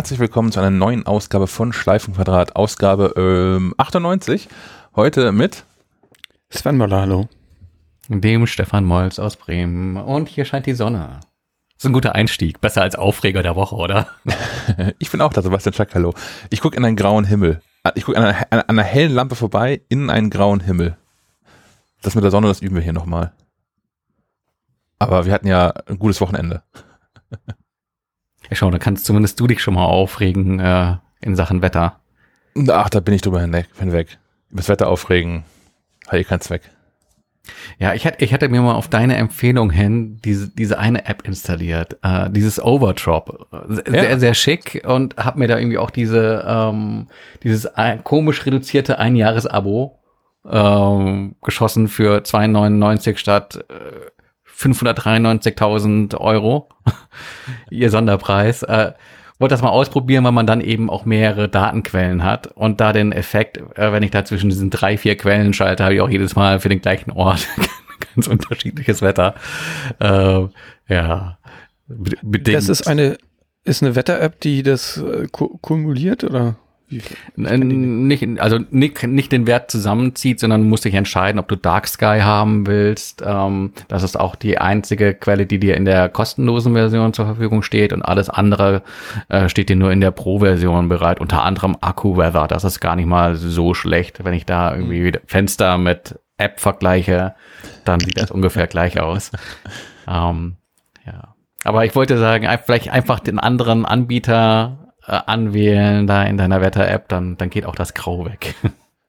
herzlich willkommen zu einer neuen Ausgabe von Schleifenquadrat, Ausgabe ähm, 98. Heute mit Sven Möller, hallo. Dem Stefan Molz aus Bremen. Und hier scheint die Sonne. Das ist ein guter Einstieg. Besser als Aufreger der Woche, oder? ich bin auch da, Sebastian Schack, hallo. Ich gucke in einen grauen Himmel. Ich gucke an, einer- an einer hellen Lampe vorbei in einen grauen Himmel. Das mit der Sonne, das üben wir hier nochmal. Aber wir hatten ja ein gutes Wochenende. Ja, schau, da kannst zumindest du dich schon mal aufregen äh, in Sachen Wetter. Ach, da bin ich drüber hinweg. hinweg. Über das Wetter aufregen, hat eh keinen Zweck. Ja, ich hatte, ich hatte mir mal auf deine Empfehlung hin diese, diese eine App installiert, äh, dieses Overdrop. Sehr, Ja. sehr, schick und habe mir da irgendwie auch diese, ähm, dieses komisch reduzierte Einjahres-Abo ähm, geschossen für 2,99 statt äh, 593.000 Euro. Ihr Sonderpreis. Äh, wollte das mal ausprobieren, weil man dann eben auch mehrere Datenquellen hat und da den Effekt, äh, wenn ich da zwischen diesen drei, vier Quellen schalte, habe ich auch jedes Mal für den gleichen Ort ganz unterschiedliches Wetter. Äh, ja. Be- Bedingt. Das ist eine, ist eine Wetter-App, die das äh, ku- kumuliert oder nicht, also nicht, nicht den Wert zusammenzieht, sondern musst dich entscheiden, ob du Dark Sky haben willst. Ähm, das ist auch die einzige Quelle, die dir in der kostenlosen Version zur Verfügung steht und alles andere äh, steht dir nur in der Pro-Version bereit. Unter anderem Akku Weather. Das ist gar nicht mal so schlecht. Wenn ich da irgendwie Fenster mit App vergleiche, dann sieht das ungefähr gleich aus. Ähm, ja. Aber ich wollte sagen, vielleicht einfach den anderen Anbieter äh, anwählen da in deiner Wetter-App, dann, dann geht auch das Grau weg.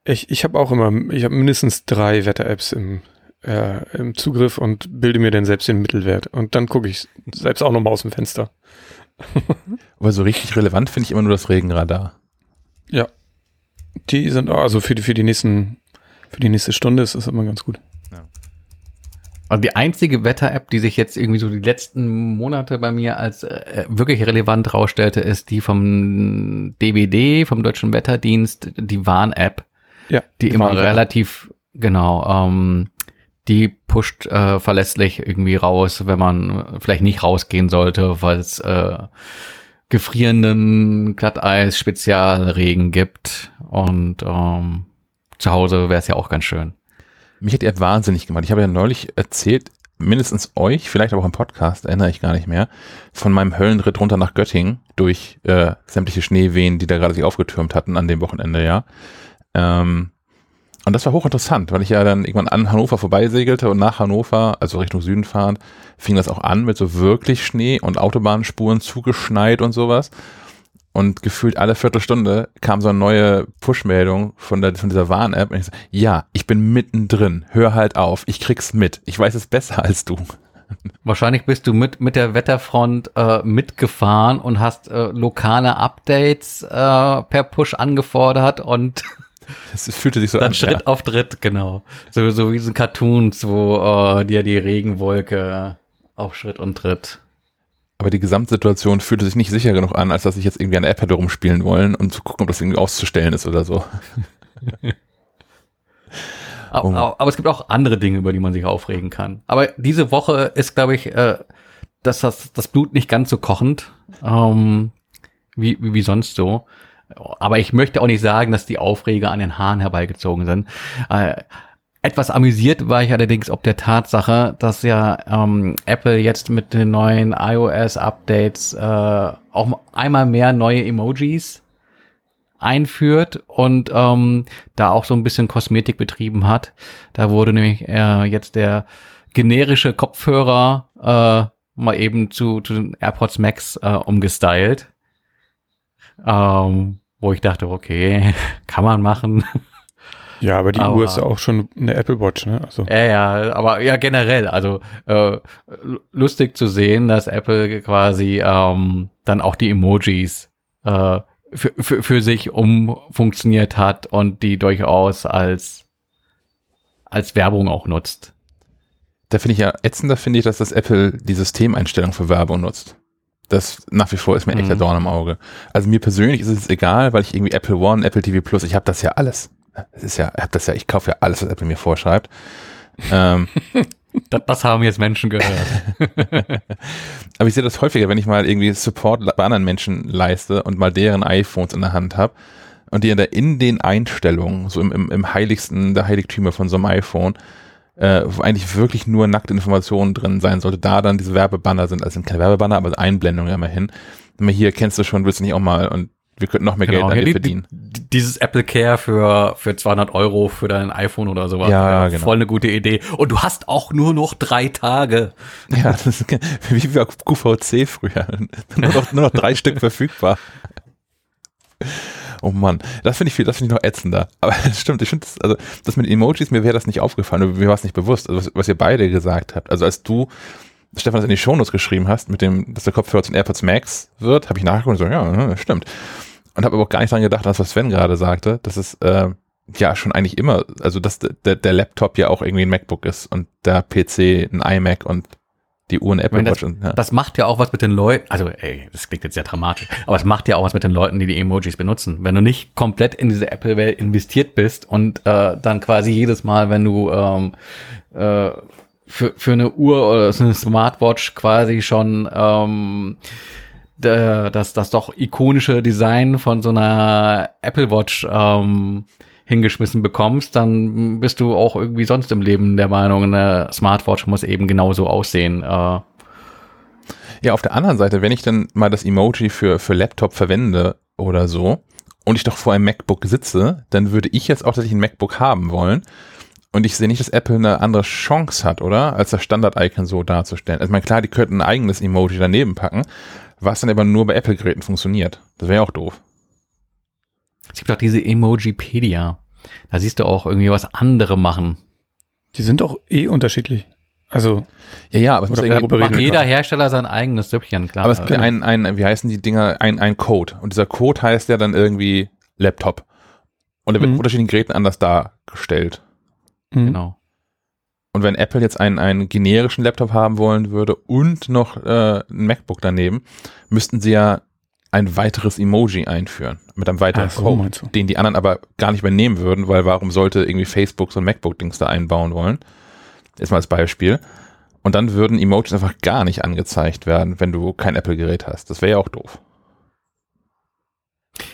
Ich, ich habe auch immer, ich habe mindestens drei Wetter-Apps im, äh, im Zugriff und bilde mir dann selbst den Mittelwert. Und dann gucke ich selbst auch nochmal aus dem Fenster. Aber so richtig relevant finde ich immer nur das Regenradar. Ja. Die sind also für die, für die nächsten, für die nächste Stunde ist das immer ganz gut. Und die einzige Wetter-App, die sich jetzt irgendwie so die letzten Monate bei mir als äh, wirklich relevant rausstellte, ist die vom DBD, vom Deutschen Wetterdienst, die Warn-App, Ja. die immer Warnwetter. relativ, genau, ähm, die pusht äh, verlässlich irgendwie raus, wenn man vielleicht nicht rausgehen sollte, weil es äh, gefrierenden Glatteis Spezialregen gibt und ähm, zu Hause wäre es ja auch ganz schön. Mich hat die wahnsinnig gemacht. Ich habe ja neulich erzählt, mindestens euch, vielleicht aber auch im Podcast, erinnere ich gar nicht mehr, von meinem Höllenritt runter nach Göttingen durch äh, sämtliche Schneewehen, die da gerade sich aufgetürmt hatten an dem Wochenende, ja. Ähm, und das war hochinteressant, weil ich ja dann irgendwann an Hannover vorbeisegelte und nach Hannover, also Richtung Süden fahrend, fing das auch an mit so wirklich Schnee und Autobahnspuren zugeschneit und sowas. Und gefühlt alle Viertelstunde kam so eine neue Push-Meldung von, der, von dieser Warn-App. Und ich so, ja, ich bin mittendrin. Hör halt auf. Ich krieg's mit. Ich weiß es besser als du. Wahrscheinlich bist du mit, mit der Wetterfront äh, mitgefahren und hast äh, lokale Updates äh, per Push angefordert und Es fühlte sich so dann an. Schritt auf Tritt, genau. So, so wie so Cartoons, wo äh, dir die Regenwolke auf Schritt und Tritt. Aber die Gesamtsituation fühlte sich nicht sicher genug an, als dass ich jetzt irgendwie der App hätte rumspielen wollen und zu gucken, ob das irgendwie auszustellen ist oder so. Aber, Oh. aber, aber es gibt auch andere Dinge, über die man sich aufregen kann. Aber diese Woche ist, glaube ich, äh, dass das, das Blut nicht ganz so kochend, ähm, wie, wie, wie sonst so. Aber ich möchte auch nicht sagen, dass die Aufreger an den Haaren herbeigezogen sind. Äh, etwas amüsiert war ich allerdings ob der Tatsache, dass ja ähm, Apple jetzt mit den neuen iOS-Updates äh, auch einmal mehr neue Emojis einführt und ähm, da auch so ein bisschen Kosmetik betrieben hat. Da wurde nämlich äh, jetzt der generische Kopfhörer äh, mal eben zu, zu den AirPods Max äh, umgestylt. Ähm, wo ich dachte, okay, kann man machen. Ja, aber die Aber- Uhr ist ja auch schon eine Apple Watch, ne? Also, Ja, ja, aber ja generell, also äh, lustig zu sehen, dass Apple quasi ähm, dann auch die Emojis äh, für, für, für sich umfunktioniert hat und die durchaus als als Werbung auch nutzt. Da finde ich ja ätzender, finde ich, dass das Apple die Systemeinstellung für Werbung nutzt. Das nach wie vor ist mir echt der Mhm. Dorn im Auge. Also mir persönlich ist es egal, weil ich irgendwie Apple One, Apple TV Plus, ich habe das ja alles. Es ist ja, ich habe das ja, ich kaufe ja alles, was Apple mir vorschreibt. ähm, Das, das haben jetzt Menschen gehört. Aber ich sehe das häufiger, wenn ich mal irgendwie Support bei anderen Menschen leiste und mal deren iPhones in der Hand habe und die in, der, in den Einstellungen, so im, im, im heiligsten der Heiligtümer von so einem iPhone, äh, wo eigentlich wirklich nur nackte Informationen drin sein sollte, da dann diese Werbebanner sind, also sind keine Werbebanner, aber Einblendungen immerhin. Hier kennst du schon, willst du nicht auch mal und wir könnten noch mehr Genau, Geld an ja, verdienen. die- Dieses Apple Care für, für 200 Euro für dein iPhone oder sowas. Ja, Äh, genau. Voll eine gute Idee. Und du hast auch nur noch drei Tage. Ja, das ist wie bei QVC früher. nur, noch, nur noch drei Stück verfügbar. Oh Mann, das finde ich viel, das finde ich noch ätzender. Aber das stimmt, ich finde das, also das mit Emojis, mir wäre das nicht aufgefallen, mir war es nicht bewusst, also was, was ihr beide gesagt habt. Also als du, Stefan, das in die Shownotes geschrieben hast, mit dem, dass der Kopfhörer zum AirPods Max wird, habe ich nachgeguckt und so, ja, stimmt. Und habe aber auch gar nicht dran gedacht, dass was Sven gerade sagte, dass es äh, ja schon eigentlich immer, also dass der, der Laptop ja auch irgendwie ein MacBook ist und der PC ein iMac und die Uhr ein Apple meine, Watch. Und, ja. Das macht ja auch was mit den Leuten, also ey, das klingt jetzt sehr dramatisch, aber es macht ja auch was mit den Leuten, die die Emojis benutzen. Wenn du nicht komplett in diese Apple-Welt investiert bist und äh, dann quasi jedes Mal, wenn du ähm, äh, für, für eine Uhr oder so eine Smartwatch quasi schon ähm, das, das doch ikonische Design von so einer Apple Watch ähm, hingeschmissen bekommst, dann bist du auch irgendwie sonst im Leben der Meinung, eine Smartwatch muss eben genauso aussehen. Äh, Ja, auf der anderen Seite, wenn ich dann mal das Emoji für, für Laptop verwende oder so und ich doch vor einem MacBook sitze, dann würde ich jetzt auch tatsächlich ein MacBook haben wollen. Und ich sehe nicht, dass Apple eine andere Chance hat, oder? Als das Standard-Icon so darzustellen. Also, ich meine, klar, die könnten ein eigenes Emoji daneben packen, was dann aber nur bei Apple-Geräten funktioniert. Das wäre ja auch doof. Es gibt auch diese Emojipedia. Da siehst du auch irgendwie was andere machen. Die sind auch eh unterschiedlich. Also, Ja, ja, aber es Macht jeder? Hersteller sein eigenes Süppchen, klar. aber es gibt ja ein, ein, wie heißen die Dinger, ein, ein Code. Und dieser Code heißt ja dann irgendwie Laptop. Und der wird Mhm. auf unterschiedlichen Geräten anders dargestellt. Mhm. genau. Und wenn Apple jetzt einen, einen generischen Laptop haben wollen würde und noch äh, ein MacBook daneben, müssten sie ja ein weiteres Emoji einführen mit einem weiteren so, Code, den die anderen aber gar nicht übernehmen würden, weil warum sollte irgendwie Facebook so ein MacBook-Dings da einbauen wollen? Jetzt mal als Beispiel. Und dann würden Emojis einfach gar nicht angezeigt werden, wenn du kein Apple-Gerät hast. Das wäre ja auch doof.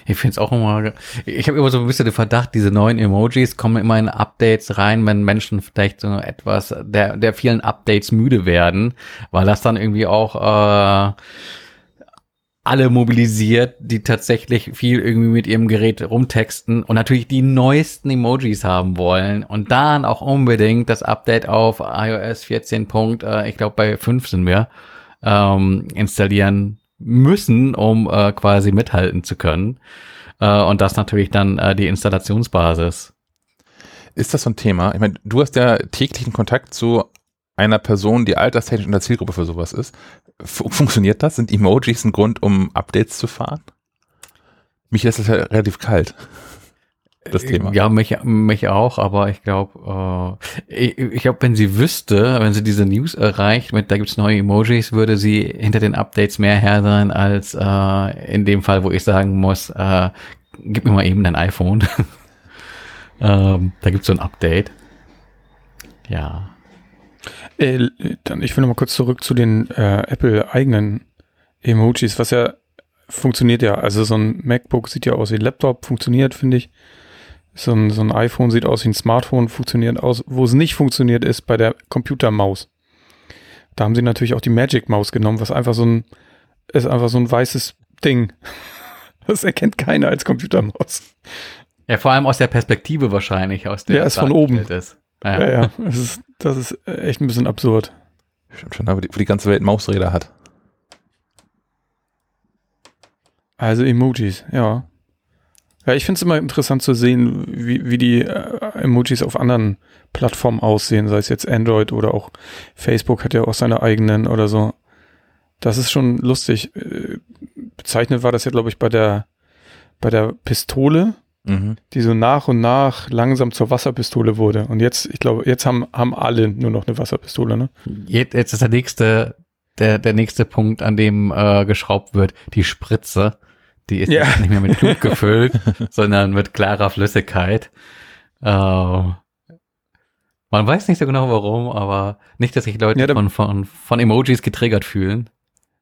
Ich finde es auch immer, ich habe immer so ein bisschen den Verdacht, diese neuen Emojis kommen immer in Updates rein, wenn Menschen vielleicht so etwas der, der vielen Updates müde werden, weil das dann irgendwie auch äh, alle mobilisiert, die tatsächlich viel irgendwie mit ihrem Gerät rumtexten und natürlich die neuesten Emojis haben wollen und dann auch unbedingt das Update auf iOS 14. Punkt, äh, ich glaube bei 5 sind wir, ähm, installieren müssen, um äh, quasi mithalten zu können. Äh, und das natürlich dann äh, die Installationsbasis. Ist das so ein Thema? Ich meine, du hast ja täglichen Kontakt zu einer Person, die alterstechnisch in der Zielgruppe für sowas ist. Fu- funktioniert das? Sind Emojis ein Grund, um Updates zu fahren? Mich lässt das ja relativ kalt. Das Thema. Ja, mich, mich auch, aber ich glaube, äh, ich, ich glaube, wenn sie wüsste, wenn sie diese News erreicht, mit da gibt's neue Emojis, würde sie hinter den Updates mehr her sein, als äh, in dem Fall, wo ich sagen muss, äh, gib mir mal eben dein iPhone. ähm, da gibt's so ein Update. Ja. Äh, dann, ich will noch mal kurz zurück zu den äh, Apple-eigenen Emojis, was ja funktioniert ja. Also so ein MacBook sieht ja aus wie ein Laptop, funktioniert, finde ich. So ein, so ein iPhone sieht aus wie ein Smartphone, funktioniert aus. Wo es nicht funktioniert, ist bei der Computermaus. Da haben sie natürlich auch die Magic Maus genommen, was einfach so ein, ist einfach so ein weißes Ding. Das erkennt keiner als Computermaus. Ja, vor allem aus der Perspektive wahrscheinlich, aus der Ja, ist von dargestellt Ist. Ja. Ja, ja, das ist, das ist echt ein bisschen absurd. Stimmt schon, aber die, wo die ganze Welt Mausräder hat. Also Emojis, ja. Ja, ich finde es immer interessant zu sehen, wie, wie die äh, Emojis auf anderen Plattformen aussehen, sei es jetzt Android oder auch Facebook hat ja auch seine eigenen oder so. Das ist schon lustig. Äh, Bezeichnet war das ja, glaube ich, bei der, bei der Pistole, Mhm. die so nach und nach langsam zur Wasserpistole wurde. Und jetzt, ich glaube, jetzt haben, haben alle nur noch eine Wasserpistole, ne? Jetzt, jetzt ist der nächste, der, der nächste Punkt, an dem äh, geschraubt wird, die Spritze. Die ist Ja. nicht mehr mit Blut gefüllt, sondern mit klarer Flüssigkeit. Äh, Man weiß nicht so genau warum, aber nicht, dass sich Leute Ja, da- von, von, von Emojis getriggert fühlen.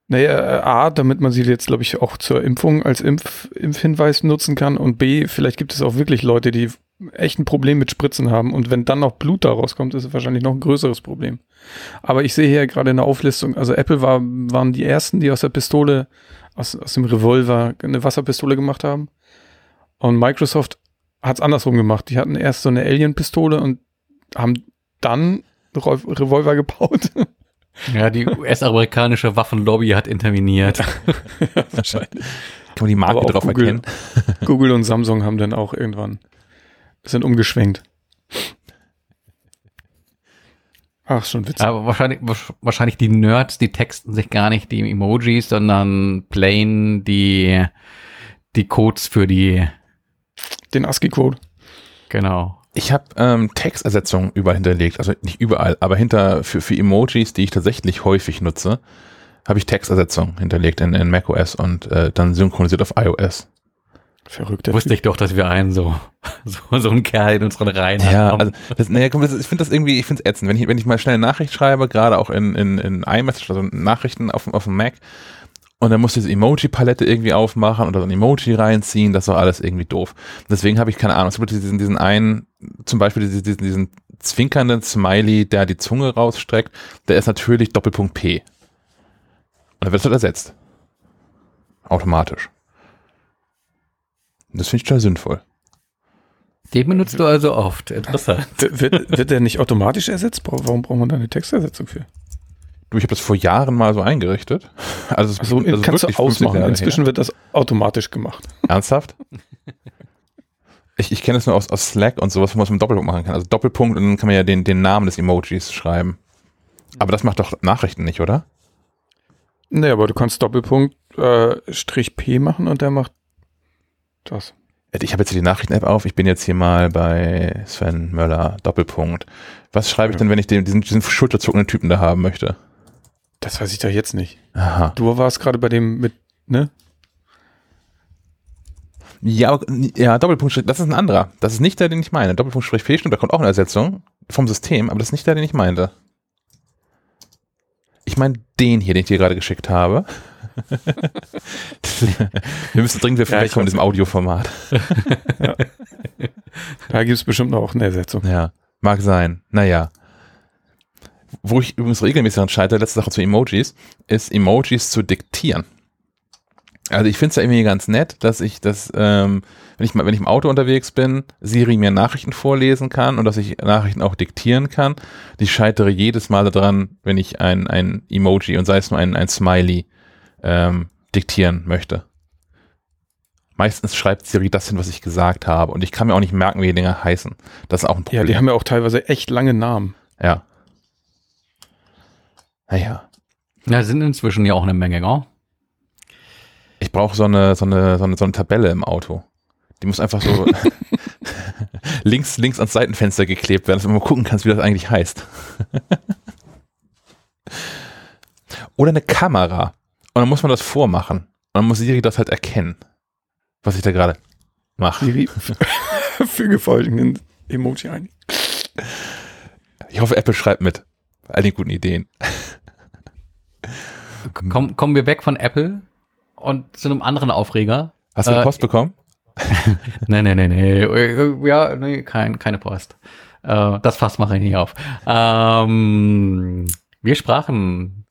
Naja, A, damit man sie jetzt, glaube ich, auch zur Impfung als Impf Impfhinweis nutzen kann und B, vielleicht gibt es auch wirklich Leute, die echt ein Problem mit Spritzen haben und wenn dann noch Blut daraus kommt, ist es wahrscheinlich noch ein größeres Problem. Aber ich sehe hier gerade in der Auflistung, also Apple war, waren die ersten, die aus der Pistole, aus, aus dem Revolver eine Wasserpistole gemacht haben und Microsoft hat es andersrum gemacht. Die hatten erst so eine Alien-Pistole und haben dann Revol- Revolver gebaut. Ja, die US-amerikanische Waffenlobby hat interveniert. Wahrscheinlich. Kann man die Marke drauf Google. erkennen? Google und Samsung haben dann auch irgendwann sind umgeschwenkt. Ach, schon witzig. Aber wahrscheinlich, wahrscheinlich die Nerds, die texten sich gar nicht die Emojis, sondern plain die, die Codes für die, Den ASCII-Code. genau. Ich habe ähm, Textersetzungen überall hinterlegt, also nicht überall, aber hinter für, für Emojis, die ich tatsächlich häufig nutze, habe ich Textersetzungen hinterlegt in, in macOS und äh, dann synchronisiert auf iOS. Verrückter Wusste ich doch, dass wir einen so, so, so einen Kerl in unseren Reihen Ja, haben. also das, naja, komm, das, ich finde das irgendwie, ich finde es ätzend. Wenn ich, wenn ich mal schnell eine Nachricht schreibe, gerade auch in, in, in iMessage, also Nachrichten auf, dem- auf dem Mac, und dann muss diese Emoji-Palette irgendwie aufmachen oder so ein Emoji reinziehen, das ist doch alles irgendwie doof. Deswegen habe ich keine Ahnung. Es gibt diesen, diesen einen, zum Beispiel diesen, diesen, diesen zwinkernden Smiley, der die Zunge rausstreckt, der ist natürlich Doppelpunkt P. Und dann wird es halt ersetzt. Automatisch. Das finde ich total sinnvoll. Den benutzt du also oft. Interessant. Wird, wird der nicht automatisch ersetzt? Warum braucht man da eine Textersetzung für? Du, ich habe das vor Jahren mal so eingerichtet. Also, es Also, also kannst du wirklich 50 ausmachen. Inzwischen wird das automatisch gemacht. her. Ernsthaft? Ich, ich kenne es nur aus, aus Slack und sowas, wo man es mit Doppelpunkt machen kann. Also Doppelpunkt und dann kann man ja den, den Namen des Emojis schreiben. Aber das macht doch Nachrichten nicht, oder? Nee, aber du kannst Doppelpunkt äh, Strich P machen und der macht das. Ich habe jetzt hier die Nachrichten-App auf. Ich bin jetzt hier mal bei Sven Möller, Doppelpunkt. Was schreibe ich denn, wenn ich den, diesen, diesen schulterzuckenden Typen da haben möchte? Das weiß ich doch jetzt nicht. Aha. Du warst gerade bei dem mit, ne? Ja, ja, Doppelpunkt, das ist ein anderer. Das ist nicht der, den ich meine. Doppelpunkt P stimmt, da kommt auch eine Ersetzung vom System, aber das ist nicht der, den ich meinte. Ich meine den hier, den ich dir gerade geschickt habe. Wir müssen dringend wieder Ja, in diesem Audioformat. Da gibt es bestimmt noch eine Ersetzung. Ja, mag sein. Naja. Wo ich übrigens regelmäßig daran scheitere, letzte Sache zu Emojis, ist Emojis zu diktieren. Also ich finde es ja irgendwie ganz nett, dass ich das, ähm, wenn ich mal, wenn ich im Auto unterwegs bin, Siri mir Nachrichten vorlesen kann und dass ich Nachrichten auch diktieren kann. Ich scheitere jedes Mal daran, wenn ich ein, ein Emoji und sei es nur ein, ein Smiley ähm, diktieren möchte. Meistens schreibt Siri das hin, was ich gesagt habe und ich kann mir auch nicht merken, wie die Dinger heißen. Das ist auch ein Ja, Problem. die haben ja auch teilweise echt lange Namen. Ja. Naja. Ja, sind inzwischen ja auch eine Menge, gell? Ich brauche so eine, so, eine, so, eine, so eine Tabelle im Auto. Die muss einfach so links, links ans Seitenfenster geklebt werden, dass du mal gucken kannst, wie das eigentlich heißt. Oder eine Kamera. Und dann muss man das vormachen. Und dann muss Siri das halt erkennen, was ich da gerade mache. Siri füge folgenden Emoji ein. Ich hoffe, Apple schreibt mit. All den guten Ideen. Komm, kommen wir weg von Apple und zu einem anderen Aufreger. Hast du eine Äh, Post bekommen? Nee, nee, nee, nee. Ja, nee, kein, keine Post. Äh, das Fass mache ich nicht auf. Ähm, wir sprachen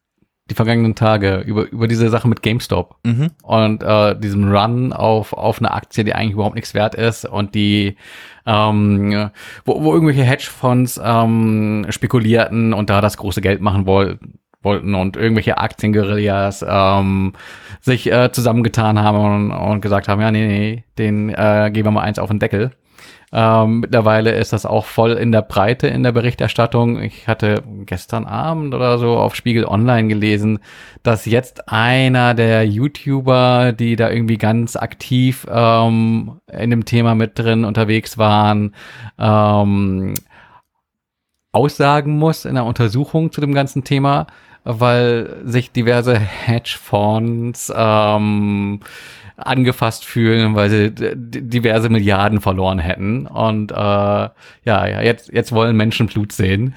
die vergangenen Tage über, über diese Sache mit GameStop Mhm. und äh, diesem Run auf, auf eine Aktie, die eigentlich überhaupt nichts wert ist und die, ähm, wo, wo irgendwelche Hedgefonds ähm, spekulierten und da das große Geld machen wollten wollten und irgendwelche Aktienguerillas ähm, sich äh, zusammengetan haben und, und gesagt haben, ja, nee, nee, den äh, geben wir mal eins auf den Deckel. Ähm, mittlerweile ist das auch voll in der Breite in der Berichterstattung. Ich hatte gestern Abend oder so auf Spiegel Online gelesen, dass jetzt einer der YouTuber, die da irgendwie ganz aktiv ähm, in dem Thema mit drin unterwegs waren, ähm, aussagen muss in der Untersuchung zu dem ganzen Thema, weil sich diverse Hedgefonds ähm, angefasst fühlen, weil sie diverse Milliarden verloren hätten. Und äh, ja, ja, jetzt, jetzt wollen Menschen Blut sehen.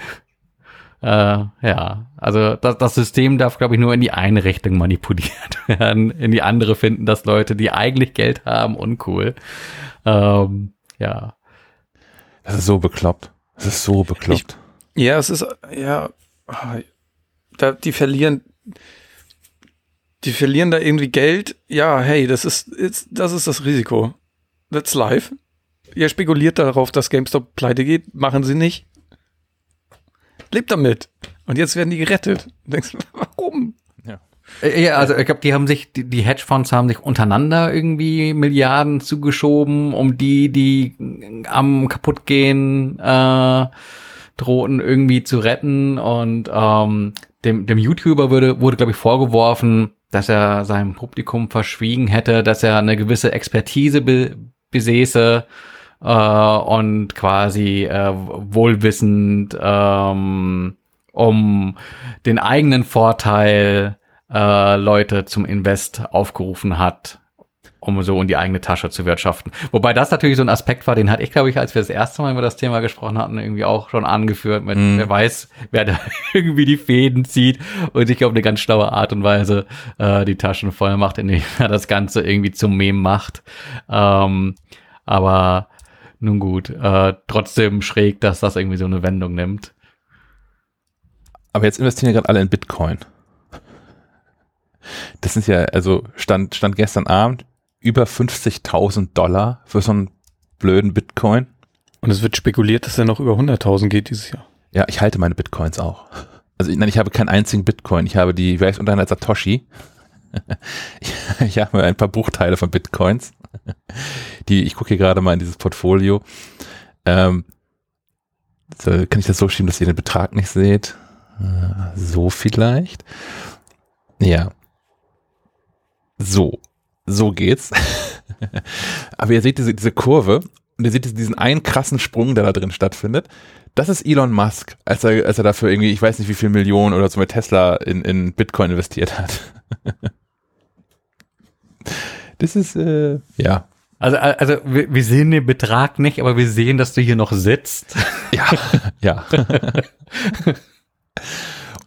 Äh, ja, also das, das System darf, glaube ich, nur in die eine Richtung manipuliert werden. In die andere finden das Leute, die eigentlich Geld haben, uncool. Ähm, ja. Das ist so bekloppt. Das ist so bekloppt. Ich, ja, es ist, ja, da, die verlieren, die verlieren da irgendwie Geld. Ja, hey, das ist, ist, das ist das Risiko. That's life. Ihr spekuliert darauf, dass GameStop pleite geht. Machen sie nicht. Lebt damit. Und jetzt werden die gerettet. Du denkst, warum? Ja. Äh, ja, also ich glaube, die haben sich, die, die Hedgefonds haben sich untereinander irgendwie Milliarden zugeschoben, um die, die am kaputt gehen, äh, drohten irgendwie zu retten. Und ähm, dem, dem YouTuber wurde, wurde glaube ich, vorgeworfen, dass er seinem Publikum verschwiegen hätte, dass er eine gewisse Expertise be besäße äh, und quasi äh, wohlwissend ähm, um den eigenen Vorteil äh, Leute zum Invest aufgerufen hat, um so in die eigene Tasche zu wirtschaften. Wobei das natürlich so ein Aspekt war, den hatte ich, glaube ich, als wir das erste Mal über das Thema gesprochen hatten, irgendwie auch schon angeführt. Mit, mm. Wer weiß, wer da irgendwie die Fäden zieht und sich auf eine ganz schlaue Art und Weise äh, die Taschen voll macht, indem er das Ganze irgendwie zum Mem macht. Ähm, aber nun gut, äh, trotzdem schräg, dass das irgendwie so eine Wendung nimmt. Aber jetzt investieren ja gerade alle in Bitcoin. Das sind ja, also stand, stand gestern Abend über 50.000 Dollar für so einen blöden Bitcoin. Und es wird spekuliert, dass er noch über 100.000 geht dieses Jahr. Ja, ich halte meine Bitcoins auch. Also nein, ich habe keinen einzigen Bitcoin. Ich habe die, wie heißt unter einer Satoshi. ich, ich habe ein paar Bruchteile von Bitcoins. Die, ich gucke hier gerade mal in dieses Portfolio. Ähm, so, kann ich das so schieben, dass ihr den Betrag nicht seht? Äh, so vielleicht. Ja. So. So geht's. Aber ihr seht diese, diese Kurve und ihr seht diesen einen krassen Sprung, der da drin stattfindet. Das ist Elon Musk, als er, als er dafür irgendwie, ich weiß nicht wie viel Millionen oder so mit Tesla in, in Bitcoin investiert hat. das ist, äh, ja. Also, also wir, wir sehen den Betrag nicht, aber wir sehen, dass du hier noch sitzt. Ja, ja.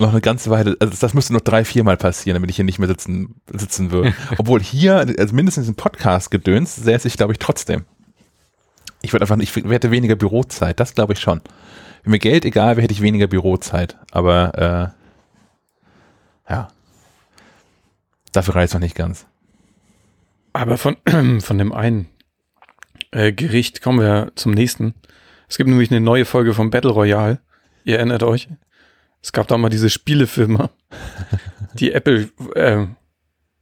noch eine ganze Weile, also das müsste noch drei, viermal passieren, damit ich hier nicht mehr sitzen, sitzen würde. Obwohl hier, also mindestens im Podcast-Gedöns, säße ich, glaube ich, trotzdem. Ich würde einfach, ich hätte weniger Bürozeit, das glaube ich schon. Wenn mir Geld egal wäre, hätte ich weniger Bürozeit. Aber äh, ja. Dafür reicht es noch nicht ganz. Aber von, von dem einen äh, Gericht kommen wir zum nächsten. Es gibt nämlich eine neue Folge von Battle Royale. Ihr erinnert euch? Es gab da mal diese Spielefirma, die Apple, äh,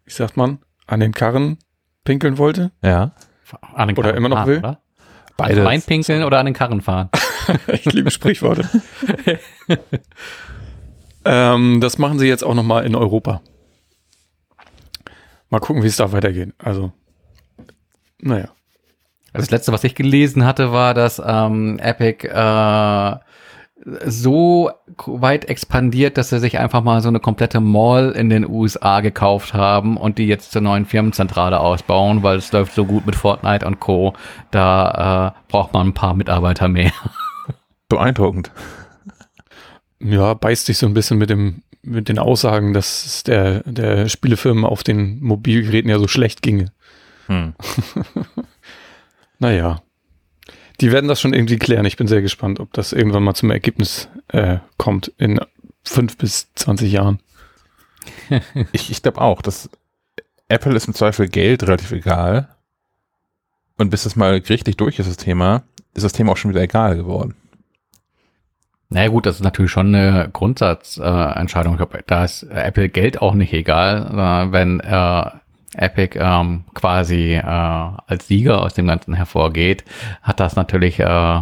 wie sagt man, an den Karren pinkeln wollte. Ja. An den oder immer noch fahren, will. Oder? Beides. Reinpinkeln oder an den Karren fahren. ich liebe Sprichworte. ähm, das machen sie jetzt auch nochmal in Europa. Mal gucken, wie es da weitergeht. Also, naja. Also das letzte, was ich gelesen hatte, war, dass ähm, Epic äh, so weit expandiert, dass sie sich einfach mal so eine komplette Mall in den USA gekauft haben und die jetzt zur neuen Firmenzentrale ausbauen, weil es läuft so gut mit Fortnite und Co. Da äh, braucht man ein paar Mitarbeiter mehr. Beeindruckend. Ja, beißt sich so ein bisschen mit dem mit den Aussagen, dass es der, der Spielefirmen auf den Mobilgeräten ja so schlecht ginge. Hm. naja. Die werden das schon irgendwie klären. Ich bin sehr gespannt, ob das irgendwann mal zum Ergebnis äh, kommt in fünf bis zwanzig Jahren. ich ich glaube auch, dass Apple ist im Zweifel Geld relativ egal. Und bis das mal richtig durch ist, das Thema, ist das Thema auch schon wieder egal geworden. Naja gut, das ist natürlich schon eine Grundsatzentscheidung. Äh, ich glaube, da ist Apple Geld auch nicht egal, äh, wenn äh, Epic ähm, quasi äh, als Sieger aus dem Ganzen hervorgeht, hat das natürlich äh,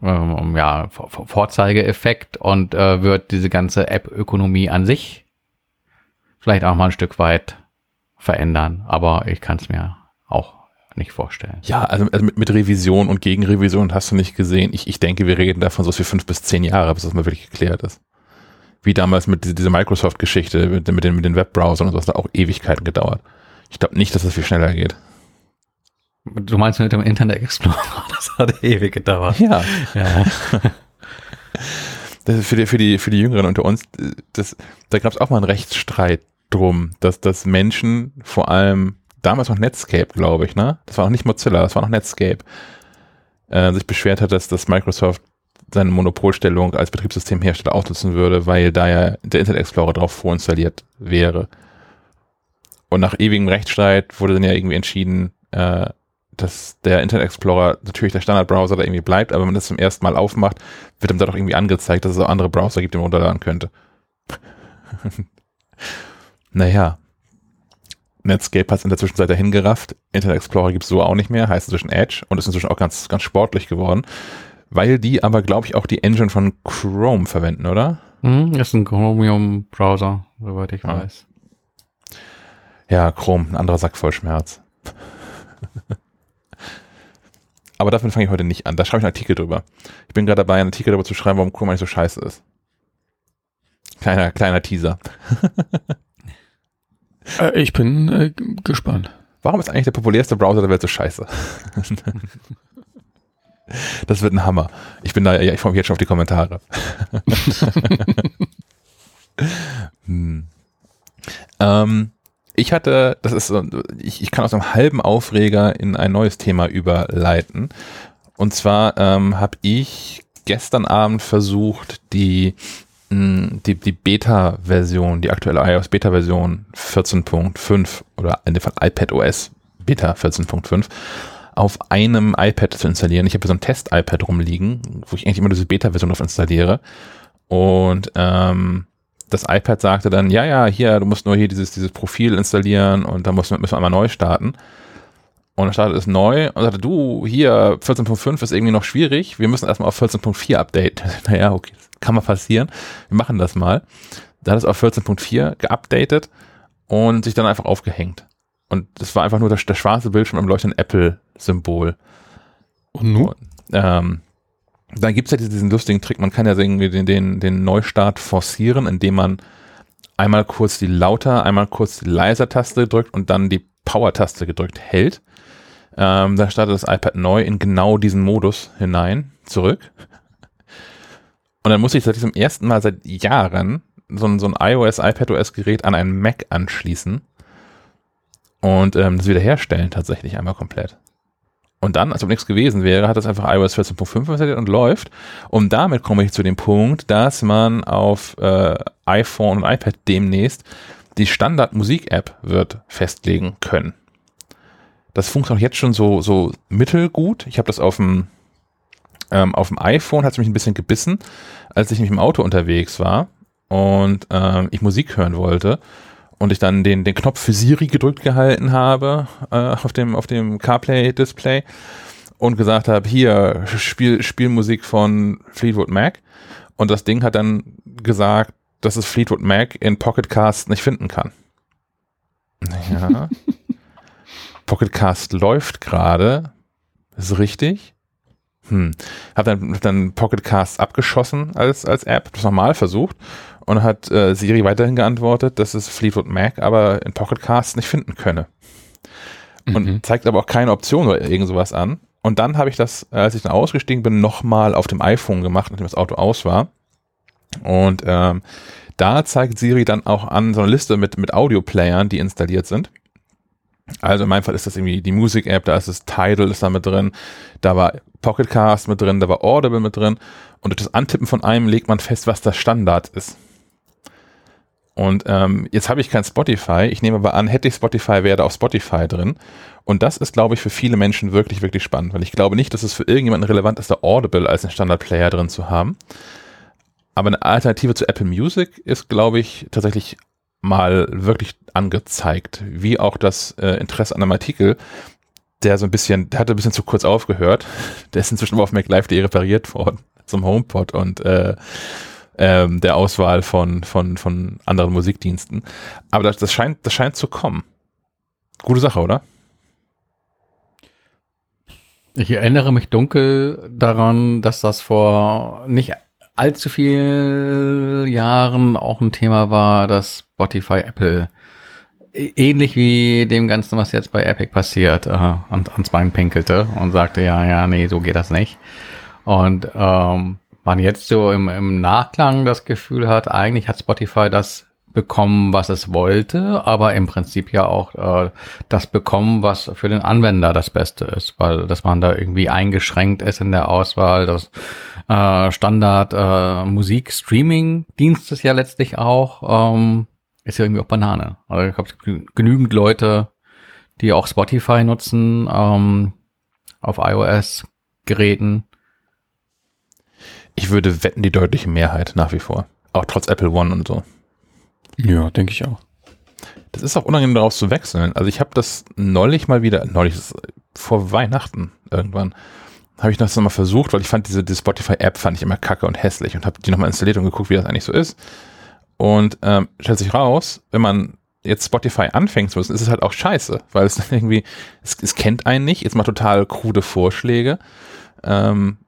ähm, ja, Vorzeigeeffekt und äh, wird diese ganze App-Ökonomie an sich vielleicht auch mal ein Stück weit verändern. Aber ich kann es mir auch nicht vorstellen. Ja, also, also mit, mit, Revision und Gegenrevision hast du nicht gesehen. Ich, ich denke, wir reden davon so für fünf bis zehn Jahre, bis das mal wirklich geklärt ist. Wie damals mit dieser Microsoft-Geschichte, mit, mit, den, mit den Webbrowsern und so, das hat auch Ewigkeiten gedauert. Ich glaube nicht, dass das viel schneller geht. Du meinst mit dem Internet Explorer, das hat ewig gedauert. Ja. ja. Das ist für die, für die, für die Jüngeren unter uns, das, da gab es auch mal einen Rechtsstreit drum, dass, dass Menschen vor allem damals noch Netscape, glaube ich, ne? Das war noch nicht Mozilla, das war noch Netscape, äh, sich beschwert hat, dass das Microsoft seine Monopolstellung als Betriebssystemhersteller ausnutzen würde, weil da ja der Internet Explorer drauf vorinstalliert wäre. Und nach ewigem Rechtsstreit wurde dann ja irgendwie entschieden, äh, dass der Internet Explorer natürlich der Standardbrowser da irgendwie bleibt, aber wenn man das zum ersten Mal aufmacht, wird ihm da doch irgendwie angezeigt, dass es auch andere Browser gibt, die man runterladen könnte. naja, Netscape hat es in der Zwischenzeit dahin gerafft. Internet Explorer gibt es so auch nicht mehr, heißt inzwischen Edge und ist inzwischen auch ganz, ganz sportlich geworden, weil die aber, glaube ich, auch die Engine von Chrome verwenden, oder? Mhm, ist ein Chromium-Browser, soweit ich ja. weiß. Ja, Chrome, ein anderer Sack voll Schmerz. aber davon fange ich heute nicht an. Da schreibe ich einen Artikel drüber. Ich bin gerade dabei, einen Artikel darüber zu schreiben, warum Chrome eigentlich so scheiße ist. Kleiner, kleiner Teaser. Äh, ich bin äh, gespannt. Warum ist eigentlich der populärste Browser der Welt so scheiße? das wird ein Hammer. Ich bin da, ja, ich freue mich jetzt schon auf die Kommentare. hm. ähm, ich hatte, das ist so, ich, ich kann aus einem halben Aufreger in ein neues Thema überleiten. Und zwar ähm, habe ich gestern Abend versucht, die die, die Beta-Version, die aktuelle iOS Beta-Version 14.5 oder in dem Fall iPad OS Beta 14.5 auf einem iPad zu installieren. Ich habe so ein Test-iPad rumliegen, wo ich eigentlich immer diese Beta-Version drauf installiere. Und ähm, das iPad sagte dann, ja, ja, hier, du musst nur hier dieses, dieses Profil installieren und dann müssen wir einmal neu starten. Und dann startet es neu und sagte, du, hier, 14.5 ist irgendwie noch schwierig, wir müssen erstmal auf 14.4 updaten. naja, okay, kann mal passieren. Wir machen das mal. Da hat es auf 14.4 geupdatet und sich dann einfach aufgehängt. Und das war einfach nur der, der schwarze Bildschirm im leuchtenden Apple-Symbol. Und nun? Und, ähm, dann gibt es ja diesen lustigen Trick, man kann ja irgendwie den, den, den Neustart forcieren, indem man einmal kurz die lauter, einmal kurz die leiser Taste drückt und dann die Power-Taste gedrückt hält. Ähm, dann startet das iPad neu in genau diesen Modus hinein, zurück. Und dann muss ich seit diesem ersten Mal seit Jahren so ein, so ein iOS, iPadOS-Gerät an einen Mac anschließen und ähm, das wiederherstellen tatsächlich einmal komplett. Und dann, als ob nichts gewesen wäre, hat das einfach iOS 14.5 installiert und läuft. Und damit komme ich zu dem Punkt, dass man auf äh, iPhone und iPad demnächst die Standard-Musik-App wird festlegen können. Das funktioniert jetzt schon so, so mittelgut. Ich habe das auf dem ähm, auf dem iPhone hat es mich ein bisschen gebissen, als ich nämlich im Auto unterwegs war und ähm, ich Musik hören wollte und ich dann den, den Knopf für Siri gedrückt gehalten habe äh, auf dem, auf dem CarPlay-Display und gesagt habe, hier, spiel, spiel Musik von Fleetwood Mac. Und das Ding hat dann gesagt, dass es Fleetwood Mac in Pocket Cast nicht finden kann. Ja. Pocket Cast läuft gerade. Ist richtig. Hm. Hab dann, dann Pocket Cast abgeschossen als, als App, das nochmal versucht und hat äh, Siri weiterhin geantwortet, dass es Fleetwood Mac aber in Pocket Cast nicht finden könne. Und mhm. zeigt aber auch keine Option oder irgend sowas an. Und dann habe ich das, als ich dann ausgestiegen bin, nochmal auf dem iPhone gemacht, nachdem das Auto aus war. Und ähm, da zeigt Siri dann auch an so eine Liste mit, mit Audio-Playern, die installiert sind. Also in meinem Fall ist das irgendwie die Musik-App, da ist das Tidal ist da mit drin, da war Pocketcast mit drin, da war Audible mit drin und durch das Antippen von einem legt man fest, was der Standard ist. Und ähm, jetzt habe ich kein Spotify, ich nehme aber an, hätte ich Spotify, wäre da auch Spotify drin. Und das ist, glaube ich, für viele Menschen wirklich, wirklich spannend, weil ich glaube nicht, dass es für irgendjemanden relevant ist, da Audible als einen Standard-Player drin zu haben. Aber eine Alternative zu Apple Music ist, glaube ich, tatsächlich mal wirklich angezeigt, wie auch das äh, Interesse an einem Artikel, der so ein bisschen, der hatte ein bisschen zu kurz aufgehört. Der ist inzwischen auf MacLive.de repariert worden zum HomePod und äh, ähm, der Auswahl von, von, von anderen Musikdiensten. Aber das, das, scheint, das scheint zu kommen. Gute Sache, oder? Ich erinnere mich dunkel daran, dass das vor nicht allzu vielen Jahren auch ein Thema war, dass Spotify Apple ähnlich wie dem Ganzen, was jetzt bei Epic passiert, äh, ans, ans Bein pinkelte und sagte, ja, ja, nee, so geht das nicht. Und ähm, man jetzt so im, im Nachklang das Gefühl hat, eigentlich hat Spotify das bekommen, was es wollte, aber im Prinzip ja auch äh, das bekommen, was für den Anwender das Beste ist, weil dass man da irgendwie eingeschränkt ist in der Auswahl, das äh, Standard äh, ist ja letztlich auch, ähm, ist ja irgendwie auch Banane. Also ich habe genügend Leute, die auch Spotify nutzen ähm, auf iOS-Geräten. Ich würde wetten, die deutliche Mehrheit nach wie vor. Auch trotz Apple One und so. Ja, denke ich auch. Das ist auch unangenehm daraus zu wechseln. Also ich habe das neulich mal wieder, neulich vor Weihnachten irgendwann, habe ich das nochmal versucht, weil ich fand diese, diese Spotify-App fand ich immer kacke und hässlich und habe die nochmal installiert und geguckt, wie das eigentlich so ist. Und ähm, stellt sich raus, wenn man jetzt Spotify anfängt zu nutzen, ist es halt auch scheiße, weil es dann irgendwie, es, es kennt einen nicht, es macht total krude Vorschläge. Ähm,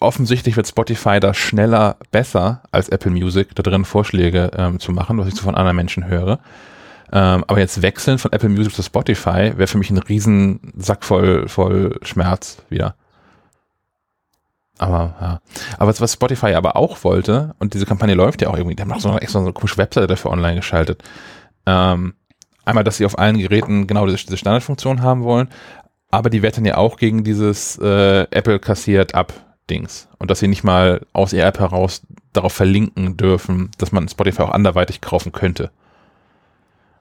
offensichtlich wird Spotify da schneller besser als Apple Music, da drin Vorschläge ähm, zu machen, was ich so von anderen Menschen höre. Ähm, aber jetzt wechseln von Apple Music zu Spotify wäre für mich ein riesen Sack voll, voll Schmerz wieder. Aber ja. Aber was, Spotify aber auch wollte, und diese Kampagne läuft ja auch irgendwie, die haben auch so eine extra so eine komische Webseite dafür online geschaltet. Ähm, einmal, dass sie auf allen Geräten genau diese, diese Standardfunktion haben wollen, aber die dann ja auch gegen dieses äh, Apple kassiert ab Dings. Und dass sie nicht mal aus ihrer App heraus darauf verlinken dürfen, dass man Spotify auch anderweitig kaufen könnte.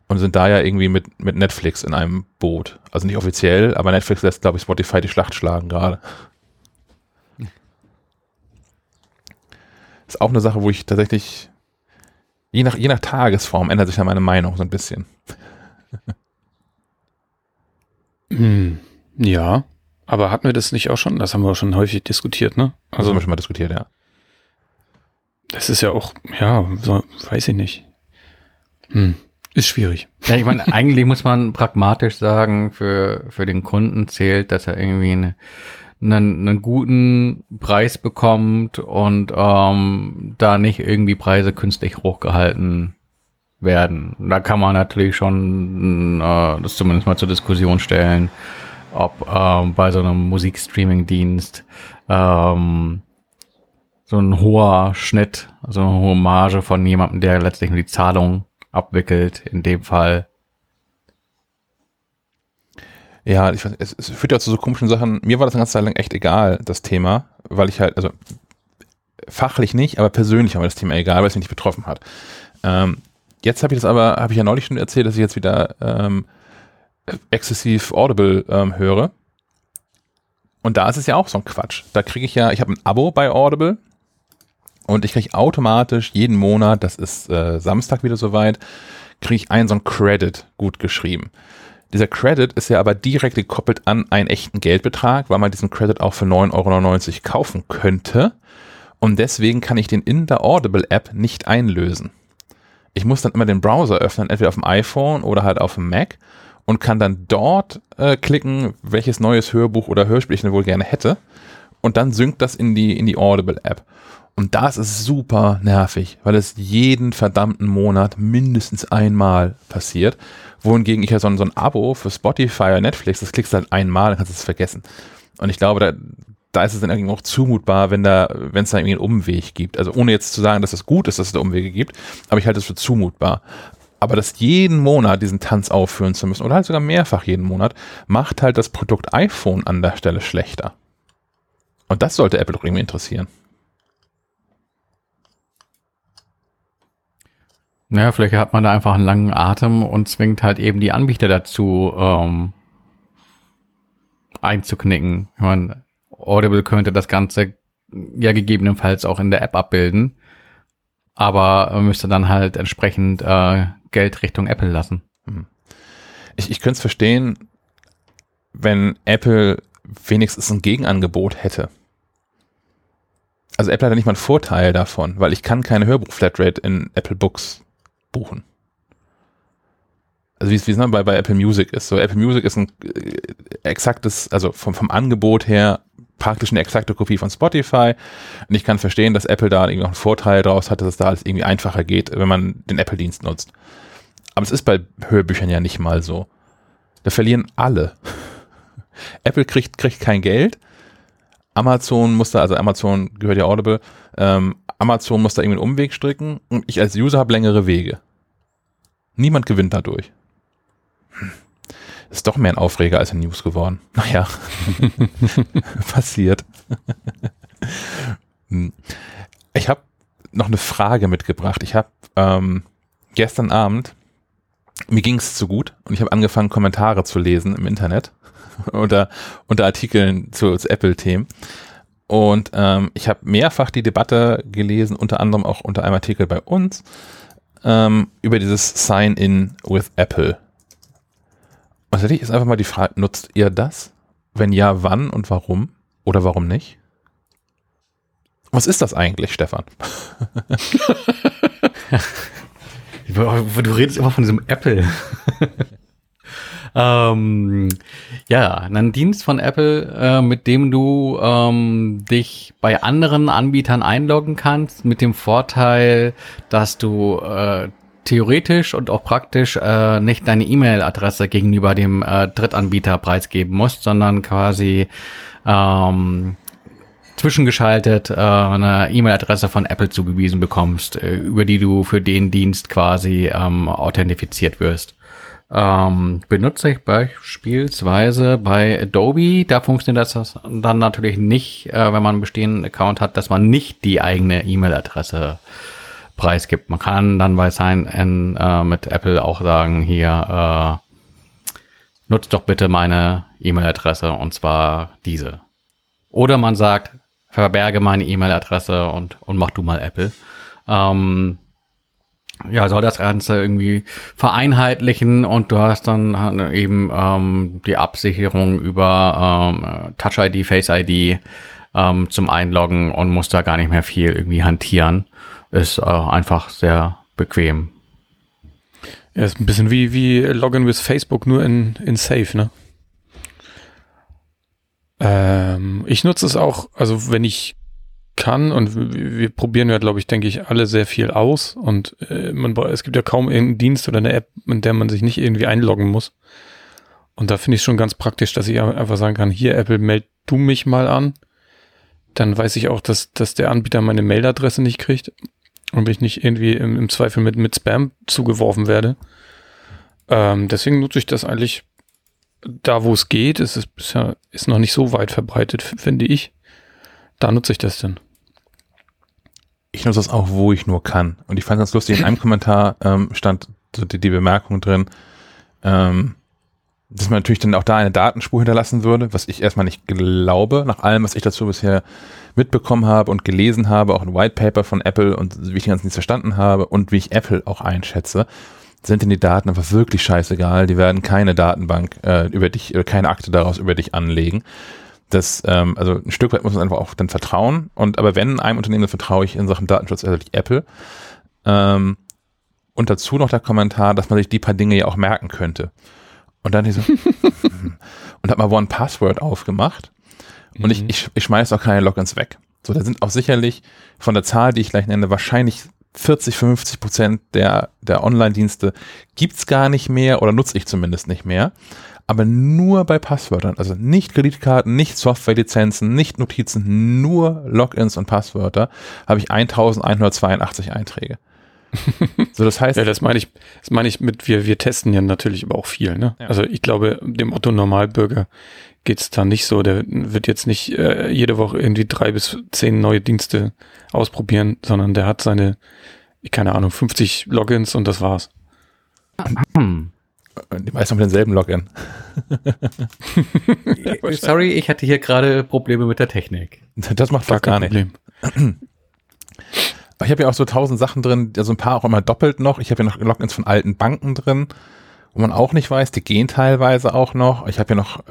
Und sind da ja irgendwie mit, mit Netflix in einem Boot. Also nicht offiziell, aber Netflix lässt, glaube ich, Spotify die Schlacht schlagen gerade. Ist auch eine Sache, wo ich tatsächlich, je nach, je nach Tagesform ändert sich ja meine Meinung so ein bisschen. Hm, ja, aber hatten wir das nicht auch schon? Das haben wir schon häufig diskutiert, ne? Also das haben wir schon mal diskutiert, ja. Das ist ja auch, ja, so, weiß ich nicht. Hm, ist schwierig. Ja, ich meine, eigentlich muss man pragmatisch sagen, für, für den Kunden zählt, dass er irgendwie eine, einen, einen guten Preis bekommt und ähm, da nicht irgendwie Preise künstlich hochgehalten werden. Da kann man natürlich schon äh, das zumindest mal zur Diskussion stellen ob ähm, bei so einem Musikstreaming-Dienst ähm, so ein hoher Schnitt, so eine hohe Marge von jemandem, der letztlich nur die Zahlung abwickelt, in dem Fall. Ja, ich, es, es führt ja zu so komischen Sachen. Mir war das eine ganze Zeit lang echt egal, das Thema, weil ich halt, also fachlich nicht, aber persönlich war mir das Thema egal, weil es mich nicht betroffen hat. Ähm, jetzt habe ich das aber, habe ich ja neulich schon erzählt, dass ich jetzt wieder ähm, exzessiv Audible ähm, höre. Und da ist es ja auch so ein Quatsch. Da kriege ich ja, ich habe ein Abo bei Audible und ich kriege automatisch jeden Monat, das ist äh, Samstag wieder soweit, kriege ich einen so einen Credit gut geschrieben. Dieser Credit ist ja aber direkt gekoppelt an einen echten Geldbetrag, weil man diesen Credit auch für 9,99 Euro kaufen könnte. Und deswegen kann ich den in der Audible-App nicht einlösen. Ich muss dann immer den Browser öffnen, entweder auf dem iPhone oder halt auf dem Mac und kann dann dort äh, klicken, welches neues Hörbuch oder Hörspiel ich denn wohl gerne hätte. Und dann synkt das in die, in die Audible-App. Und das ist super nervig, weil es jeden verdammten Monat mindestens einmal passiert. Wohingegen ich ja so ein, so ein Abo für Spotify oder Netflix, das klickst du halt einmal, dann kannst du es vergessen. Und ich glaube, da, da ist es dann irgendwie auch zumutbar, wenn da, wenn es da irgendwie einen Umweg gibt. Also ohne jetzt zu sagen, dass es gut ist, dass es da Umwege gibt, aber ich halte es für zumutbar. Aber das jeden Monat diesen Tanz aufführen zu müssen oder halt sogar mehrfach jeden Monat, macht halt das Produkt iPhone an der Stelle schlechter. Und das sollte Apple doch irgendwie interessieren. Naja, vielleicht hat man da einfach einen langen Atem und zwingt halt eben die Anbieter dazu, ähm, einzuknicken. Ich meine, Audible könnte das Ganze ja gegebenenfalls auch in der App abbilden, aber müsste dann halt entsprechend äh, Geld Richtung Apple lassen. Hm. Ich, ich könnte es verstehen, wenn Apple wenigstens ein Gegenangebot hätte. Also Apple hat ja nicht mal einen Vorteil davon, weil ich kann keine Hörbuch-Flatrate in Apple Books buchen. also wie es ne, bei, bei Apple Music ist. So Apple Music ist ein äh, exaktes, also vom, vom Angebot her praktisch eine exakte Kopie von Spotify. Und ich kann verstehen, dass Apple da irgendwie noch einen Vorteil draus hat, dass es da alles irgendwie einfacher geht, wenn man den Apple-Dienst nutzt. Aber es ist bei Hörbüchern ja nicht mal so. Da verlieren alle. Apple kriegt, kriegt kein Geld. Amazon muss da, also Amazon gehört ja Audible, ähm, Amazon da irgendwie einen Umweg stricken und ich als User habe längere Wege. Niemand gewinnt dadurch. Ist doch mehr ein Aufreger als ein News geworden. Naja, passiert. Hm. ich habe noch eine Frage mitgebracht. Ich habe ähm, gestern Abend, mir ging es zu gut und ich habe angefangen, Kommentare zu lesen im Internet unter, unter Artikeln zu, zu Apple-Themen. Und ähm, ich habe mehrfach die Debatte gelesen, unter anderem auch unter einem Artikel bei uns, ähm, über dieses Sign-in with Apple. Und tatsächlich ist einfach mal die Frage, nutzt ihr das? Wenn ja, wann und warum? Oder warum nicht? Was ist das eigentlich, Stefan? du redest immer von diesem Apple. ähm, ja, ein Dienst von Apple, äh, mit dem du ähm, dich bei anderen Anbietern einloggen kannst, mit dem Vorteil, dass du äh, theoretisch und auch praktisch äh, nicht deine E-Mail-Adresse gegenüber dem äh, Drittanbieter preisgeben musst, sondern quasi ähm, zwischengeschaltet äh, eine E-Mail-Adresse von Apple zugewiesen bekommst, äh, über die du für den Dienst quasi ähm, authentifiziert wirst. Ähm, benutze ich beispielsweise bei Adobe. Da funktioniert das dann natürlich nicht, äh, wenn man einen bestehenden Account hat, dass man nicht die eigene E-Mail-Adresse preisgibt. Man kann dann bei Sign-In äh, mit Apple auch sagen, hier, äh, nutzt doch bitte meine E-Mail-Adresse und zwar diese. Oder man sagt, verberge meine E-Mail-Adresse und, und mach du mal Apple. Ähm, ja, soll das Ganze irgendwie vereinheitlichen und du hast dann eben ähm, die Absicherung über ähm, Touch ID, Face ID ähm, zum Einloggen und musst da gar nicht mehr viel irgendwie hantieren. Ist äh, einfach sehr bequem. Ja, ist ein bisschen wie, wie Login with Facebook, nur in, in Safe, ne? Ähm, ich nutze es auch, also wenn ich kann und wir, probieren ja, glaube ich, denke ich, alle sehr viel aus und äh, man, es gibt ja kaum irgendeinen Dienst oder eine App, in der man sich nicht irgendwie einloggen muss. Und da finde ich schon ganz praktisch, dass ich einfach sagen kann, hier Apple, meld du mich mal an. Dann weiß ich auch, dass, dass der Anbieter meine Mailadresse nicht kriegt und ich nicht irgendwie im, im Zweifel mit, mit Spam zugeworfen werde. Ähm, deswegen nutze ich das eigentlich da, wo es geht. Es ist bisher ist noch nicht so weit verbreitet, finde ich. Da nutze ich das dann. Ich nutze das auch, wo ich nur kann. Und ich fand das lustig, in einem Kommentar ähm, stand die, die Bemerkung drin, ähm, dass man natürlich dann auch da eine Datenspur hinterlassen würde, was ich erstmal nicht glaube, nach allem, was ich dazu bisher mitbekommen habe und gelesen habe, auch ein White Paper von Apple und wie ich den ganzen nicht verstanden habe und wie ich Apple auch einschätze, sind denn die Daten einfach wirklich scheißegal. Die werden keine Datenbank äh, über dich, äh, keine Akte daraus über dich anlegen. Das, ähm, also ein Stück weit muss man einfach auch dann vertrauen. Und aber wenn einem Unternehmen vertraue ich in Sachen Datenschutz, also Apple. Ähm, und dazu noch der Kommentar, dass man sich die paar Dinge ja auch merken könnte. Und dann so, und hat mal One Password aufgemacht. Und mhm. ich, ich, ich schmeiße auch keine Logins weg. So, da sind auch sicherlich von der Zahl, die ich gleich nenne, wahrscheinlich 40, 50 Prozent der, der Online-Dienste gibt's gar nicht mehr oder nutze ich zumindest nicht mehr. Aber nur bei Passwörtern, also nicht Kreditkarten, nicht Softwarelizenzen, nicht Notizen, nur Logins und Passwörter, habe ich 1182 Einträge. so, das heißt. ja, das meine ich, das meine ich mit, wir, wir testen ja natürlich aber auch viel, ne? Ja. Also ich glaube, dem Otto Normalbürger geht's da nicht so. Der wird jetzt nicht äh, jede Woche irgendwie drei bis zehn neue Dienste ausprobieren, sondern der hat seine, keine Ahnung, 50 Logins und das war's. Die meisten haben denselben Login. Sorry, ich hatte hier gerade Probleme mit der Technik. Das macht gar, gar nicht. Problem. Ich habe ja auch so tausend Sachen drin, also ein paar auch immer doppelt noch. Ich habe ja noch Logins von alten Banken drin wo man auch nicht weiß, die gehen teilweise auch noch. Ich habe ja noch äh,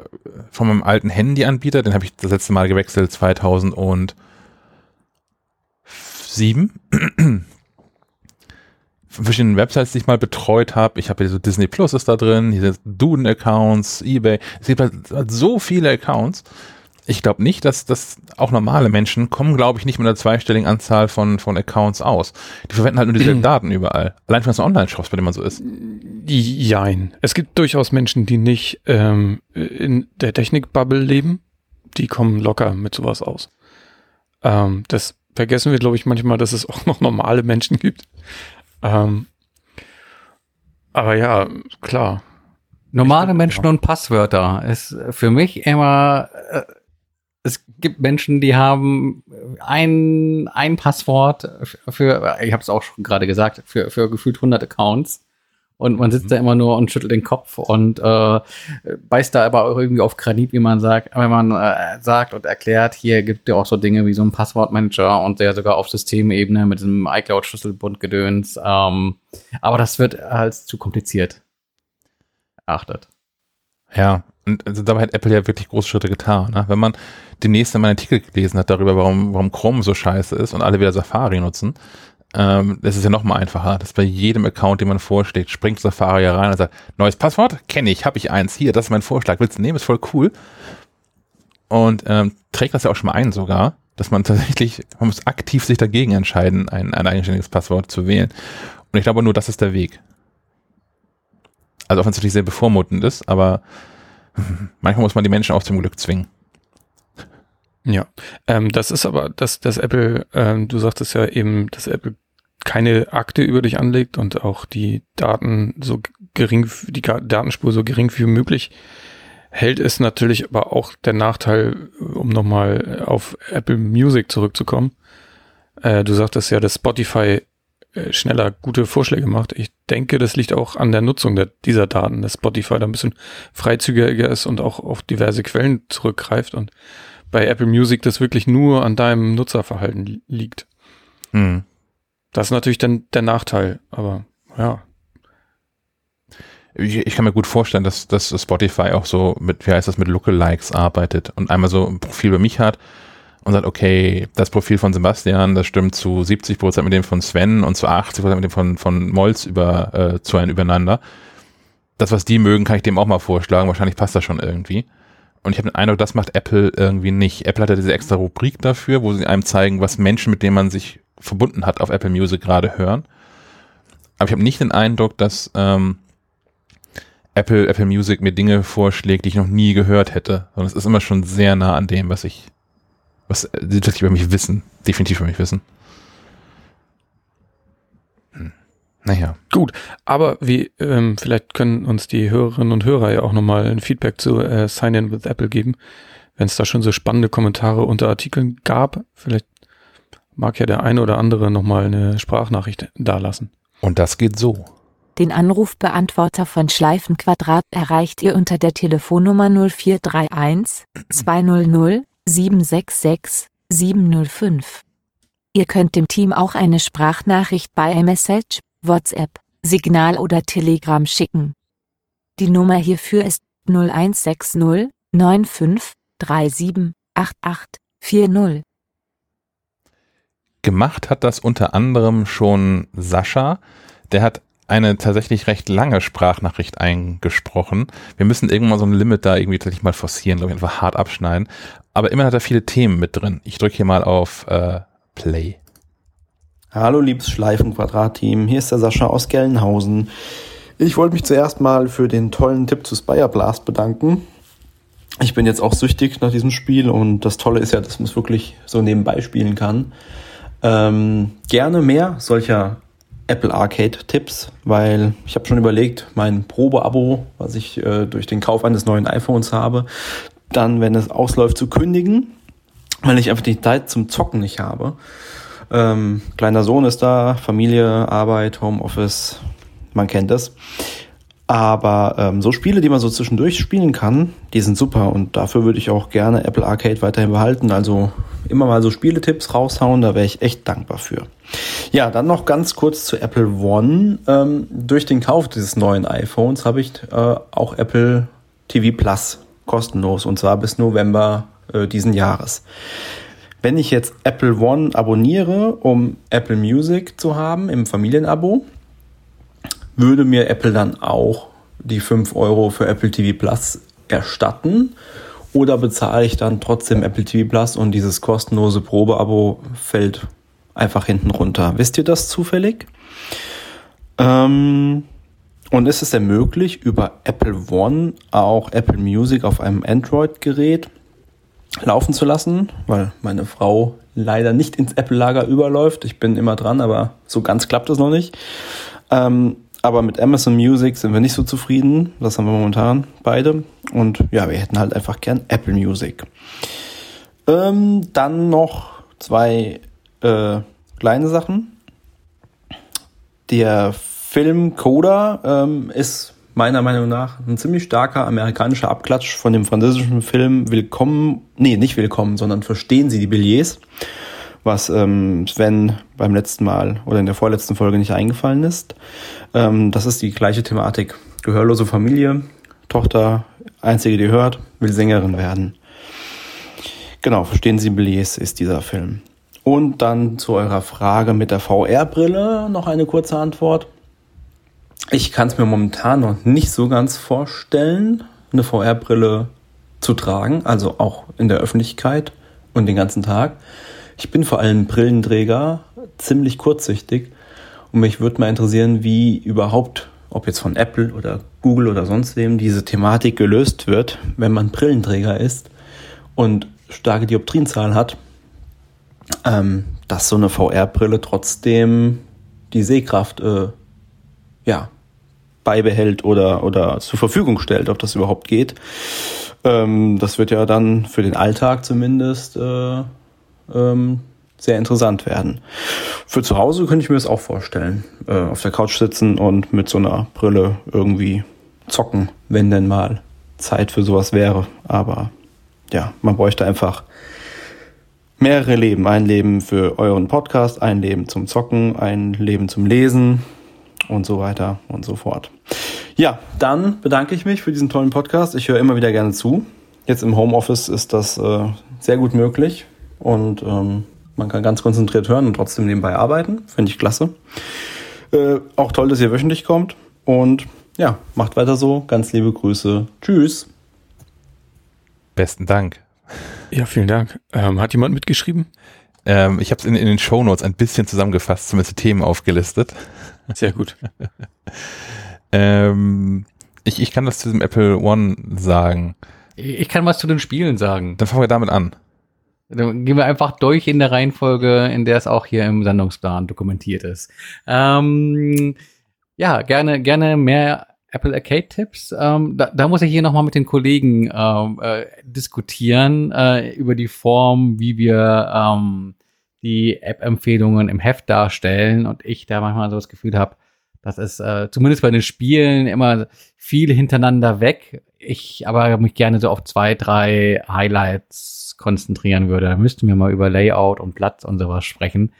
von meinem alten Handyanbieter, den habe ich das letzte Mal gewechselt 2007. verschiedenen Websites, die ich mal betreut habe. Ich habe hier so Disney Plus ist da drin, hier sind Duden-Accounts, Ebay. Es gibt halt so viele Accounts. Ich glaube nicht, dass das auch normale Menschen kommen, glaube ich, nicht mit einer zweistelligen Anzahl von, von Accounts aus. Die verwenden halt nur dieselben Daten überall. Allein schon das Online-Shops, bei dem man so ist. Jein. Es gibt durchaus Menschen, die nicht ähm, in der Technikbubble leben. Die kommen locker mit sowas aus. Ähm, das vergessen wir, glaube ich, manchmal, dass es auch noch normale Menschen gibt. Ähm, aber ja, klar. Normale Menschen und Passwörter ist für mich immer, äh, es gibt Menschen, die haben ein, ein Passwort für, ich habe es auch schon gerade gesagt, für, für gefühlt 100 Accounts. Und man sitzt mhm. da immer nur und schüttelt den Kopf und äh, beißt da aber auch irgendwie auf Granit, wie man sagt, wenn man äh, sagt und erklärt, hier gibt ja auch so Dinge wie so ein Passwortmanager und der sogar auf Systemebene mit diesem iCloud-Schlüsselbund gedöns. Ähm, aber das wird als zu kompliziert erachtet. Ja, und also dabei hat Apple ja wirklich große Schritte getan. Ne? Wenn man demnächst einmal einen Artikel gelesen hat darüber, warum, warum Chrome so scheiße ist und alle wieder Safari nutzen, ähm, das ist ja noch mal einfacher. Das bei jedem Account, den man vorschlägt, springt Safari rein und sagt, neues Passwort? Kenne ich, habe ich eins. Hier, das ist mein Vorschlag. Willst du nehmen? Ist voll cool. Und ähm, trägt das ja auch schon mal ein sogar, dass man tatsächlich, man muss aktiv sich dagegen entscheiden, ein, ein eigenständiges Passwort zu wählen. Und ich glaube nur, das ist der Weg. Also natürlich sehr bevormutend ist, aber manchmal muss man die Menschen auch zum Glück zwingen. Ja, ähm, das ist aber, dass das Apple, ähm, du sagtest ja eben, dass Apple keine Akte über dich anlegt und auch die Daten so gering, die Datenspur so gering wie möglich hält, ist natürlich aber auch der Nachteil, um nochmal auf Apple Music zurückzukommen. Äh, du sagtest ja, dass Spotify äh, schneller gute Vorschläge macht. Ich denke, das liegt auch an der Nutzung der, dieser Daten, dass Spotify da ein bisschen freizügiger ist und auch auf diverse Quellen zurückgreift und bei Apple Music das wirklich nur an deinem Nutzerverhalten liegt. Hm. Das ist natürlich dann der Nachteil, aber ja. Ich, ich kann mir gut vorstellen, dass, dass Spotify auch so mit, wie heißt das, mit Lookalikes arbeitet und einmal so ein Profil bei mich hat und sagt, okay, das Profil von Sebastian, das stimmt zu 70 Prozent mit dem von Sven und zu 80 Prozent mit dem von, von Molz über, äh, zu einem übereinander. Das, was die mögen, kann ich dem auch mal vorschlagen. Wahrscheinlich passt das schon irgendwie. Und ich habe den Eindruck, das macht Apple irgendwie nicht. Apple hat ja diese extra Rubrik dafür, wo sie einem zeigen, was Menschen, mit denen man sich verbunden hat, auf Apple Music gerade hören. Aber ich habe nicht den Eindruck, dass ähm, Apple, Apple Music mir Dinge vorschlägt, die ich noch nie gehört hätte. Sondern es ist immer schon sehr nah an dem, was ich, was sie tatsächlich über mich wissen, definitiv über mich wissen. Naja. Gut, aber wie, ähm, vielleicht können uns die Hörerinnen und Hörer ja auch nochmal ein Feedback zu äh, Sign In with Apple geben, wenn es da schon so spannende Kommentare unter Artikeln gab. Vielleicht mag ja der eine oder andere nochmal eine Sprachnachricht dalassen. Und das geht so. Den Anrufbeantworter von Schleifenquadrat erreicht ihr unter der Telefonnummer 0431 200 766 705. Ihr könnt dem Team auch eine Sprachnachricht bei iMessage, WhatsApp, Signal oder Telegram schicken. Die Nummer hierfür ist 0160 95 37 88 40. Gemacht hat das unter anderem schon Sascha. Der hat eine tatsächlich recht lange Sprachnachricht eingesprochen. Wir müssen irgendwann so ein Limit da irgendwie tatsächlich mal forcieren, glaube ich, einfach hart abschneiden. Aber immerhin hat er viele Themen mit drin. Ich drücke hier mal auf äh, Play. Hallo liebes Schleifenquadrat-Team, hier ist der Sascha aus Gelnhausen. Ich wollte mich zuerst mal für den tollen Tipp zu Spire Blast bedanken. Ich bin jetzt auch süchtig nach diesem Spiel und das Tolle ist ja, dass man es wirklich so nebenbei spielen kann. Ähm, gerne mehr solcher Apple Arcade Tipps, weil ich habe schon überlegt, mein Probeabo, was ich äh, durch den Kauf eines neuen iPhones habe, dann, wenn es ausläuft, zu kündigen, weil ich einfach die Zeit zum Zocken nicht habe. Ähm, kleiner Sohn ist da, Familie, Arbeit, Homeoffice, man kennt es. Aber ähm, so Spiele, die man so zwischendurch spielen kann, die sind super und dafür würde ich auch gerne Apple Arcade weiterhin behalten. Also immer mal so Spieletipps raushauen, da wäre ich echt dankbar für. Ja, dann noch ganz kurz zu Apple One. Ähm, durch den Kauf dieses neuen iPhones habe ich äh, auch Apple TV Plus kostenlos und zwar bis November äh, diesen Jahres. Wenn ich jetzt Apple One abonniere, um Apple Music zu haben im Familienabo, würde mir Apple dann auch die 5 Euro für Apple TV Plus erstatten? Oder bezahle ich dann trotzdem Apple TV Plus und dieses kostenlose Probeabo fällt einfach hinten runter? Wisst ihr das zufällig? Ähm, und ist es denn möglich, über Apple One auch Apple Music auf einem Android-Gerät laufen zu lassen? Weil meine Frau leider nicht ins Apple-Lager überläuft. Ich bin immer dran, aber so ganz klappt es noch nicht. Ähm, aber mit Amazon Music sind wir nicht so zufrieden. Das haben wir momentan beide. Und ja, wir hätten halt einfach gern Apple Music. Ähm, dann noch zwei äh, kleine Sachen. Der Film Coda ähm, ist meiner Meinung nach ein ziemlich starker amerikanischer Abklatsch von dem französischen Film Willkommen, nee, nicht Willkommen, sondern Verstehen Sie die Billets was ähm, Sven beim letzten Mal oder in der vorletzten Folge nicht eingefallen ist. Ähm, das ist die gleiche Thematik. Gehörlose Familie, Tochter, einzige, die hört, will Sängerin werden. Genau, verstehen Sie Belize ist dieser Film. Und dann zu eurer Frage mit der VR-Brille noch eine kurze Antwort. Ich kann es mir momentan noch nicht so ganz vorstellen, eine VR-Brille zu tragen, also auch in der Öffentlichkeit und den ganzen Tag. Ich bin vor allem Brillenträger, ziemlich kurzsichtig und mich würde mal interessieren, wie überhaupt, ob jetzt von Apple oder Google oder sonst wem, diese Thematik gelöst wird, wenn man Brillenträger ist und starke Dioptrienzahl hat, ähm, dass so eine VR-Brille trotzdem die Sehkraft äh, ja, beibehält oder, oder zur Verfügung stellt, ob das überhaupt geht. Ähm, das wird ja dann für den Alltag zumindest äh, ähm, sehr interessant werden. Für zu Hause könnte ich mir das auch vorstellen. Äh, auf der Couch sitzen und mit so einer Brille irgendwie zocken, wenn denn mal Zeit für sowas wäre. Aber ja, man bräuchte einfach mehrere Leben. Ein Leben für euren Podcast, ein Leben zum Zocken, ein Leben zum Lesen und so weiter und so fort. Ja, dann bedanke ich mich für diesen tollen Podcast. Ich höre immer wieder gerne zu. Jetzt im Homeoffice ist das äh, sehr gut möglich und ähm, man kann ganz konzentriert hören und trotzdem nebenbei arbeiten. Finde ich klasse. Äh, auch toll, dass ihr wöchentlich kommt. Und ja, macht weiter so. Ganz liebe Grüße. Tschüss. Besten Dank. Ja, vielen Dank. Ähm, hat jemand mitgeschrieben? Ähm, ich habe es in, in, den Show Notes ein bisschen zusammengefasst, zumindest die Themen aufgelistet. Sehr gut. ähm, ich, ich kann das zu diesem Apple One sagen. Ich kann was zu den Spielen sagen. Dann fangen wir damit an. Dann gehen wir einfach durch in der Reihenfolge, in der es auch hier im Sendungsplan dokumentiert ist. Ähm, ja, gerne, gerne mehr Apple Arcade Tipps. Ähm, da, da muss ich hier nochmal mit den Kollegen ähm, äh, diskutieren äh, über die Form, wie wir ähm, die App-Empfehlungen im Heft darstellen und ich da manchmal so das Gefühl habe, das ist äh, zumindest bei den Spielen immer viel hintereinander weg. Ich aber mich gerne so auf zwei, drei Highlights konzentrieren würde, dann müssten wir mal über Layout und Platz und sowas sprechen.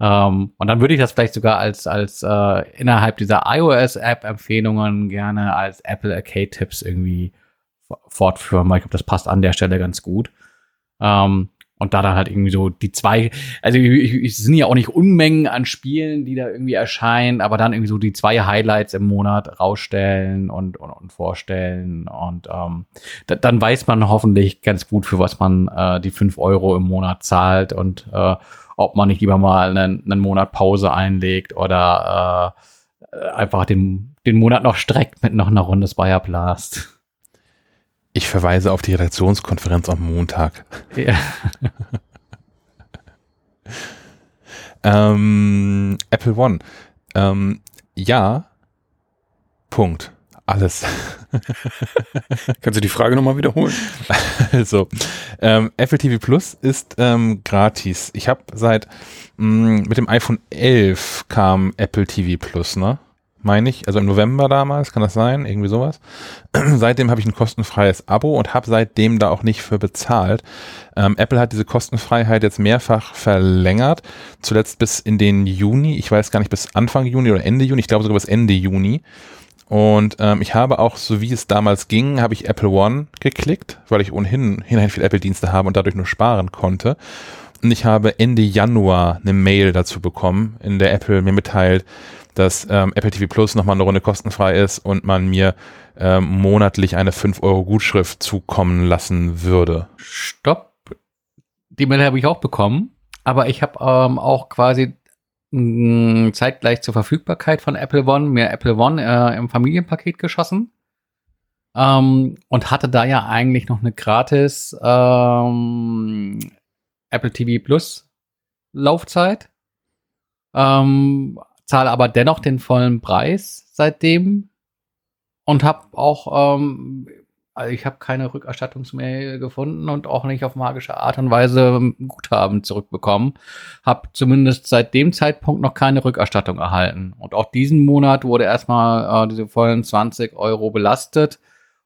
Ähm, und dann würde ich das vielleicht sogar als, als äh, innerhalb dieser iOS-App-Empfehlungen gerne als Apple Arcade-Tipps irgendwie fortführen, weil ich glaube, das passt an der Stelle ganz gut. Ähm, und da dann halt irgendwie so die zwei, also es sind ja auch nicht Unmengen an Spielen, die da irgendwie erscheinen, aber dann irgendwie so die zwei Highlights im Monat rausstellen und, und, und vorstellen. Und ähm, da, dann weiß man hoffentlich ganz gut, für was man äh, die fünf Euro im Monat zahlt und äh, ob man nicht lieber mal einen, einen Monat Pause einlegt oder äh, einfach den, den Monat noch streckt mit noch einer Runde Spire Blast. Ich verweise auf die Redaktionskonferenz am Montag. Ja. ähm, Apple One. Ähm, ja. Punkt. Alles. Kannst du die Frage nochmal wiederholen? Also, ähm, Apple TV Plus ist ähm, gratis. Ich habe seit mh, mm, mit dem iPhone 11 kam Apple TV Plus, ne? Meine ich, also im November damals, kann das sein, irgendwie sowas. seitdem habe ich ein kostenfreies Abo und habe seitdem da auch nicht für bezahlt. Ähm, Apple hat diese Kostenfreiheit jetzt mehrfach verlängert, zuletzt bis in den Juni, ich weiß gar nicht, bis Anfang Juni oder Ende Juni, ich glaube sogar bis Ende Juni. Und ähm, ich habe auch, so wie es damals ging, habe ich Apple One geklickt, weil ich ohnehin hinterher viele Apple-Dienste habe und dadurch nur sparen konnte. Und ich habe Ende Januar eine Mail dazu bekommen, in der Apple mir mitteilt, dass ähm, Apple TV Plus nochmal eine Runde kostenfrei ist und man mir ähm, monatlich eine 5 Euro Gutschrift zukommen lassen würde. Stopp. Die Mail habe ich auch bekommen, aber ich habe ähm, auch quasi mh, zeitgleich zur Verfügbarkeit von Apple One mir Apple One äh, im Familienpaket geschossen. Ähm, und hatte da ja eigentlich noch eine gratis ähm, Apple TV Plus Laufzeit. Ähm, zahle aber dennoch den vollen Preis seitdem und habe auch, ähm, also ich habe keine Rückerstattungsmail gefunden und auch nicht auf magische Art und Weise Guthaben zurückbekommen. Habe zumindest seit dem Zeitpunkt noch keine Rückerstattung erhalten. Und auch diesen Monat wurde erstmal äh, diese vollen 20 Euro belastet.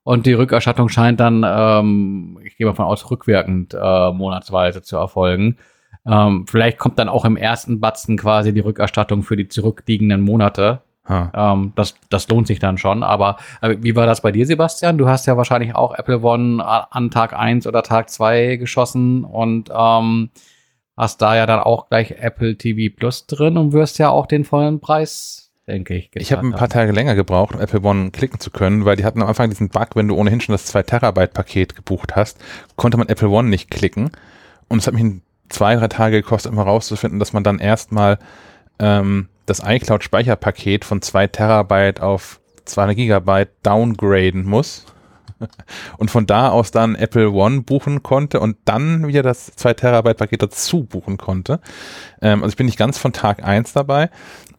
Und die Rückerstattung scheint dann, ähm, ich gehe mal von aus, rückwirkend äh, monatsweise zu erfolgen. Ähm, vielleicht kommt dann auch im ersten Batzen quasi die Rückerstattung für die zurückliegenden Monate. Ähm, das, das lohnt sich dann schon. Aber, aber wie war das bei dir, Sebastian? Du hast ja wahrscheinlich auch Apple One an Tag 1 oder Tag 2 geschossen und ähm, hast da ja dann auch gleich Apple TV Plus drin und wirst ja auch den vollen Preis, denke ich. Ich habe ein paar Tage länger gebraucht, um Apple One klicken zu können, weil die hatten am Anfang diesen Bug, wenn du ohnehin schon das 2 Terabyte Paket gebucht hast, konnte man Apple One nicht klicken. Und es hat mich zwei, drei Tage gekostet, um herauszufinden, dass man dann erstmal ähm, das iCloud-Speicherpaket von 2 Terabyte auf 200 Gigabyte downgraden muss und von da aus dann Apple One buchen konnte und dann wieder das 2 Terabyte Paket dazu buchen konnte. Ähm, also ich bin nicht ganz von Tag 1 dabei.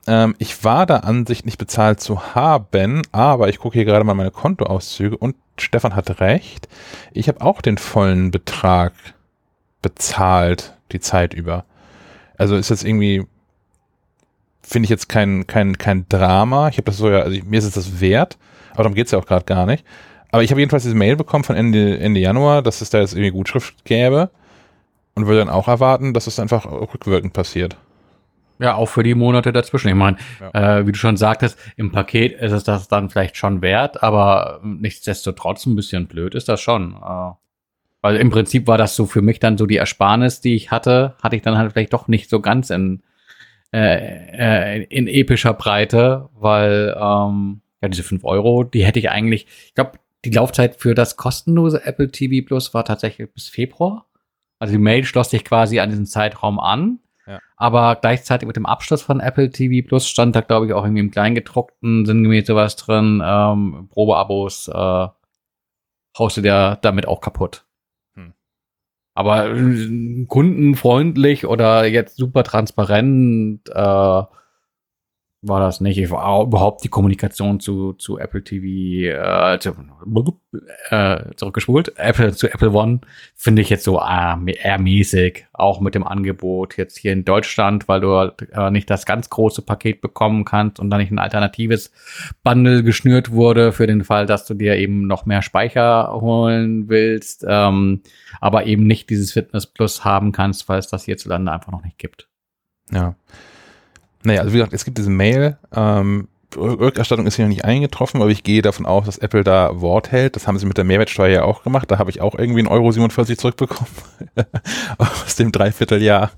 Ähm, ich war da an sich nicht bezahlt zu haben, aber ich gucke hier gerade mal meine Kontoauszüge und Stefan hat recht. Ich habe auch den vollen Betrag bezahlt die Zeit über. Also ist jetzt irgendwie finde ich jetzt kein, kein, kein Drama. Ich habe das so ja, also mir ist es das wert, aber darum geht es ja auch gerade gar nicht. Aber ich habe jedenfalls diese Mail bekommen von Ende, Ende Januar, dass es da jetzt irgendwie Gutschrift gäbe und würde dann auch erwarten, dass es einfach rückwirkend passiert. Ja, auch für die Monate dazwischen. Ich meine, ja. äh, wie du schon sagtest, im Paket ist es das dann vielleicht schon wert, aber nichtsdestotrotz ein bisschen blöd ist das schon. Äh, weil im Prinzip war das so für mich dann so die Ersparnis, die ich hatte, hatte ich dann halt vielleicht doch nicht so ganz in, äh, äh, in epischer Breite, weil ähm, ja diese 5 Euro, die hätte ich eigentlich, ich glaube, die Laufzeit für das kostenlose Apple TV Plus war tatsächlich bis Februar. Also die Mail schloss sich quasi an diesen Zeitraum an. Ja. Aber gleichzeitig mit dem Abschluss von Apple TV Plus stand da, glaube ich, auch irgendwie im Kleingedruckten sinngemäß sowas drin. Ähm, Probeabos äh, haust du dir damit auch kaputt. Aber äh, kundenfreundlich oder jetzt super transparent äh, war das nicht. Ich war überhaupt die Kommunikation zu, zu Apple TV äh, zu, äh, zurückgespult. Apple zu Apple One finde ich jetzt so äh, eher mäßig, auch mit dem Angebot jetzt hier in Deutschland, weil du äh, nicht das ganz große Paket bekommen kannst und dann nicht ein alternatives Bundle geschnürt wurde für den Fall, dass du dir eben noch mehr Speicher holen willst, ähm, aber eben nicht dieses Fitness Plus haben kannst, weil es das hierzulande einfach noch nicht gibt. Ja. Naja, also wie gesagt, es gibt diese Mail, ähm, Rückerstattung ist hier noch nicht eingetroffen, aber ich gehe davon aus, dass Apple da Wort hält. Das haben sie mit der Mehrwertsteuer ja auch gemacht. Da habe ich auch irgendwie 1,47 Euro zurückbekommen. Aus dem Dreivierteljahr.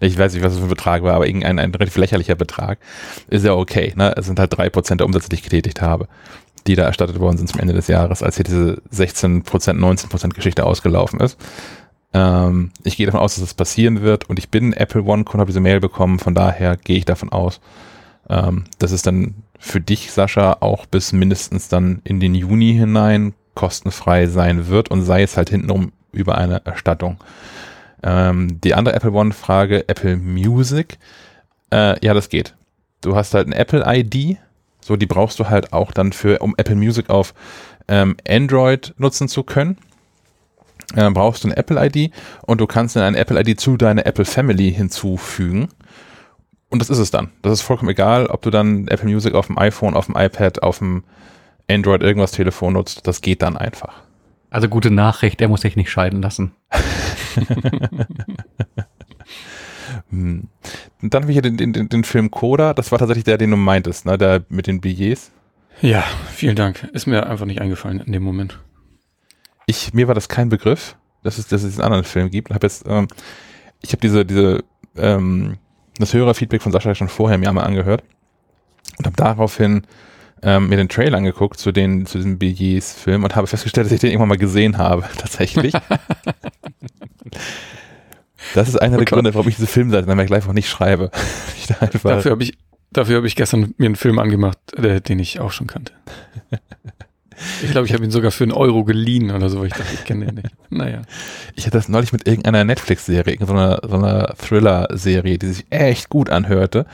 ich weiß nicht, was das für ein Betrag war, aber irgendein ein relativ lächerlicher Betrag. Ist ja okay. Ne? Es sind halt drei Prozent der Umsätze, die ich getätigt habe, die da erstattet worden sind zum Ende des Jahres, als hier diese 16 Prozent, 19 Prozent Geschichte ausgelaufen ist. Ähm, ich gehe davon aus, dass das passieren wird und ich bin Apple One-Kunde, habe diese Mail bekommen, von daher gehe ich davon aus, ähm, dass es dann für dich, Sascha, auch bis mindestens dann in den Juni hinein kostenfrei sein wird und sei es halt hintenrum über eine Erstattung. Ähm, die andere Apple One-Frage, Apple Music, äh, ja, das geht. Du hast halt eine Apple ID, so die brauchst du halt auch dann für, um Apple Music auf ähm, Android nutzen zu können äh, brauchst du eine Apple ID und du kannst dann eine Apple ID zu deiner Apple Family hinzufügen. Und das ist es dann. Das ist vollkommen egal, ob du dann Apple Music auf dem iPhone, auf dem iPad, auf dem Android irgendwas Telefon nutzt. Das geht dann einfach. Also gute Nachricht, er muss sich nicht scheiden lassen. hm. Dann habe ich hier den, den, den Film Coda. Das war tatsächlich der, den du meintest, ne? Der mit den Billets. Ja, vielen Dank. Ist mir einfach nicht eingefallen in dem Moment ich, mir war das kein Begriff, dass es, dass es einen anderen Film gibt. Hab jetzt, ähm, ich habe diese, diese, ähm, das Hörerfeedback von Sascha schon vorher mir einmal angehört. und habe daraufhin ähm, mir den Trailer angeguckt zu, den, zu diesem Billets-Film und habe festgestellt, dass ich den irgendwann mal gesehen habe, tatsächlich. das ist einer Oh der Gott. Gründe, warum ich diese Filmseite dann gleich auch nicht schreibe. ich da Dafür habe ich, dafür habe ich gestern mir einen Film angemacht, äh, den ich auch schon kannte. Ich glaube, ich habe ihn sogar für einen Euro geliehen oder so, weil ich dachte, ich kenne den nicht. Naja. ich hatte das neulich mit irgendeiner Netflix-Serie, irgendeiner so einer Thriller-Serie, die sich echt gut anhörte.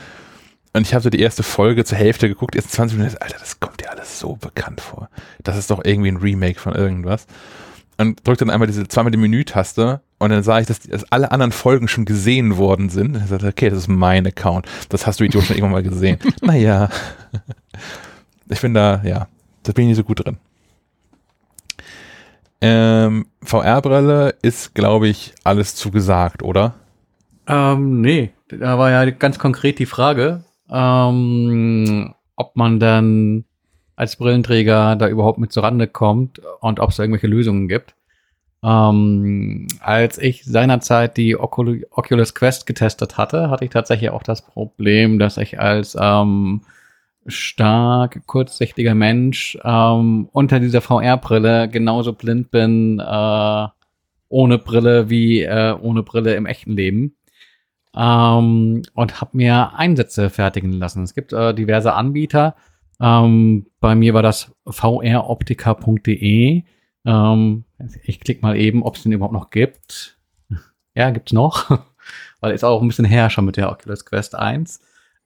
Und ich habe so die erste Folge zur Hälfte geguckt, erst 20 Minuten, Alter, das kommt dir alles so bekannt vor. Das ist doch irgendwie ein Remake von irgendwas. Und drückte dann einmal diese zweimal die Menü-Taste und dann sah ich, dass, die- dass alle anderen Folgen schon gesehen worden sind. Und ich sagte, okay, das ist mein Account. Das hast du Idiot schon irgendwann mal gesehen. naja. Ich bin da, ja, da bin ich nicht so gut drin. Ähm, VR-Brille ist, glaube ich, alles zugesagt, oder? Ähm, nee, da war ja ganz konkret die Frage, ähm, ob man dann als Brillenträger da überhaupt mit zurande kommt und ob es irgendwelche Lösungen gibt. Ähm, als ich seinerzeit die Ocul Oculus Quest getestet hatte, hatte ich tatsächlich auch das Problem, dass ich als ähm, stark kurzsichtiger Mensch ähm, unter dieser VR-Brille genauso blind bin äh, ohne Brille wie äh, ohne Brille im echten Leben ähm, und habe mir Einsätze fertigen lassen. Es gibt äh, diverse Anbieter. Ähm, bei mir war das vroptica.de. Ähm, ich klicke mal eben, ob es den überhaupt noch gibt. Ja, gibt's noch. Weil ist auch ein bisschen her schon mit der Oculus Quest 1.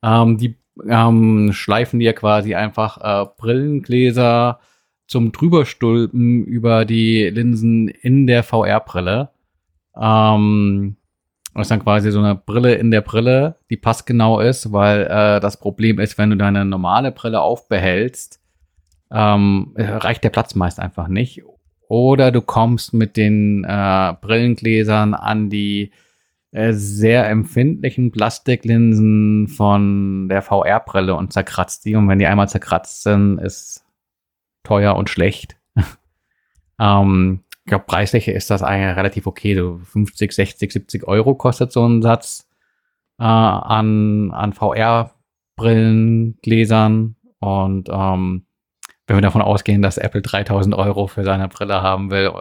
Ähm, die ähm, schleifen dir quasi einfach äh, Brillengläser zum Drüberstülpen über die Linsen in der VR-Brille. Ähm, das ist dann quasi so eine Brille in der Brille, die passgenau ist, weil äh, das Problem ist, wenn du deine normale Brille aufbehältst, ähm, reicht der Platz meist einfach nicht. Oder du kommst mit den äh, Brillengläsern an die äh, sehr empfindlichen Plastiklinsen von der VR-Brille und zerkratzt die. Und wenn die einmal zerkratzt sind, ist teuer und schlecht. ähm, ich glaube, preislich ist das eigentlich relativ okay. So 50, 60, 70 Euro kostet so ein Satz äh, an, an VR-Brillengläsern. Und ähm, wenn wir davon ausgehen, dass Apple 3000 Euro für seine Brille haben will,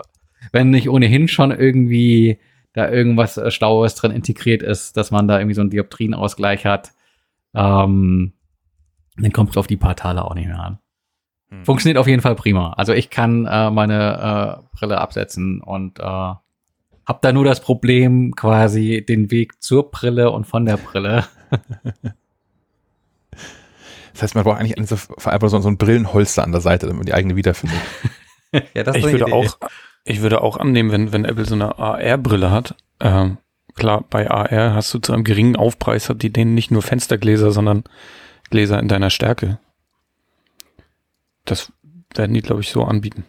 wenn nicht ohnehin schon irgendwie da irgendwas äh, Schlaues drin integriert ist, dass man da irgendwie so einen Dioptrienausgleich hat, ähm, dann kommt es auf die paar Taler auch nicht mehr an. Hm. Funktioniert auf jeden Fall prima. Also ich kann äh, meine äh, Brille absetzen und äh, habe da nur das Problem, quasi den Weg zur Brille und von der Brille. Das heißt, man braucht eigentlich allem so, so ein Brillenholster an der Seite, damit man die eigene wiederfindet. ja, das Ich würde Idee. auch, ich würde auch annehmen, wenn, wenn Apple so eine AR-Brille hat, ähm, klar, bei AR hast du zu einem geringen Aufpreis, hat die denen nicht nur Fenstergläser, sondern Gläser in deiner Stärke. Das werden die, glaube ich, so anbieten.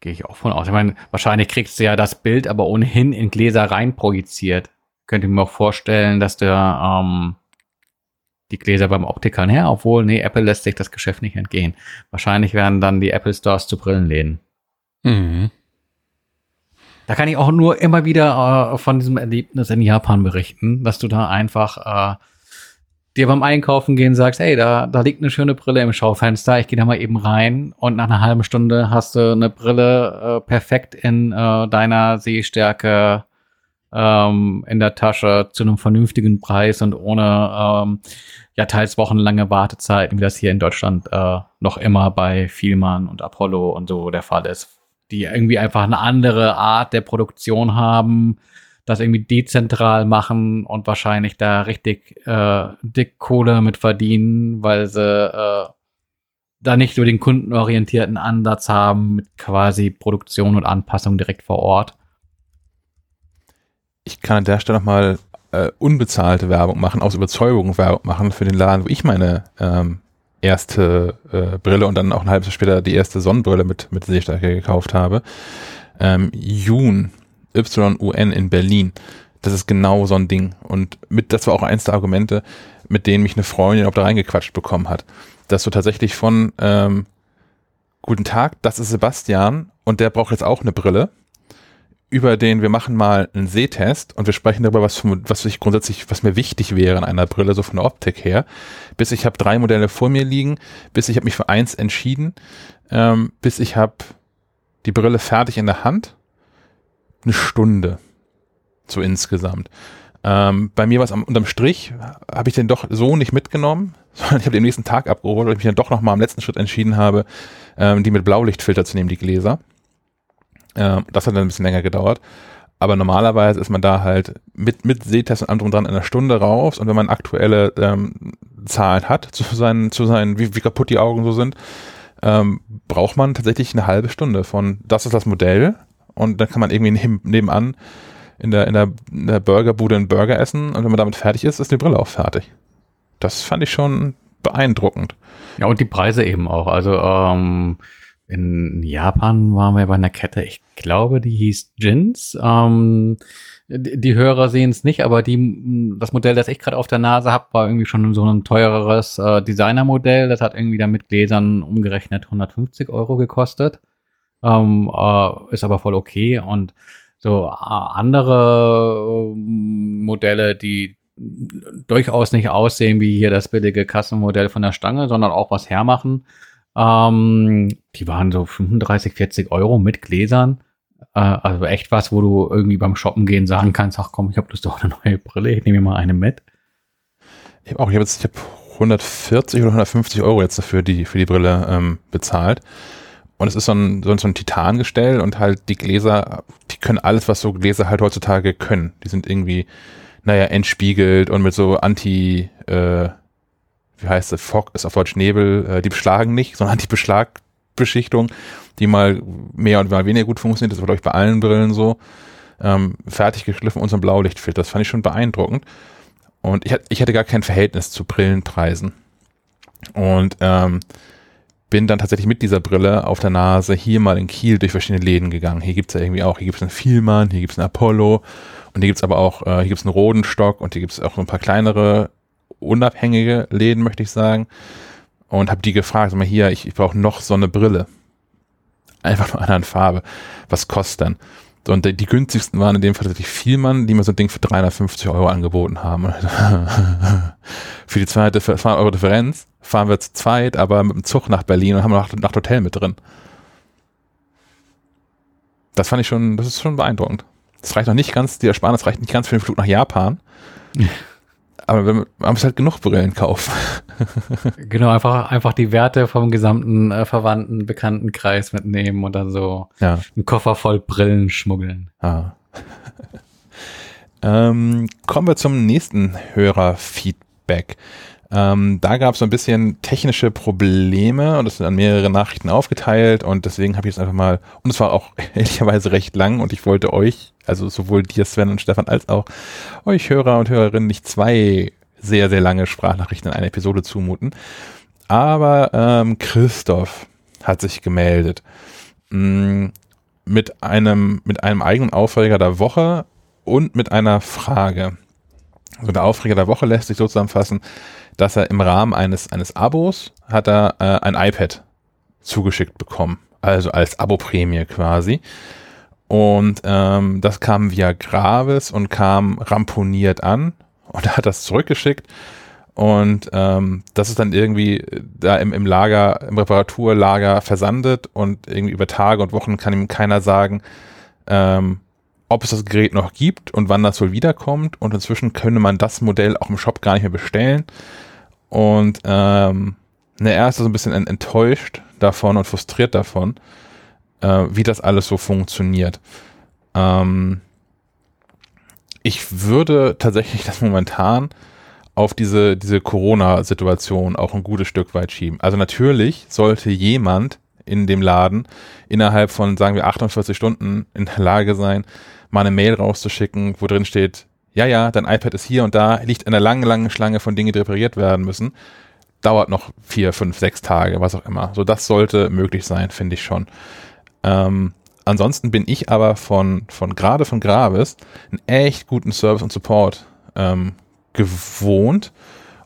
Gehe ich auch von aus. Ich meine, wahrscheinlich kriegst du ja das Bild aber ohnehin in Gläser rein projiziert. Könnte mir auch vorstellen, dass der ähm, die Gläser beim Optiker, ja, obwohl, nee, Apple lässt sich das Geschäft nicht entgehen. Wahrscheinlich werden dann die Apple Stores zu Brillenläden. Mhm. Da kann ich auch nur immer wieder äh, von diesem Erlebnis in Japan berichten, dass du da einfach äh, dir beim Einkaufen gehen sagst, hey, da, da liegt eine schöne Brille im Schaufenster, ich gehe da mal eben rein und nach einer halben Stunde hast du eine Brille äh, perfekt in äh, deiner Sehstärke ähm, in der Tasche zu einem vernünftigen Preis und ohne ähm, ja teils wochenlange Wartezeiten, wie das hier in Deutschland äh, noch immer bei Vielmann und Apollo und so der Fall ist die irgendwie einfach eine andere Art der Produktion haben, das irgendwie dezentral machen und wahrscheinlich da richtig äh, dick Kohle mit verdienen, weil sie äh, da nicht so den kundenorientierten Ansatz haben mit quasi Produktion und Anpassung direkt vor Ort. Ich kann an der Stelle nochmal äh, unbezahlte Werbung machen, aus Überzeugung Werbung machen für den Laden, wo ich meine ähm, erste äh, Brille und dann auch ein halbes Jahr später die erste Sonnenbrille mit, mit Sehstärke gekauft habe. Ähm, Jun, Y-U-N in Berlin. Das ist genau so ein Ding. Und mit, das war auch eins der Argumente, mit denen mich eine Freundin auch da reingequatscht bekommen hat. Dass du tatsächlich von ähm, Guten Tag, das ist Sebastian und der braucht jetzt auch eine Brille. Über den, wir machen mal einen Sehtest und wir sprechen darüber, was, was ich grundsätzlich, was mir wichtig wäre an einer Brille, so von der Optik her, bis ich habe drei Modelle vor mir liegen, bis ich habe mich für eins entschieden, ähm, bis ich habe die Brille fertig in der Hand, eine Stunde, so insgesamt. Ähm, bei mir war es unterm Strich, habe ich den doch so nicht mitgenommen, sondern ich habe den nächsten Tag abgeholt, weil ich mich dann doch nochmal am letzten Schritt entschieden habe, ähm, die mit Blaulichtfilter zu nehmen, die Gläser. Ähm, das hat dann ein bisschen länger gedauert. Aber normalerweise ist man da halt mit, mit Sehtest und anderem dran in einer Stunde raus und wenn man aktuelle ähm, Zahlen hat zu seinen, zu seinen, wie, wie kaputt die Augen so sind, ähm, braucht man tatsächlich eine halbe Stunde von, das ist das Modell und dann kann man irgendwie nebenan in der, in der, in der Burgerbude einen Burger essen und wenn man damit fertig ist, ist die Brille auch fertig. Das fand ich schon beeindruckend. Ja, und die Preise eben auch. Also ähm, in Japan waren wir bei einer Kette, ich glaube, die hieß Jins. Ähm, die, Hörer sehen es nicht, aber die, das Modell, das ich gerade auf der Nase habe, war irgendwie schon so ein teureres äh, Designermodell. Das hat irgendwie dann mit Gläsern umgerechnet 150 Euro gekostet. Ähm, äh, ist aber voll okay. Und so äh, andere äh, Modelle, die durchaus nicht aussehen wie hier das billige Kassenmodell von der Stange, sondern auch was hermachen, ähm, die waren so 35, 40 Euro mit Gläsern. Äh, also echt was, wo du irgendwie beim Shoppen gehen sagen kannst, ach komm, ich habe Lust auf eine neue Brille, ich nehme mir mal eine mit. Ich habe auch, ich habe jetzt, ich habe 140 oder 150 Euro jetzt dafür die, für die Brille ähm, bezahlt. Und es ist so ein, so ein Titangestell und halt die Gläser, die können alles, was so Gläser halt heutzutage können. Die sind irgendwie, naja, entspiegelt und mit so Anti, äh, wie heißt es, Fog ist auf Deutsch Nebel, äh, die beschlagen nicht, sondern die Beschlagbeschichtung, die mal mehr und mal weniger gut funktioniert. Das war, glaube ich, bei allen Brillen so. Ähm, fertig geschliffen und so ein Blaulichtfilter. Das fand ich schon beeindruckend. Und ich, ich hatte gar kein Verhältnis zu Brillenpreisen. Und ähm, bin dann tatsächlich mit dieser Brille auf der Nase hier mal in Kiel durch verschiedene Läden gegangen. Hier gibt's ja irgendwie auch, hier gibt's einen Vielmann, hier gibt's einen Apollo und hier gibt's aber auch, äh, hier gibt's einen Rodenstock und hier gibt's auch ein paar kleinere unabhängige Läden, möchte ich sagen. Und habe die gefragt, sag mal hier, ich, ich brauche noch so eine Brille. Einfach nur einer Farbe. Was kostet denn? Und die, die günstigsten waren in dem Fall tatsächlich Vielmann, die mir so ein Ding für 350 Euro angeboten haben. für die zweite, für 2 Euro Differenz fahren wir zu zweit, aber mit dem Zug nach Berlin und haben noch nach Hotel mit drin. Das fand ich schon, das ist schon beeindruckend. Das reicht noch nicht ganz, die Ersparnis reicht nicht ganz für den Flug nach Japan. Aber man muss halt genug Brillen kaufen. genau, einfach, einfach die Werte vom gesamten äh, verwandten Bekanntenkreis mitnehmen und dann so ja. einen Koffer voll Brillen schmuggeln. Ah. ähm, kommen wir zum nächsten Hörerfeedback. Ähm, da gab es so ein bisschen technische Probleme und es sind an mehrere Nachrichten aufgeteilt und deswegen habe ich es einfach mal, und es war auch ehrlicherweise recht lang und ich wollte euch also sowohl dir, Sven und Stefan, als auch euch Hörer und Hörerinnen nicht zwei sehr, sehr lange Sprachnachrichten in einer Episode zumuten. Aber ähm, Christoph hat sich gemeldet mh, mm, mit einem, mit einem eigenen Aufreger der Woche und mit einer Frage. Also der Aufreger der Woche lässt sich so zusammenfassen, dass er im Rahmen eines, eines Abos hat er äh, ein iPad zugeschickt bekommen. Also als Abo-Prämie quasi. Und ähm, das kam via Gravis und kam ramponiert an und er hat das zurückgeschickt. Und ähm, das ist dann irgendwie da im, im Lager, im Reparaturlager versandet und irgendwie über Tage und Wochen kann ihm keiner sagen, ähm, ob es das Gerät noch gibt und wann das wohl wiederkommt. Und inzwischen könne man das Modell auch im Shop gar nicht mehr bestellen. Und ähm, ne, er ist so ein bisschen enttäuscht davon und frustriert davon äh, wie das alles so funktioniert. Ähm, ich würde tatsächlich das momentan auf diese, diese Corona-Situation auch ein gutes Stück weit schieben. Also natürlich sollte jemand in dem Laden innerhalb von, sagen wir, 48 Stunden in der Lage sein, mal eine Mail rauszuschicken, wo drin steht, ja, ja, dein iPad ist hier und da, liegt in einer langen, langen Schlange von Dingen, die repariert werden müssen. Dauert noch vier, fünf, sechs Tage, was auch immer. So, das sollte möglich sein, finde ich schon. Ähm, ansonsten bin ich aber von, von gerade von Gravis einen echt guten Service und Support ähm, gewohnt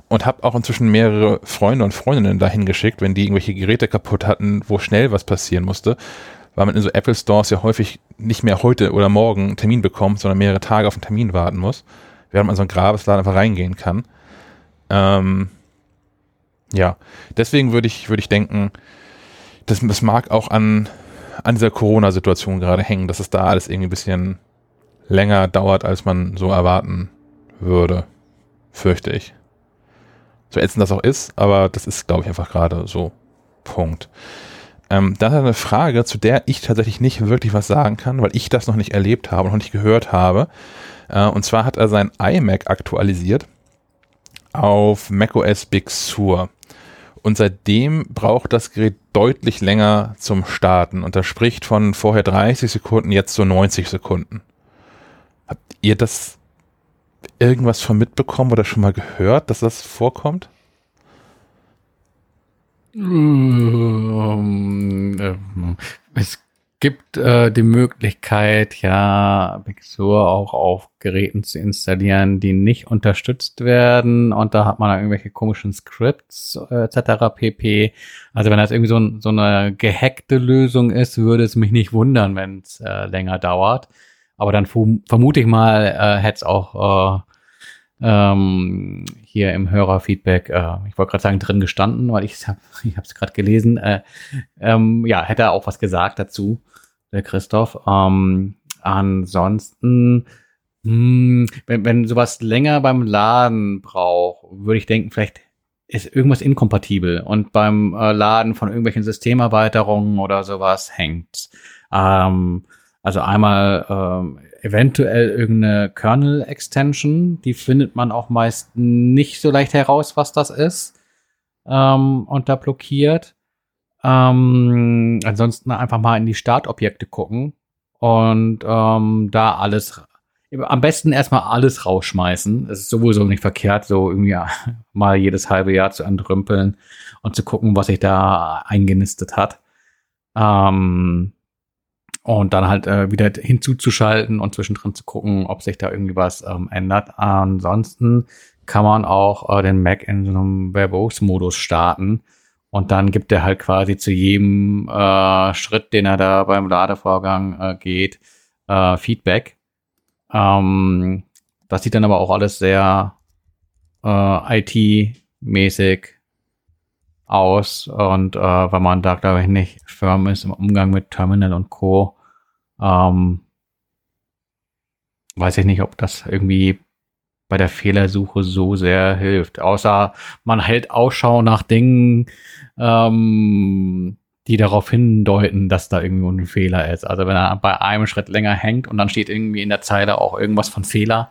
und habe auch inzwischen mehrere Freunde und Freundinnen dahin geschickt, wenn die irgendwelche Geräte kaputt hatten, wo schnell was passieren musste. Weil man in so Apple Stores ja häufig nicht mehr heute oder morgen einen Termin bekommt, sondern mehrere Tage auf einen Termin warten muss, während man so ein Grabesladen einfach reingehen kann. Ähm, ja, deswegen würde ich, würde ich denken, das, das mag auch an, an dieser Corona-Situation gerade hängen, dass es da alles irgendwie ein bisschen länger dauert, als man so erwarten würde, fürchte ich. So ätzend das auch ist, aber das ist, glaube ich, einfach gerade so. Punkt. Ähm, hat er eine Frage, zu der ich tatsächlich nicht wirklich was sagen kann, weil ich das noch nicht erlebt habe, noch nicht gehört habe. Äh, und zwar hat er sein iMac aktualisiert auf macOS Big Sur. Und seitdem braucht das Gerät deutlich länger zum Starten. Und er spricht von vorher 30 Sekunden, jetzt so 90 Sekunden. Habt ihr das irgendwas von mitbekommen oder schon mal gehört, dass das vorkommt? Ähm, äh, es gibt äh, die Möglichkeit, ja, Big Sur auch auf Geräten zu installieren, die nicht unterstützt werden. Und da hat man dann irgendwelche komischen Scripts äh, etc. pp. Also wenn das irgendwie so, so eine gehackte Lösung ist, würde es mich nicht wundern, wenn es äh, länger dauert. Aber dann vermute ich mal, äh, hätte es auch äh, ähm, hier im Hörerfeedback, äh, ich wollte gerade sagen, drin gestanden, weil ich habe es gerade gelesen. Äh, ähm, ja, hätte er auch was gesagt dazu, der Christoph. Ähm, ansonsten, mh, hm, wenn, wenn sowas länger beim Laden braucht, würde ich denken, vielleicht ist irgendwas inkompatibel und beim äh, Laden von irgendwelchen Systemerweiterungen oder sowas hängt. Ähm, also einmal ähm, eventuell irgendeine Kernel-Extension, die findet man auch meist nicht so leicht heraus, was das ist, ähm, und da blockiert. Ähm, ansonsten einfach mal in die Startobjekte gucken und ähm, da alles, am besten erstmal alles rausschmeißen. Es ist sowieso nicht verkehrt, so irgendwie mal jedes halbe Jahr zu entrümpeln und zu gucken, was sich da eingenistet hat. Ähm, und dann halt äh, wieder hinzuzuschalten und zwischendrin zu gucken, ob sich da irgendwie was ähm, ändert. Ansonsten kann man auch äh, den Mac in so einem Verbose-Modus starten und dann gibt er halt quasi zu jedem äh, Schritt, den er da beim Ladevorgang äh, geht, äh, Feedback. Ähm, das sieht dann aber auch alles sehr äh, IT-mäßig aus. Und äh, wenn man da, glaube ich, nicht firm ist im Umgang mit Terminal und Co., ähm, weiß ich nicht, ob das irgendwie bei der Fehlersuche so sehr hilft. Außer man hält Ausschau nach Dingen, ähm, die darauf hindeuten, dass da irgendwo ein Fehler ist. Also wenn er bei einem Schritt länger hängt und dann steht irgendwie in der Zeile auch irgendwas von Fehler,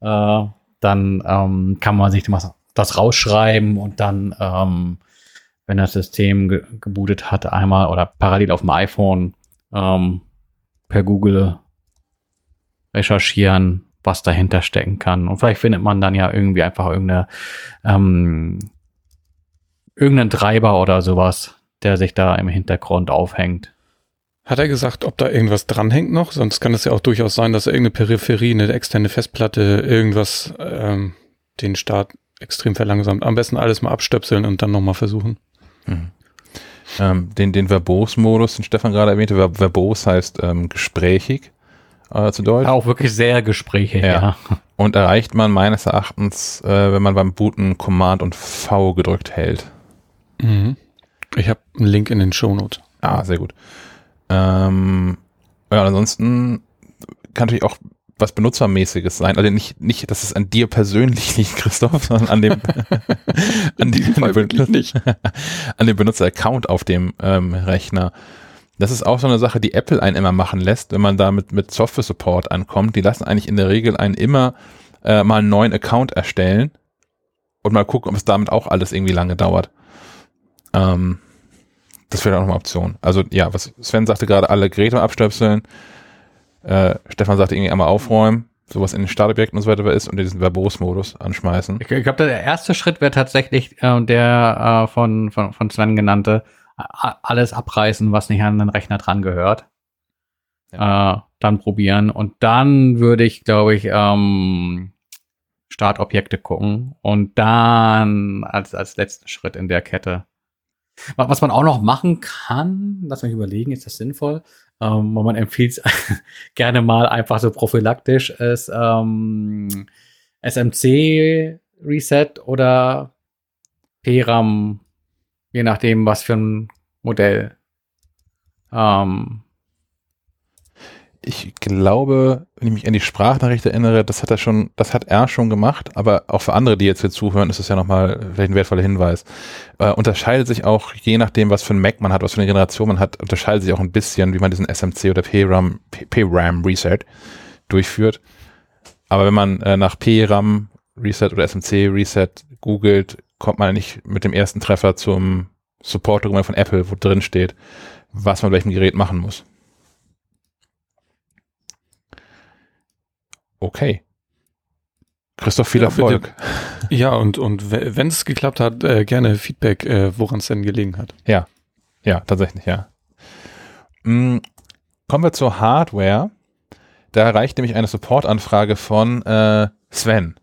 äh, dann ähm, kann man sich das rausschreiben und dann ähm, wenn das System ge gebootet hat, einmal oder parallel auf dem iPhone ähm, per Google recherchieren, was dahinter stecken kann. Und vielleicht findet man dann ja irgendwie einfach irgendeine, ähm, irgendeinen Treiber oder sowas, der sich da im Hintergrund aufhängt. Hat er gesagt, ob da irgendwas dranhängt noch? Sonst kann es ja auch durchaus sein, dass irgendeine Peripherie, eine externe Festplatte, irgendwas ähm, den Start extrem verlangsamt. Am besten alles mal abstöpseln und dann nochmal versuchen. Mhm. Ähm, den den Verbos-Modus, den Stefan gerade erwähnte, Ver Verbos heißt ähm, gesprächig äh, zu Deutsch. Auch wirklich sehr gesprächig, ja. ja. Und erreicht man meines Erachtens, äh, wenn man beim Booten Command und V gedrückt hält. Mhm. Ich habe einen Link in den Shownotes. Ah, sehr gut. Ähm, ja, ansonsten kann natürlich auch was Benutzermäßiges sein. Also nicht, nicht, dass es an dir persönlich liegt, Christoph, sondern an dem, an, die, an, dem nicht. an dem Benutzer-Account auf dem ähm, Rechner. Das ist auch so eine Sache, die Apple einen immer machen lässt, wenn man da mit, mit Software-Support ankommt. Die lassen eigentlich in der Regel einen immer äh, mal einen neuen Account erstellen und mal gucken, ob es damit auch alles irgendwie lange dauert. Ähm, das wäre auch noch eine Option. Also ja, was Sven sagte gerade, alle Geräte abstöpseln äh, Stefan sagte irgendwie einmal aufräumen, sowas in den Startobjekten und so weiter ist und diesen Verbos-Modus anschmeißen. Ich, ich glaube, der erste Schritt wäre tatsächlich äh, der äh, von, von, von Sven genannte, alles abreißen, was nicht an den Rechner dran gehört. Ja. Äh, dann probieren und dann würde ich, glaube ich, ähm, Startobjekte gucken und dann als, als letzten Schritt in der Kette Wa- Was man auch noch machen kann, lass mich überlegen, ist das sinnvoll? Ähm, man empfiehlt gerne mal einfach so prophylaktisch ist ähm, SMC Reset oder PRAM, je nachdem, was für ein Modell. Ähm, Ich glaube, wenn ich mich an die Sprachnachricht erinnere, das hat er schon, das hat er schon gemacht, aber auch für andere, die jetzt hier zuhören, ist es ja nochmal vielleicht ein wertvoller Hinweis. Äh, unterscheidet sich auch, je nachdem, was für ein Mac man hat, was für eine Generation man hat, unterscheidet sich auch ein bisschen, wie man diesen SMC oder PRAM, PRAM Reset durchführt. Aber wenn man äh, nach PRAM Reset oder SMC Reset googelt, kommt man nicht mit dem ersten Treffer zum Support-Dokument von Apple, wo drin steht, was man bei welchem Gerät machen muss. Okay. Christoph, viel Ja. Erfolg. Ja, und, und we- wenn es geklappt hat, äh, gerne Feedback, äh, woran es denn gelegen hat. Ja, tatsächlich, ja. Mm, kommen wir zur Hardware. Da erreicht nämlich eine Supportanfrage von äh, Sven.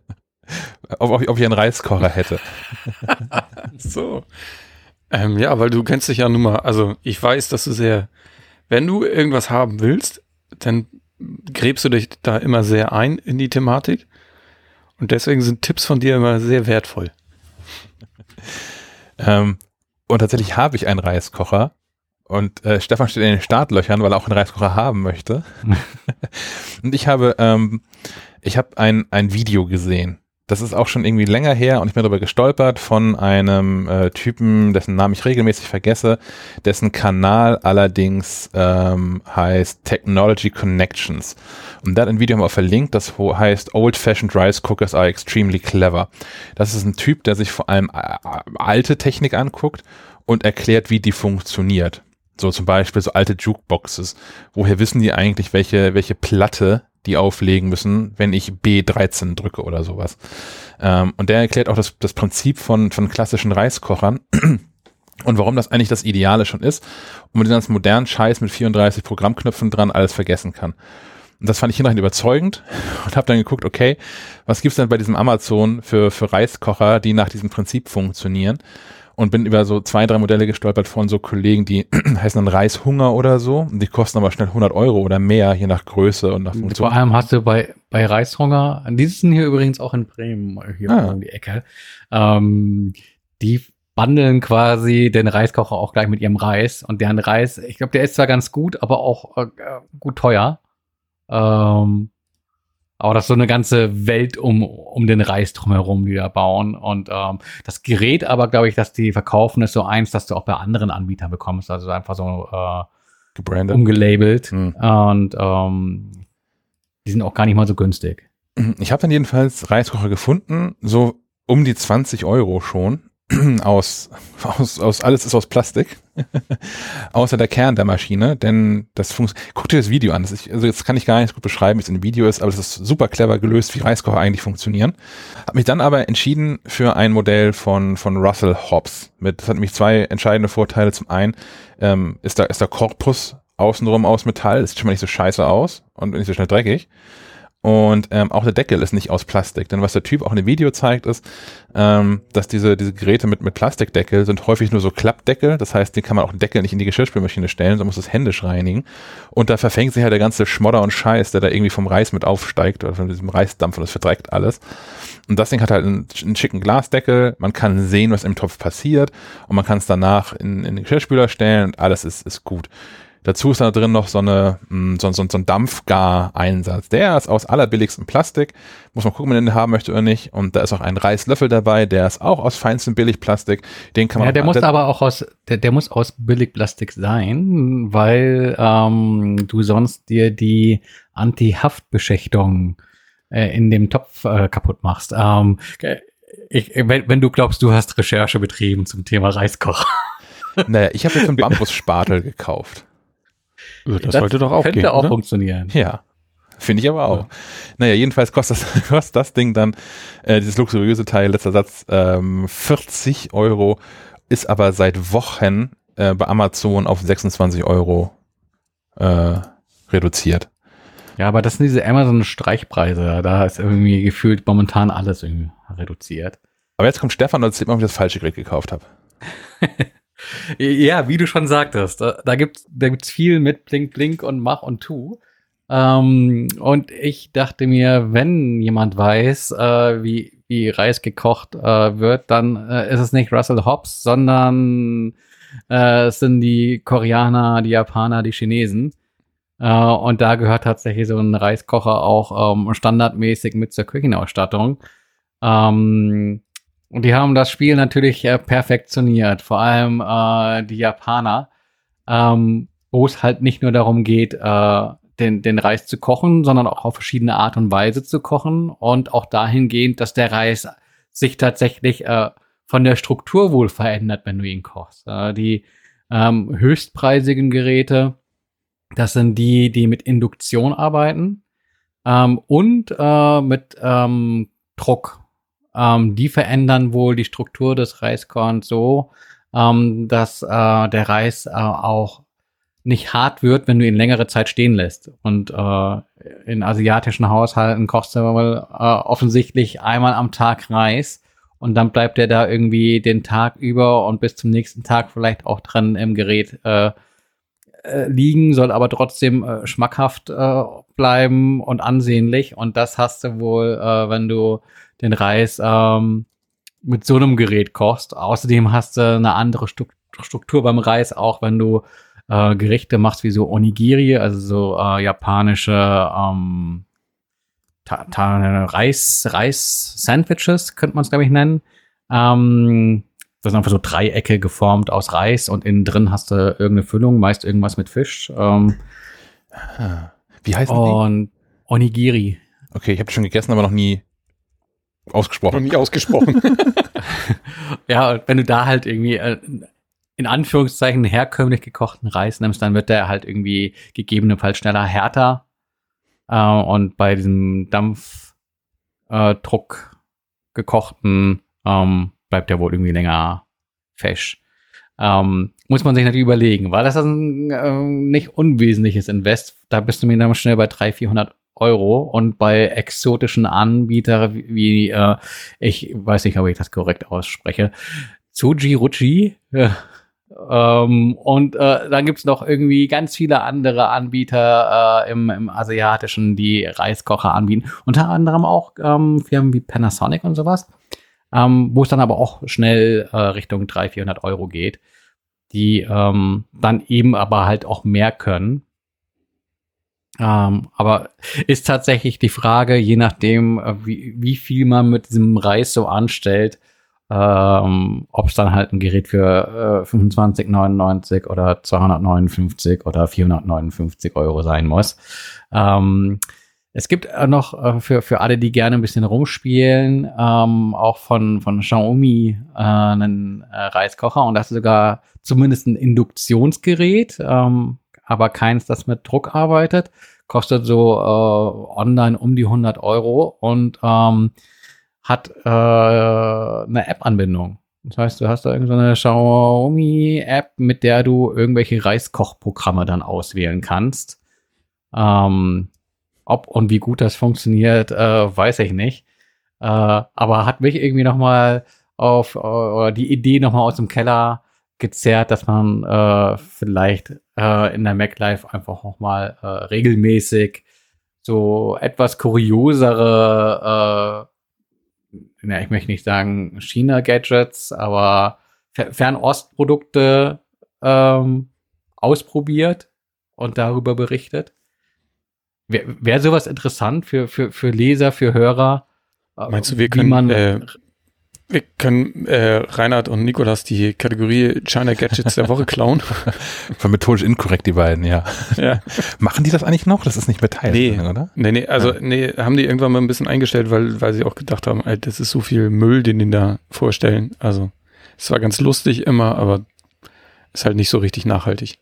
ob, ob, ich- ob ich einen Reiskocher hätte. So. Ähm, ja, weil du kennst dich ja nun mal, also ich weiß, dass du sehr, wenn du irgendwas haben willst, dann gräbst du dich da immer sehr ein in die Thematik. Und deswegen sind Tipps von dir immer sehr wertvoll. Ähm, und tatsächlich habe ich einen Reiskocher. Und äh, Stefan steht in den Startlöchern, weil er auch einen Reiskocher haben möchte. und ich habe, ähm, ich habe ein, ein Video gesehen. Das ist auch schon irgendwie länger her und ich bin darüber gestolpert von einem äh, Typen, dessen Namen ich regelmäßig vergesse, dessen Kanal allerdings ähm, heißt Technology Connections. Und da hat ein Video mal verlinkt, das heißt Old Fashioned Rice Cookers are extremely clever. Das ist ein Typ, der sich vor allem äh, alte Technik anguckt und erklärt, wie die funktioniert. So zum Beispiel so alte Jukeboxes. Woher wissen die eigentlich, welche, welche Platte die auflegen müssen, wenn ich B13 drücke oder sowas. Ähm, und der erklärt auch das, das Prinzip von, von klassischen Reiskochern und warum das eigentlich das Ideale schon ist und man den ganzen modernen Scheiß mit 34 Programmknöpfen dran alles vergessen kann. Und das fand ich hinreichend überzeugend und habe dann geguckt, okay, was gibt's denn bei diesem Amazon für, für Reiskocher, die nach diesem Prinzip funktionieren? Und bin über so zwei, drei Modelle gestolpert von so Kollegen, die heißen dann Reishunger oder so. Und die kosten aber schnell 100 Euro oder mehr, je nach Größe und nach Funktion. Vor allem hast du bei, bei Reishunger, die sitzen hier übrigens auch in Bremen, hier Ah. um die Ecke, ähm, die bundeln quasi den Reiskocher auch gleich mit ihrem Reis und deren Reis, ich glaube, der ist zwar ganz gut, aber auch äh, gut teuer. Ähm, aber das ist so eine ganze Welt um, um den Reis drumherum, die da bauen. Und ähm, das Gerät aber, glaube ich, dass die verkaufen, ist so eins, das du auch bei anderen Anbietern bekommst. Also einfach so äh, gebrandet. umgelabelt. Hm. Und ähm, die sind auch gar nicht mal so günstig. Ich habe dann jedenfalls Reiskocher gefunden, so um die 20 Euro schon. Aus, aus, aus, alles ist aus Plastik. Außer der Kern der Maschine, denn das funktioniert. Guck dir das Video an. Das ist, also jetzt kann ich gar nicht gut beschreiben, wie es in dem Video ist, aber es ist super clever gelöst, wie Reiskocher eigentlich funktionieren. Hab mich dann aber entschieden für ein Modell von, von Russell Hobbs. Mit, das hat nämlich zwei entscheidende Vorteile. Zum einen ähm, ist, da, ist der Korpus außenrum aus Metall, das sieht schon mal nicht so scheiße aus und nicht so schnell dreckig. Und ähm, auch der Deckel ist nicht aus Plastik. Denn was der Typ auch in dem Video zeigt, ist, ähm, dass diese, diese Geräte mit, mit Plastikdeckel sind häufig nur so Klappdeckel. Das heißt, die kann man auch den Deckel nicht in die Geschirrspülmaschine stellen, sondern muss es händisch reinigen. Und da verfängt sich halt der ganze Schmodder und Scheiß, der da irgendwie vom Reis mit aufsteigt oder von diesem Reisdampf und das verdreckt alles. Und das Ding hat halt einen, einen schicken Glasdeckel. Man kann sehen, was im Topf passiert und man kann es danach in, in den Geschirrspüler stellen und alles ist, ist gut. Dazu ist da drin noch so, eine, mh, so, so, so ein Dampfgar-Einsatz. Der ist aus allerbilligstem Plastik. Muss man gucken, ob man den haben möchte oder nicht. Und da ist auch ein Reislöffel dabei. Der ist auch aus feinstem Billigplastik. Den kann man Ja, der muss aber auch aus, der, der muss aus Billigplastik sein, weil ähm, du sonst dir die Anti-Haftbeschichtung äh, in dem Topf äh, kaputt machst. Ähm, ich, wenn, wenn du glaubst, du hast Recherche betrieben zum Thema Reiskocher. Naja, ich habe jetzt einen Bambusspatel gekauft. Ja, das, sollte doch auch könnte gehen, auch oder? funktionieren. Ja. Finde ich aber auch. Naja, jedenfalls kostet das, kostet das Ding dann, äh, dieses luxuriöse Teil, letzter Satz, ähm, 40 Euro, ist aber seit Wochen äh, bei Amazon auf 26 Euro äh, reduziert. Ja, aber das sind diese Amazon-Streichpreise. Da ist irgendwie gefühlt momentan alles irgendwie reduziert. Aber jetzt kommt Stefan und erzählt mal, ob ich das falsche Gerät gekauft habe. ja, wie du schon sagtest, da, da gibt's da gibt's viel mit Blink Blink und Mach und Tu. Ähm, und ich dachte mir, wenn jemand weiß, äh, wie, wie Reis gekocht äh, wird, dann äh, ist es nicht Russell Hobbs, sondern äh, es sind die Koreaner, die Japaner, die Chinesen. Äh, und da gehört tatsächlich so ein Reiskocher auch ähm, standardmäßig mit zur Küchenausstattung. Ähm, und die haben das Spiel natürlich äh, perfektioniert, vor allem äh, die Japaner, ähm, wo es halt nicht nur darum geht, äh, den, den Reis zu kochen, sondern auch auf verschiedene Art und Weise zu kochen und auch dahingehend, dass der Reis sich tatsächlich äh, von der Struktur wohl verändert, wenn du ihn kochst. Äh, die ähm, höchstpreisigen Geräte, das sind die, die mit Induktion arbeiten ähm, und äh, mit ähm, Druck. Ähm, die verändern wohl die Struktur des Reiskorns so, ähm, dass äh, der Reis äh, auch nicht hart wird, wenn du ihn längere Zeit stehen lässt. Und äh, in asiatischen Haushalten kochst du mal äh, offensichtlich einmal am Tag Reis und dann bleibt der da irgendwie den Tag über und bis zum nächsten Tag vielleicht auch dran im Gerät äh, äh, liegen, soll aber trotzdem äh, schmackhaft äh, bleiben und ansehnlich. Und das hast du wohl, äh, wenn du den Reis ähm, mit so einem Gerät kochst. Außerdem hast du eine andere Struktur beim Reis, auch wenn du äh, Gerichte machst wie so Onigiri, also so äh, japanische ähm, ta Reis, Reis-Sandwiches, könnte man es, glaube ich, nennen. Ähm, das sind einfach so Dreiecke geformt aus Reis und innen drin hast du irgendeine Füllung, meist irgendwas mit Fisch. Ähm, ah. Wie heißt und die? Onigiri. Okay, ich habe schon gegessen, aber noch nie ausgesprochen. Noch nie ausgesprochen. ja, wenn du da halt irgendwie äh, in Anführungszeichen herkömmlich gekochten Reis nimmst, dann wird der halt irgendwie gegebenenfalls schneller härter. Äh, und bei diesem Dampfdruck äh, gekochten ähm, bleibt der wohl irgendwie länger fesch. Ähm, muss man sich natürlich überlegen, weil das ist ein äh, nicht unwesentliches Invest. Da bist du mir dann schnell bei 300, 400 Euro und bei exotischen Anbietern wie, äh, ich weiß nicht, ob ich das korrekt ausspreche, Tsuji Ruchi, äh, ähm, und äh, dann gibt's noch irgendwie ganz viele andere Anbieter äh, im, im Asiatischen, die Reiskocher anbieten. Unter anderem auch ähm, Firmen wie Panasonic und sowas, ähm, wo es dann aber auch schnell äh, Richtung 300, 400 Euro geht, die ähm, dann eben aber halt auch mehr können. Ähm, aber ist tatsächlich die Frage, je nachdem, äh, wie, wie viel man mit diesem Reis so anstellt, ähm, ob es dann halt ein Gerät für äh, 25,99 oder 259 oder 459 Euro sein muss. Ähm, es gibt noch äh, für, für alle, die gerne ein bisschen rumspielen, ähm, auch von, von Xiaomi äh, einen äh, Reiskocher und das ist sogar zumindest ein Induktionsgerät, ähm, aber keins, das mit Druck arbeitet. Kostet so äh, online um die 100 Euro und ähm, hat äh, eine App-Anbindung. Das heißt, du hast da irgendeine Xiaomi-App, mit der du irgendwelche Reiskochprogramme dann auswählen kannst. Ähm, ob und wie gut das funktioniert, äh, weiß ich nicht. Äh, aber hat mich irgendwie noch mal auf äh, die Idee noch mal aus dem Keller gezerrt, dass man äh, vielleicht äh, in der MacLife einfach noch mal äh, regelmäßig so etwas kuriosere ja, ich möchte nicht sagen China-Gadgets, aber Fernostprodukte ähm, ausprobiert und darüber berichtet. Wäre wär sowas interessant für, für, für Leser, für Hörer? Äh, Meinst du, wir können, äh, wir können äh, Reinhard und Nikolas die Kategorie China Gadgets der Woche klauen? Von methodisch inkorrekt, die beiden, ja. ja. Machen die das eigentlich noch? Das ist nicht mehr Teil, nee, oder? Nee, nee, also ja. nee, haben die irgendwann mal ein bisschen eingestellt, weil, weil sie auch gedacht haben, ey, das ist so viel Müll, den die da vorstellen. Also es war ganz lustig immer, aber ist halt nicht so richtig nachhaltig.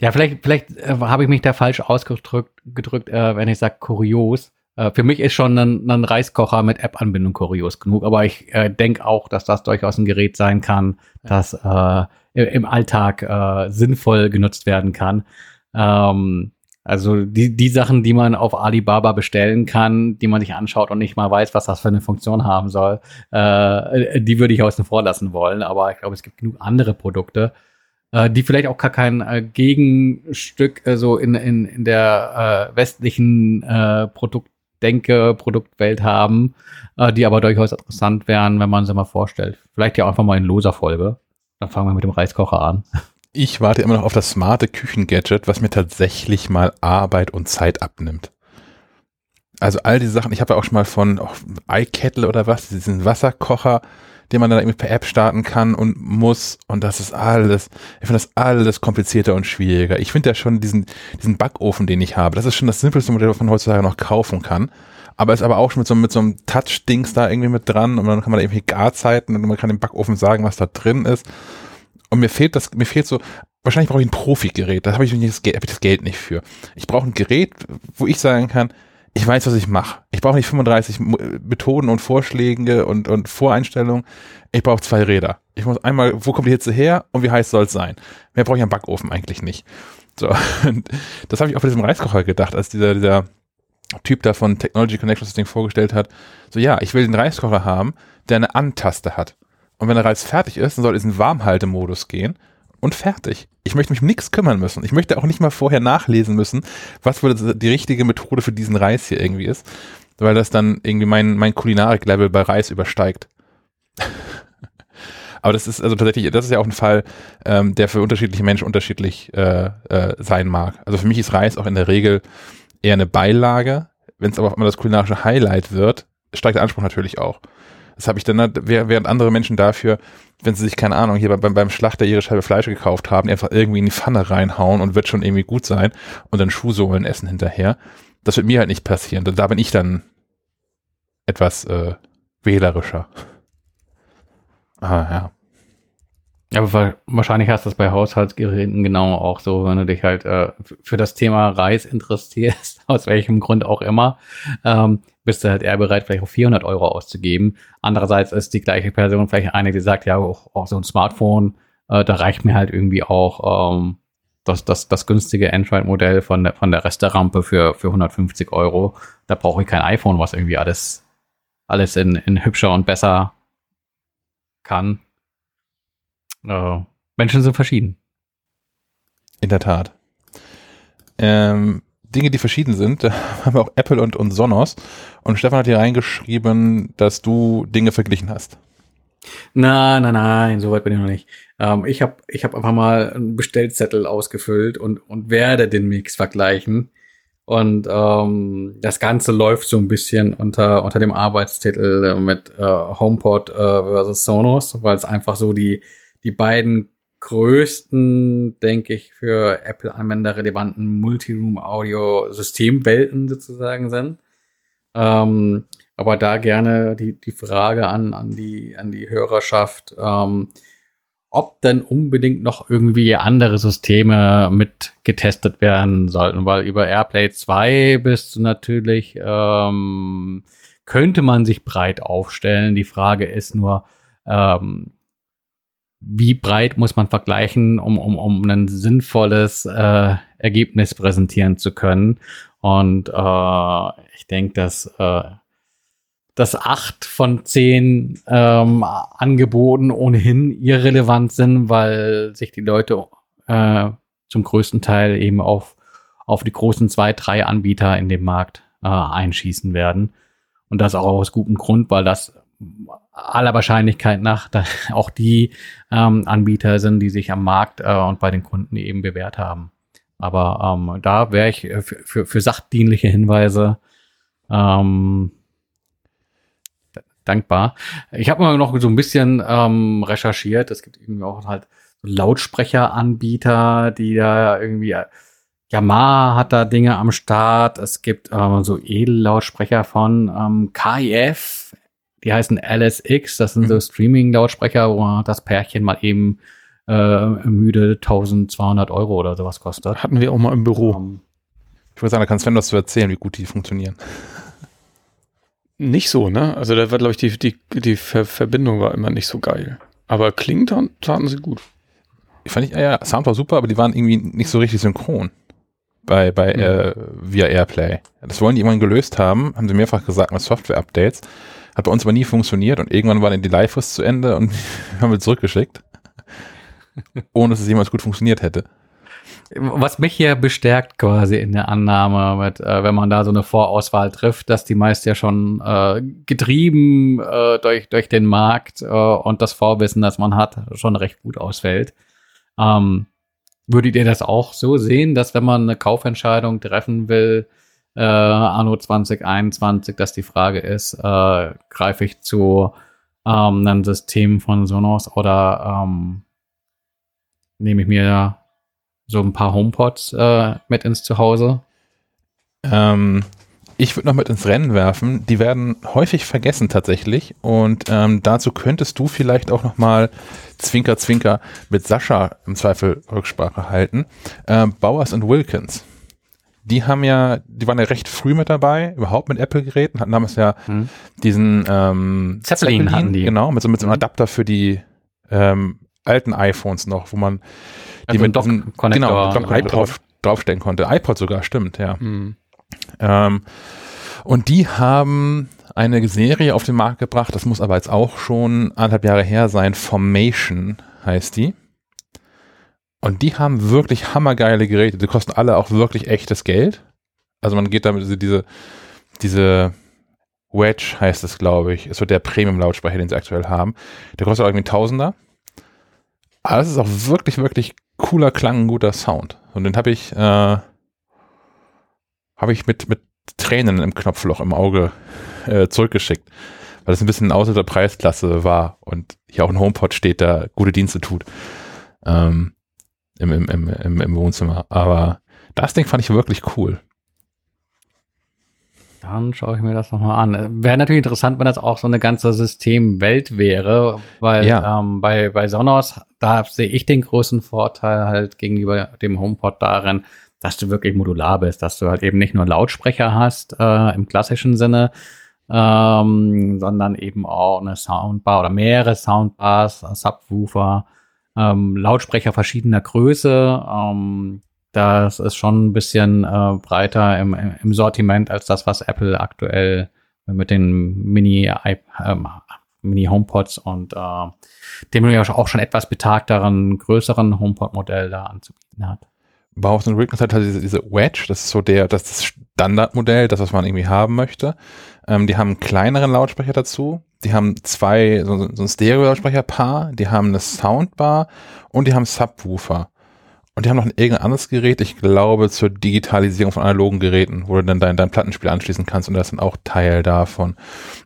Ja, vielleicht, vielleicht äh, habe ich mich da falsch ausgedrückt, gedrückt, äh, wenn ich sage kurios. Äh, für mich ist schon ein, ein Reiskocher mit App-Anbindung kurios genug, aber ich äh, denke auch, dass das durchaus ein Gerät sein kann, das äh, im Alltag äh, sinnvoll genutzt werden kann. Ähm, Also die, die Sachen, die man auf Alibaba bestellen kann, die man sich anschaut und nicht mal weiß, was das für eine Funktion haben soll, äh, die würde ich außen vor lassen wollen. Aber ich glaube, es gibt genug andere Produkte, äh, die vielleicht auch gar kein äh, Gegenstück äh, so in, in, in der äh, westlichen äh, Produktdenke, Produktwelt haben, äh, die aber durchaus interessant wären, wenn man sie mal vorstellt. Vielleicht ja einfach mal in loser Folge. Dann fangen wir mit dem Reiskocher an. Ich warte immer noch auf das smarte Küchengadget, was mir tatsächlich mal Arbeit und Zeit abnimmt. Also all diese Sachen, ich habe ja auch schon mal von oh, iKettle oder was, diesen Wasserkocher, den man dann irgendwie per App starten kann und muss. Und das ist alles, ich finde das alles komplizierter und schwieriger. Ich finde ja schon diesen, diesen Backofen, den ich habe, das ist schon das simpelste Modell, was man heutzutage noch kaufen kann. Aber ist aber auch schon mit so, mit so einem Touch-Dings da irgendwie mit dran und dann kann man da irgendwie Garzeiten und man kann dem Backofen sagen, was da drin ist. Und mir fehlt das, mir fehlt so, wahrscheinlich brauche ich ein Profi-Gerät. Da habe ich, hab ich das Geld nicht für. Ich brauche ein Gerät, wo ich sagen kann, ich weiß, was ich mache. Ich brauche nicht 35 Methoden und Vorschläge und, und Voreinstellungen. Ich brauche zwei Räder. Ich muss einmal, wo kommt die Hitze her und wie heiß soll es sein? Mehr brauche ich am Backofen eigentlich nicht. So, und das habe ich auch bei diesem Reiskocher gedacht, als dieser, dieser Typ da von Technology Connections das Ding vorgestellt hat. So, ja, ich will den Reiskocher haben, der eine Antaste hat. Und wenn der Reis fertig ist, dann soll es in Warmhaltemodus gehen und fertig. Ich möchte mich um nichts kümmern müssen. Ich möchte auch nicht mal vorher nachlesen müssen, was wohl die richtige Methode für diesen Reis hier irgendwie ist, weil das dann irgendwie mein, mein Kulinarik-Level bei Reis übersteigt. Aber das ist also tatsächlich, das ist ja auch ein Fall, ähm, der für unterschiedliche Menschen unterschiedlich äh, äh, sein mag. Also für mich ist Reis auch in der Regel eher eine Beilage. Wenn es aber auch immer das kulinarische Highlight wird, steigt der Anspruch natürlich auch. Das habe ich dann, während andere Menschen dafür, wenn sie sich, keine Ahnung, hier beim, beim Schlachter ihre Scheibe Fleisch gekauft haben, einfach irgendwie in die Pfanne reinhauen und wird schon irgendwie gut sein und dann Schuhsohlen essen hinterher. Das wird mir halt nicht passieren. Da bin ich dann etwas äh, wählerischer. Ah, ja. Aber wahrscheinlich hast du das bei Haushaltsgeräten genau auch so, wenn du dich halt äh, für das Thema Reis interessierst, aus welchem Grund auch immer, ähm, bist du halt eher bereit, vielleicht auch 400 Euro auszugeben. Andererseits ist die gleiche Person vielleicht eine, die sagt, ja, auch, auch so ein Smartphone, äh, da reicht mir halt irgendwie auch ähm, das, das, das günstige Android-Modell von der, von der Resterampe für, für 150 Euro. Da brauche ich kein iPhone, was irgendwie alles, alles in, in hübscher und besser kann. Äh, Menschen sind verschieden. In der Tat. Ähm, Dinge, die verschieden sind, da haben wir auch Apple und, und Sonos. Und Stefan hat hier reingeschrieben, dass du Dinge verglichen hast. Nein, nein, nein, so weit bin ich noch nicht. Ähm, ich habe ich hab einfach mal einen Bestellzettel ausgefüllt und, und werde den Mix vergleichen. Und ähm, das Ganze läuft so ein bisschen unter, unter dem Arbeitstitel mit äh, HomePod äh, versus Sonos, weil es einfach so die, die beiden größten, denke ich, für Apple-Anwender relevanten Multiroom-Audio-Systemwelten sozusagen sind. Ähm, aber da gerne die, die Frage an, an, die, an die Hörerschaft, ähm, ob denn unbedingt noch irgendwie andere Systeme mit getestet werden sollten, weil über AirPlay 2 bist du natürlich, ähm, könnte man sich breit aufstellen. Die Frage ist nur, ähm, wie breit muss man vergleichen, um, um, um ein sinnvolles äh, Ergebnis präsentieren zu können. Und äh, ich denke, dass, äh, dass acht von zehn ähm, Angeboten ohnehin irrelevant sind, weil sich die Leute äh, zum größten Teil eben auf, auf die großen zwei, drei Anbieter in dem Markt äh, einschießen werden. Und das auch aus gutem Grund, weil das aller Wahrscheinlichkeit nach auch die ähm, Anbieter sind, die sich am Markt äh, und bei den Kunden eben bewährt haben. Aber ähm, da wäre ich für, für, für sachdienliche Hinweise ähm, dankbar. Ich habe mal noch so ein bisschen ähm, recherchiert. Es gibt irgendwie auch halt Lautsprecheranbieter, die da irgendwie Yamaha hat da Dinge am Start. Es gibt ähm, so Edellautsprecher von ähm, KIF, die heißen LSX, das sind mhm. so Streaming-Lautsprecher, wo das Pärchen mal eben äh, müde 1200 Euro oder sowas kostet. Hatten wir auch mal im Büro. Um, ähm, ich würde sagen, da kannst Sven was zu erzählen, wie gut die funktionieren. Nicht so, ne? Also da war, glaube ich, die, die, die Ver Verbindung war immer nicht so geil. Aber klingt taten sie gut. Ich fand ich, ja, Sound war super, aber die waren irgendwie nicht so richtig synchron. bei, bei äh, via Airplay. Das wollen die irgendwann gelöst haben, haben sie mehrfach gesagt mit Software-Updates. Hat bei uns aber nie funktioniert und irgendwann war dann die Live-Frist zu Ende und haben wir zurückgeschickt. ohne dass es jemals gut funktioniert hätte. Was mich hier bestärkt quasi in der Annahme, mit, äh, wenn man da so eine Vorauswahl trifft, dass die meist ja schon äh, getrieben äh, durch, durch den Markt äh, und das Vorwissen, das man hat, schon recht gut ausfällt. Ähm, würdet ihr das auch so sehen, dass wenn man eine Kaufentscheidung treffen will, äh, anno 2021, dass die Frage ist, äh, greife ich zu ähm, einem System von Sonos oder ähm, nehme ich mir so ein paar HomePods äh, mit ins Zuhause? Ähm, ich würde noch mit ins Rennen werfen. Die werden häufig vergessen tatsächlich. Und ähm, dazu könntest du vielleicht auch noch mal Zwinker, Zwinker mit Sascha im Zweifel Rücksprache halten. Ähm, Bowers und Wilkins. Die haben ja, die waren ja recht früh mit dabei, überhaupt mit Apple-Geräten, hatten damals ja hm. diesen ähm, Zeppelin, Zeppelin hatten die. Genau, mit so, mit so einem hm. Adapter für die ähm, alten iPhones noch, wo man die also mit diesem, genau, iPod drauf, draufstellen konnte. iPod sogar, stimmt, ja. Mhm. Ähm, und die haben eine Serie auf den Markt gebracht, das muss aber jetzt auch schon anderthalb Jahre her sein, Formation heißt die. Und die haben wirklich hammergeile Geräte, die kosten alle auch wirklich echtes Geld. Also man geht damit diese, diese Wedge heißt es, glaube ich, ist so der Premium-Lautsprecher, den sie aktuell haben. Der kostet irgendwie ein Tausender. Aber es ist auch wirklich, wirklich cooler Klang, guter Sound. Und den habe ich, äh, habe ich mit, mit Tränen im Knopfloch im Auge äh, zurückgeschickt, weil es ein bisschen außer der Preisklasse war und hier auch ein HomePod steht, der gute Dienste tut ähm, im, im, im, im Wohnzimmer. Aber das Ding fand ich wirklich cool. Dann schaue ich mir das nochmal an. Wäre natürlich interessant, wenn das auch so eine ganze Systemwelt wäre, weil ja. ähm, bei, bei Sonos, da sehe ich den großen Vorteil halt gegenüber dem HomePod darin, dass du wirklich modular bist, dass du halt eben nicht nur Lautsprecher hast äh, im klassischen Sinne, ähm, sondern eben auch eine Soundbar oder mehrere Soundbars, Subwoofer, ähm, Lautsprecher verschiedener Größe, ähm, das ist schon ein bisschen äh, breiter im, im Sortiment als das, was Apple aktuell mit den Mini, ähm, Mini HomePods und äh, dem auch schon etwas betagteren, größeren HomePod-Modell da anzubieten hat. Bauhaus und Wilkins hat halt diese, diese Wedge, das ist so der, das das Standardmodell, das, was man irgendwie haben möchte. Ähm, die haben einen kleineren Lautsprecher dazu. Die haben zwei, so, so ein Stereo-Lautsprecherpaar, die haben eine Soundbar und die haben Subwoofer. Und die haben noch ein irgendein anderes Gerät, ich glaube, zur Digitalisierung von analogen Geräten, wo du dann dein, dein Plattenspiel anschließen kannst und das ist dann auch Teil davon.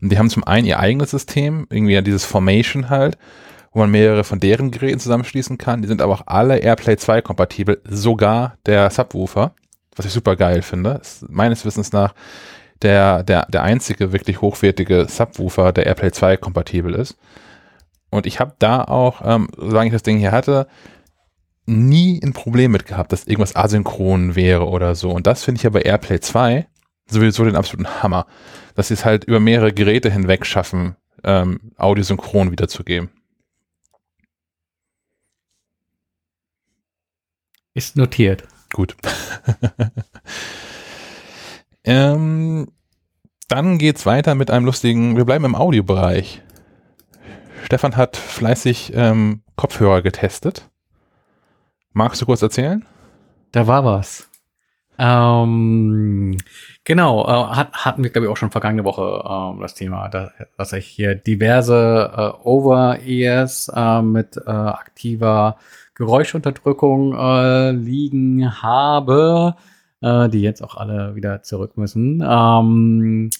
Und die haben zum einen ihr eigenes System, irgendwie ja dieses Formation halt, wo man mehrere von deren Geräten zusammenschließen kann. Die sind aber auch alle AirPlay 2 kompatibel, sogar der Subwoofer, was ich super geil finde. Ist meines Wissens nach der, der, der einzige wirklich hochwertige Subwoofer, der AirPlay 2 kompatibel ist. Und ich habe da auch, ähm, solange ich das Ding hier hatte, nie ein Problem mit gehabt, dass irgendwas asynchron wäre oder so. Und das finde ich ja bei AirPlay 2 sowieso den absoluten Hammer, dass sie es halt über mehrere Geräte hinweg schaffen, ähm, audiosynchron wiederzugeben. Ist notiert. Gut. ähm, dann geht's weiter mit einem lustigen, wir bleiben im Audiobereich. Stefan hat fleißig ähm, Kopfhörer getestet. Magst du kurz erzählen? Da war was. Ähm, genau, äh, hat, hatten wir, glaube ich, auch schon vergangene Woche äh, das Thema, dass, dass ich hier diverse äh, Over-Ears äh, mit äh, aktiver Geräuschunterdrückung äh, liegen habe, äh, die jetzt auch alle wieder zurück müssen. Ähm,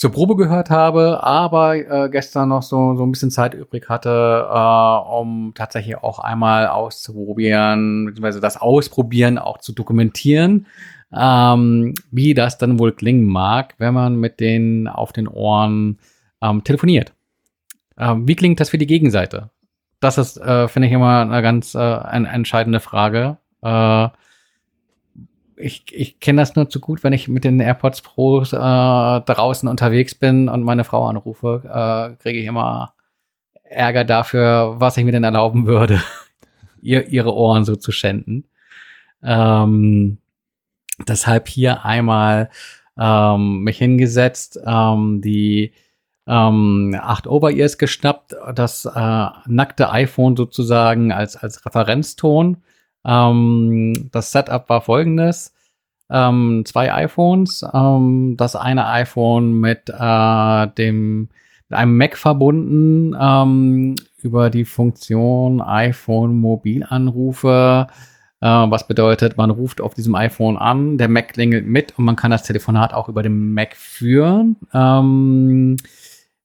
zur Probe gehört habe, aber äh, gestern noch so, so ein bisschen Zeit übrig hatte, äh, um tatsächlich auch einmal auszuprobieren, beziehungsweise das Ausprobieren auch zu dokumentieren, ähm, wie das dann wohl klingen mag, wenn man mit denen auf den Ohren ähm, telefoniert. Ähm, wie klingt das für die Gegenseite? Das ist, äh, finde ich, immer eine ganz äh, eine entscheidende Frage. Äh, ich, ich kenne das nur zu gut, wenn ich mit den AirPods Pro äh, draußen unterwegs bin und meine Frau anrufe, äh, kriege ich immer Ärger dafür, was ich mir denn erlauben würde, ihr, ihre Ohren so zu schänden. Ähm, Deshalb hier einmal ähm, mich hingesetzt, ähm, die ähm, 8 Over-Ears geschnappt, das äh, nackte iPhone sozusagen als, als Referenzton. Ähm, das Setup war folgendes. Ähm, zwei iPhones, ähm, das eine iPhone mit äh, dem mit einem Mac verbunden ähm, über die Funktion iPhone Mobilanrufe äh, was bedeutet, man ruft auf diesem iPhone an, der Mac klingelt mit und man kann das Telefonat auch über den Mac führen. Ähm,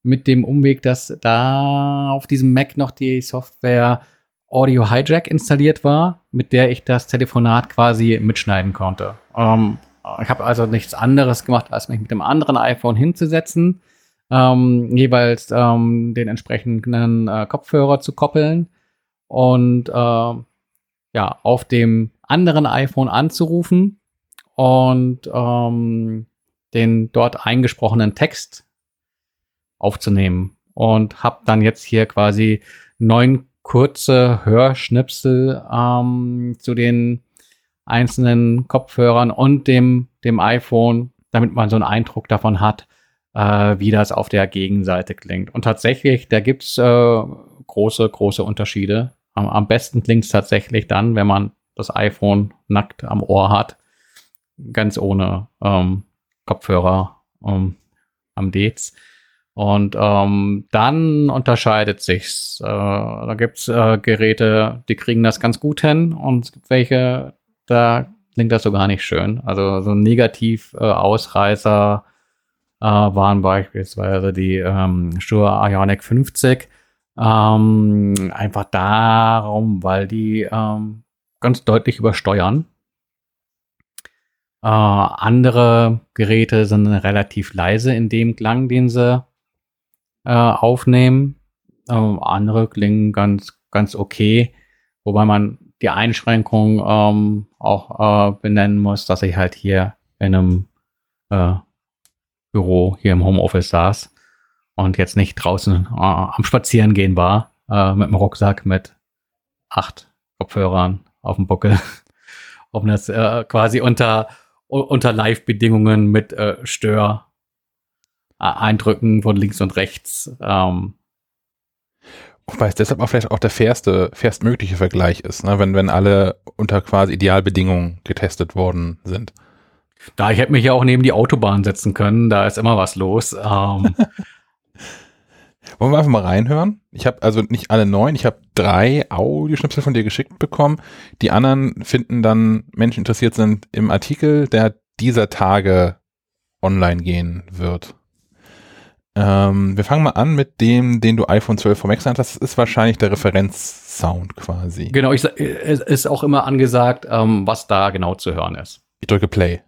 mit dem Umweg, dass da auf diesem Mac noch die Software Audio Hijack installiert war, mit der ich das Telefonat quasi mitschneiden konnte. Ähm, ich habe also nichts anderes gemacht, als mich mit dem anderen iPhone hinzusetzen, ähm, jeweils ähm, den entsprechenden äh, Kopfhörer zu koppeln und äh, ja, auf dem anderen iPhone anzurufen und ähm, den dort eingesprochenen Text aufzunehmen. Und habe dann jetzt hier quasi neun kurze Hörschnipsel ähm, zu den einzelnen Kopfhörern und dem, dem iPhone, damit man so einen Eindruck davon hat, äh, wie das auf der Gegenseite klingt. Und tatsächlich, da gibt's äh, große, große Unterschiede. Am, am besten klingt es tatsächlich dann, wenn man das iPhone nackt am Ohr hat, ganz ohne ähm, Kopfhörer ähm, am Dez. Und ähm, dann unterscheidet sich's. Äh, da gibt's äh, Geräte, die kriegen das ganz gut hin und es gibt welche, da klingt das so gar nicht schön. Also so negativ äh, Ausreißer äh, waren beispielsweise die ähm, Shure Ionic 50 ähm, einfach darum, weil die ähm, ganz deutlich übersteuern. Äh, andere Geräte sind relativ leise in dem Klang, den sie äh, aufnehmen. Äh, andere klingen ganz, ganz okay, wobei man die Einschränkung ähm, auch äh, benennen muss, dass ich halt hier in einem äh, Büro hier im Homeoffice saß und jetzt nicht draußen äh, am Spazierengehen war, äh, mit dem Rucksack mit acht Kopfhörern auf dem Buckel, um das äh, quasi unter, unter Live-Bedingungen mit äh, Stör Eindrücken von links und rechts. Ähm, Wobei es deshalb auch vielleicht auch der fairste, fairstmögliche Vergleich ist, ne? wenn, wenn alle unter quasi Idealbedingungen getestet worden sind. Da ich hätte mich ja auch neben die Autobahn setzen können, da ist immer was los. Ähm, Wollen wir einfach mal reinhören? Ich habe also nicht alle neun, ich habe drei Audioschnipsel von dir geschickt bekommen. Die anderen finden dann Menschen interessiert sind im Artikel, der dieser Tage online gehen wird. Ähm, wir fangen mal an mit dem, den du iPhone 12 Pro Max hast. Das ist wahrscheinlich der Referenzsound quasi. Genau, ich, es ist auch immer angesagt, ähm, was da genau zu hören ist. Ich drücke Play.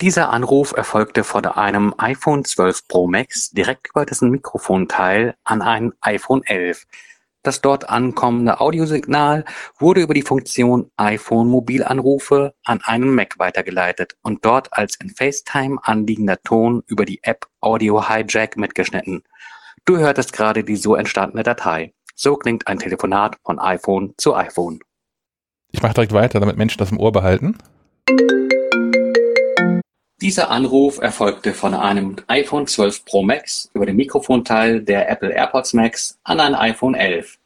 Dieser Anruf erfolgte von einem iPhone 12 Pro Max direkt über dessen Mikrofonteil an ein iPhone 11. Das dort ankommende Audiosignal wurde über die Funktion iPhone Mobilanrufe an einen Mac weitergeleitet und dort als in FaceTime anliegender Ton über die App Audio Hijack mitgeschnitten. Du hörtest gerade die so entstandene Datei. So klingt ein Telefonat von iPhone zu iPhone. Ich mache direkt weiter, damit Menschen das im Ohr behalten. Dieser Anruf erfolgte von einem iPhone 12 Pro Max über den Mikrofonteil der Apple AirPods Max an ein iPhone 11.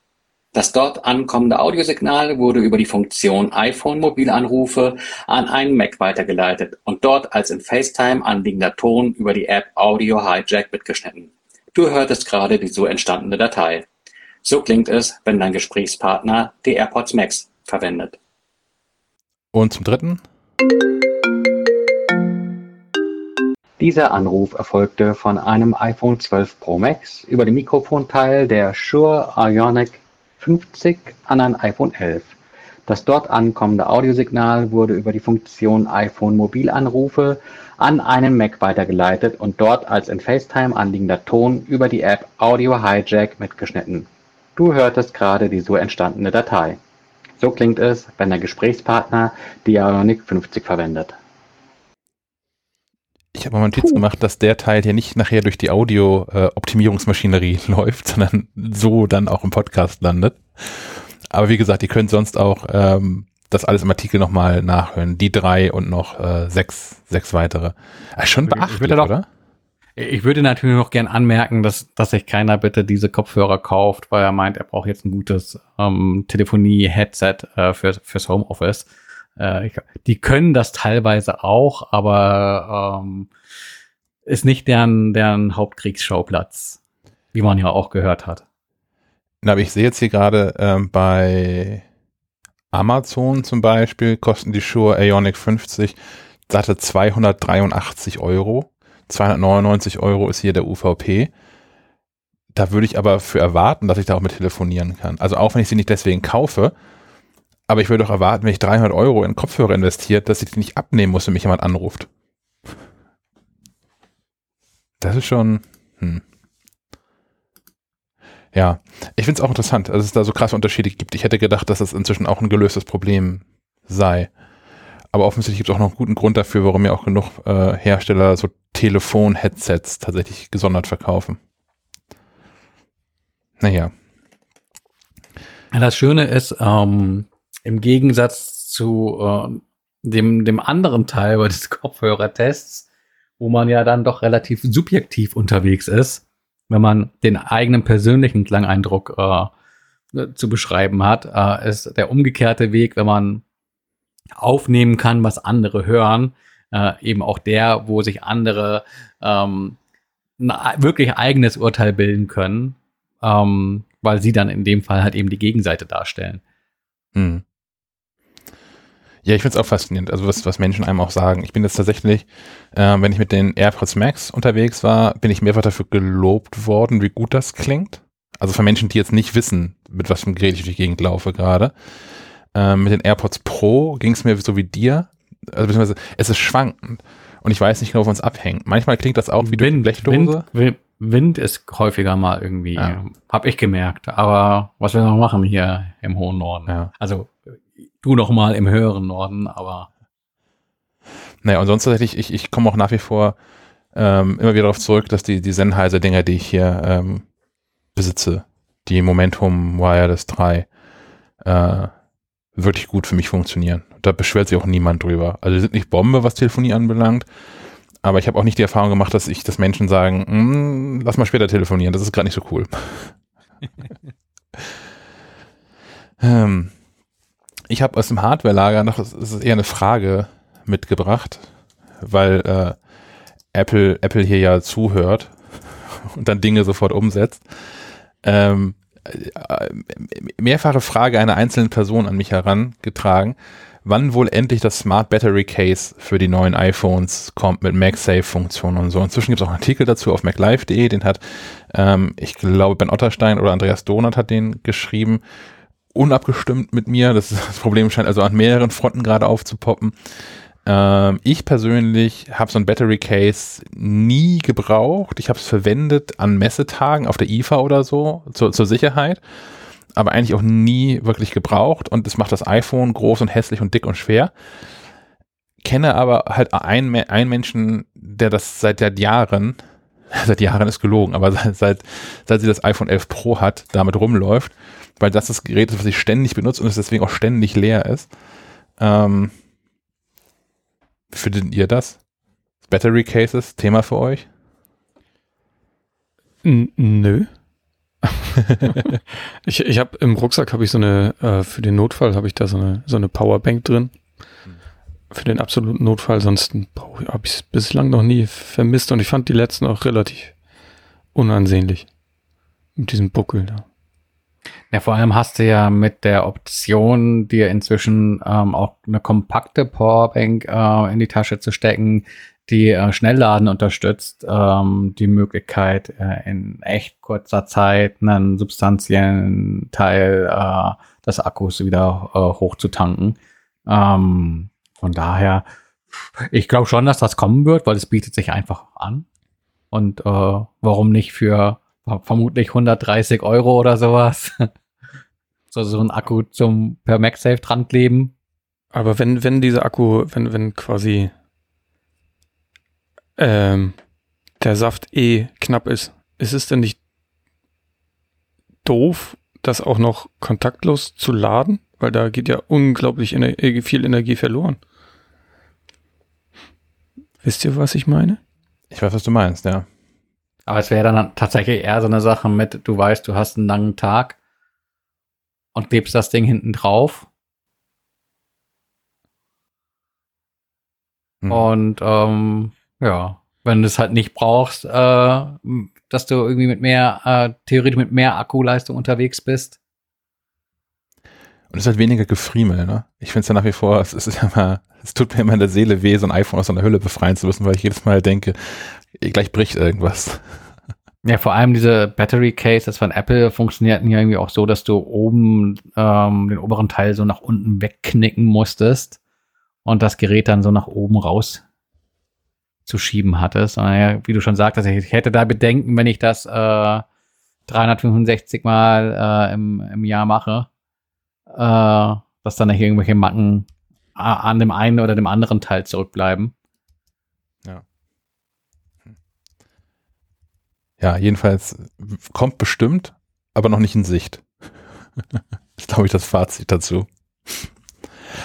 Das dort ankommende Audiosignal wurde über die Funktion iPhone Mobilanrufe an einen Mac weitergeleitet und dort als in FaceTime anliegender Ton über die App Audio Hijack mitgeschnitten. Du hörtest gerade die so entstandene Datei. So klingt es, wenn dein Gesprächspartner die AirPods Max verwendet. Und zum dritten? Dieser Anruf erfolgte von einem iPhone 12 Pro Max über den Mikrofonteil der Shure Ionic 50 an ein iPhone 11. Das dort ankommende Audiosignal wurde über die Funktion iPhone Mobilanrufe an einen Mac weitergeleitet und dort als in FaceTime anliegender Ton über die App Audio Hijack mitgeschnitten. Du hörtest gerade die so entstandene Datei. So klingt es, wenn der Gesprächspartner die Ionic 50 verwendet. Ich habe mal Notiz gemacht, dass der Teil hier nicht nachher durch die Audio-Optimierungsmaschinerie läuft, sondern so dann auch im Podcast landet. Aber wie gesagt, ihr könnt sonst auch ähm, das alles im Artikel nochmal nachhören. Die drei und noch äh, sechs, sechs weitere. Ah, schon beachtlich, doch- oder? Ich würde natürlich noch gern anmerken, dass, dass sich keiner bitte diese Kopfhörer kauft, weil er meint, er braucht jetzt ein gutes ähm, Telefonie-Headset äh, für, fürs Homeoffice. Äh, die können das teilweise auch, aber ähm, ist nicht deren, deren Hauptkriegsschauplatz, wie man ja auch gehört hat. Na, aber ich sehe jetzt hier gerade ähm, bei Amazon zum Beispiel kosten die Shure Ionic 50 satte 283 Euro. 299 Euro ist hier der UVP. Da würde ich aber für erwarten, dass ich da auch mit telefonieren kann. Also auch wenn ich sie nicht deswegen kaufe, aber ich würde doch erwarten, wenn ich 300 Euro in Kopfhörer investiert, dass ich die nicht abnehmen muss, wenn mich jemand anruft. Das ist schon, hm. Ja, ich finde es auch interessant, dass es da so krasse Unterschiede gibt. Ich hätte gedacht, dass es inzwischen auch ein gelöstes Problem sei. Aber offensichtlich gibt es auch noch einen guten Grund dafür, warum ja auch genug äh, Hersteller so Telefon-Headsets tatsächlich gesondert verkaufen. Naja, Ja, Das Schöne ist, ähm, im Gegensatz zu äh, dem, dem anderen Teil des Kopfhörertests, wo man ja dann doch relativ subjektiv unterwegs ist, wenn man den eigenen persönlichen Klangeindruck äh, zu beschreiben hat, äh, ist der umgekehrte Weg, wenn man aufnehmen kann, was andere hören, äh, eben auch der, wo sich andere ähm, wirklich eigenes Urteil bilden können, ähm, weil sie dann in dem Fall halt eben die Gegenseite darstellen. Hm. Ja, ich finde es auch faszinierend, also was, was Menschen einem auch sagen. Ich bin jetzt tatsächlich, äh, wenn ich mit den AirPods Max unterwegs war, bin ich mehrfach dafür gelobt worden, wie gut das klingt. Also von Menschen, die jetzt nicht wissen, mit was für einem Gerät ich durch die Gegend laufe gerade. Ähm, mit den AirPods Pro ging es mir so wie dir. Also beziehungsweise es ist schwankend. Und ich weiß nicht genau, wovon es abhängt. Manchmal klingt das auch wie durch eine Blechdose. Wind, Wind, Wind ist häufiger mal irgendwie, Ja. hab ich gemerkt. Aber was wir noch machen hier im hohen Norden? Ja. Also du noch mal im höheren Norden, aber Naja, und sonst tatsächlich, ich, ich komme auch nach wie vor ähm, immer wieder darauf zurück, dass die, die Sennheiser-Dinger, die ich hier ähm, besitze, die Momentum Wireless 3, äh, wirklich gut für mich funktionieren. Da beschwert sich auch niemand drüber. Also die sind nicht Bombe, was Telefonie anbelangt, aber ich habe auch nicht die Erfahrung gemacht, dass ich, dass Menschen sagen, "Mm, lass mal später telefonieren, das ist gerade nicht so cool. ähm, ich habe aus dem Hardware-Lager noch, es ist eher eine Frage mitgebracht, weil äh, Apple, Apple hier ja zuhört und dann Dinge sofort umsetzt. Ähm, äh, mehrfache Frage einer einzelnen Person an mich herangetragen, wann wohl endlich das Smart Battery Case für die neuen iPhones kommt mit MagSafe-Funktionen und so. Inzwischen gibt es auch einen Artikel dazu auf maclife.de, den hat, ähm, ich glaube, Ben Otterstein oder Andreas Donat hat den geschrieben, unabgestimmt mit mir. Das, das Problem scheint also an mehreren Fronten gerade aufzupoppen. Ähm, ich persönlich habe so ein Battery Case nie gebraucht. Ich habe es verwendet an Messetagen auf der IFA oder so zur, zur Sicherheit, aber eigentlich auch nie wirklich gebraucht. Und es macht das iPhone groß und hässlich und dick und schwer. Kenne aber halt einen, einen Menschen, der das seit Jahren, seit Jahren ist gelogen, aber seit, seit, sie das iPhone 11 Pro hat, damit rumläuft, weil das das Gerät ist, was ich ständig benutze und es deswegen auch ständig leer ist. Ähm, wie findet ihr das? Battery Cases, Thema für euch? N nö. ich ich habe im Rucksack habe ich so eine äh, für den Notfall habe ich da so eine so eine Powerbank drin. Für den absoluten Notfall, sonst habe ich es bislang noch nie vermisst und ich fand die letzten auch relativ unansehnlich mit diesem Buckel da. Ja, vor allem hast du ja mit der Option, dir inzwischen ähm, auch eine kompakte Powerbank äh, in die Tasche zu stecken, die äh, Schnellladen unterstützt, ähm, die Möglichkeit, äh, in echt kurzer Zeit einen substanziellen Teil äh, des Akkus wieder äh, hochzutanken. Ähm, von daher, ich glaube schon, dass das kommen wird, weil es bietet sich einfach an. Und äh, warum nicht für vermutlich 130 Euro oder sowas. so, so ein Akku zum per MagSafe dran kleben. Aber wenn wenn dieser Akku, wenn wenn quasi ähm, der Saft eh knapp ist, ist es denn nicht doof, das auch noch kontaktlos zu laden? Weil da geht ja unglaublich ener äh, viel Energie verloren. Wisst ihr, was ich meine? Ich weiß, was du meinst, ja. Aber es wäre dann tatsächlich eher so eine Sache mit, du weißt, du hast einen langen Tag und klebst das Ding hinten drauf. Hm. Und ähm, ja, wenn du es halt nicht brauchst, äh, dass du irgendwie mit mehr, äh, theoretisch mit mehr Akkuleistung unterwegs bist. Und es ist halt weniger Gefriemel, ne? Ich finde es ja nach wie vor, es ist immer, es tut mir immer in der Seele weh, so ein iPhone aus einer Hülle befreien zu müssen, weil ich jedes Mal denke, gleich bricht irgendwas. Ja, vor allem diese Battery Cases von Apple funktionierten ja irgendwie auch so, dass du oben ähm, den oberen Teil so nach unten wegknicken musstest und das Gerät dann so nach oben raus zu schieben hattest. Und ja, wie du schon sagtest, ich hätte da Bedenken, wenn ich das äh, 365 Mal äh, im, im Jahr mache, äh, dass dann irgendwelche Macken an dem einen oder dem anderen Teil zurückbleiben. Ja, jedenfalls kommt bestimmt, aber noch nicht in Sicht. das ist, glaube ich, das Fazit dazu.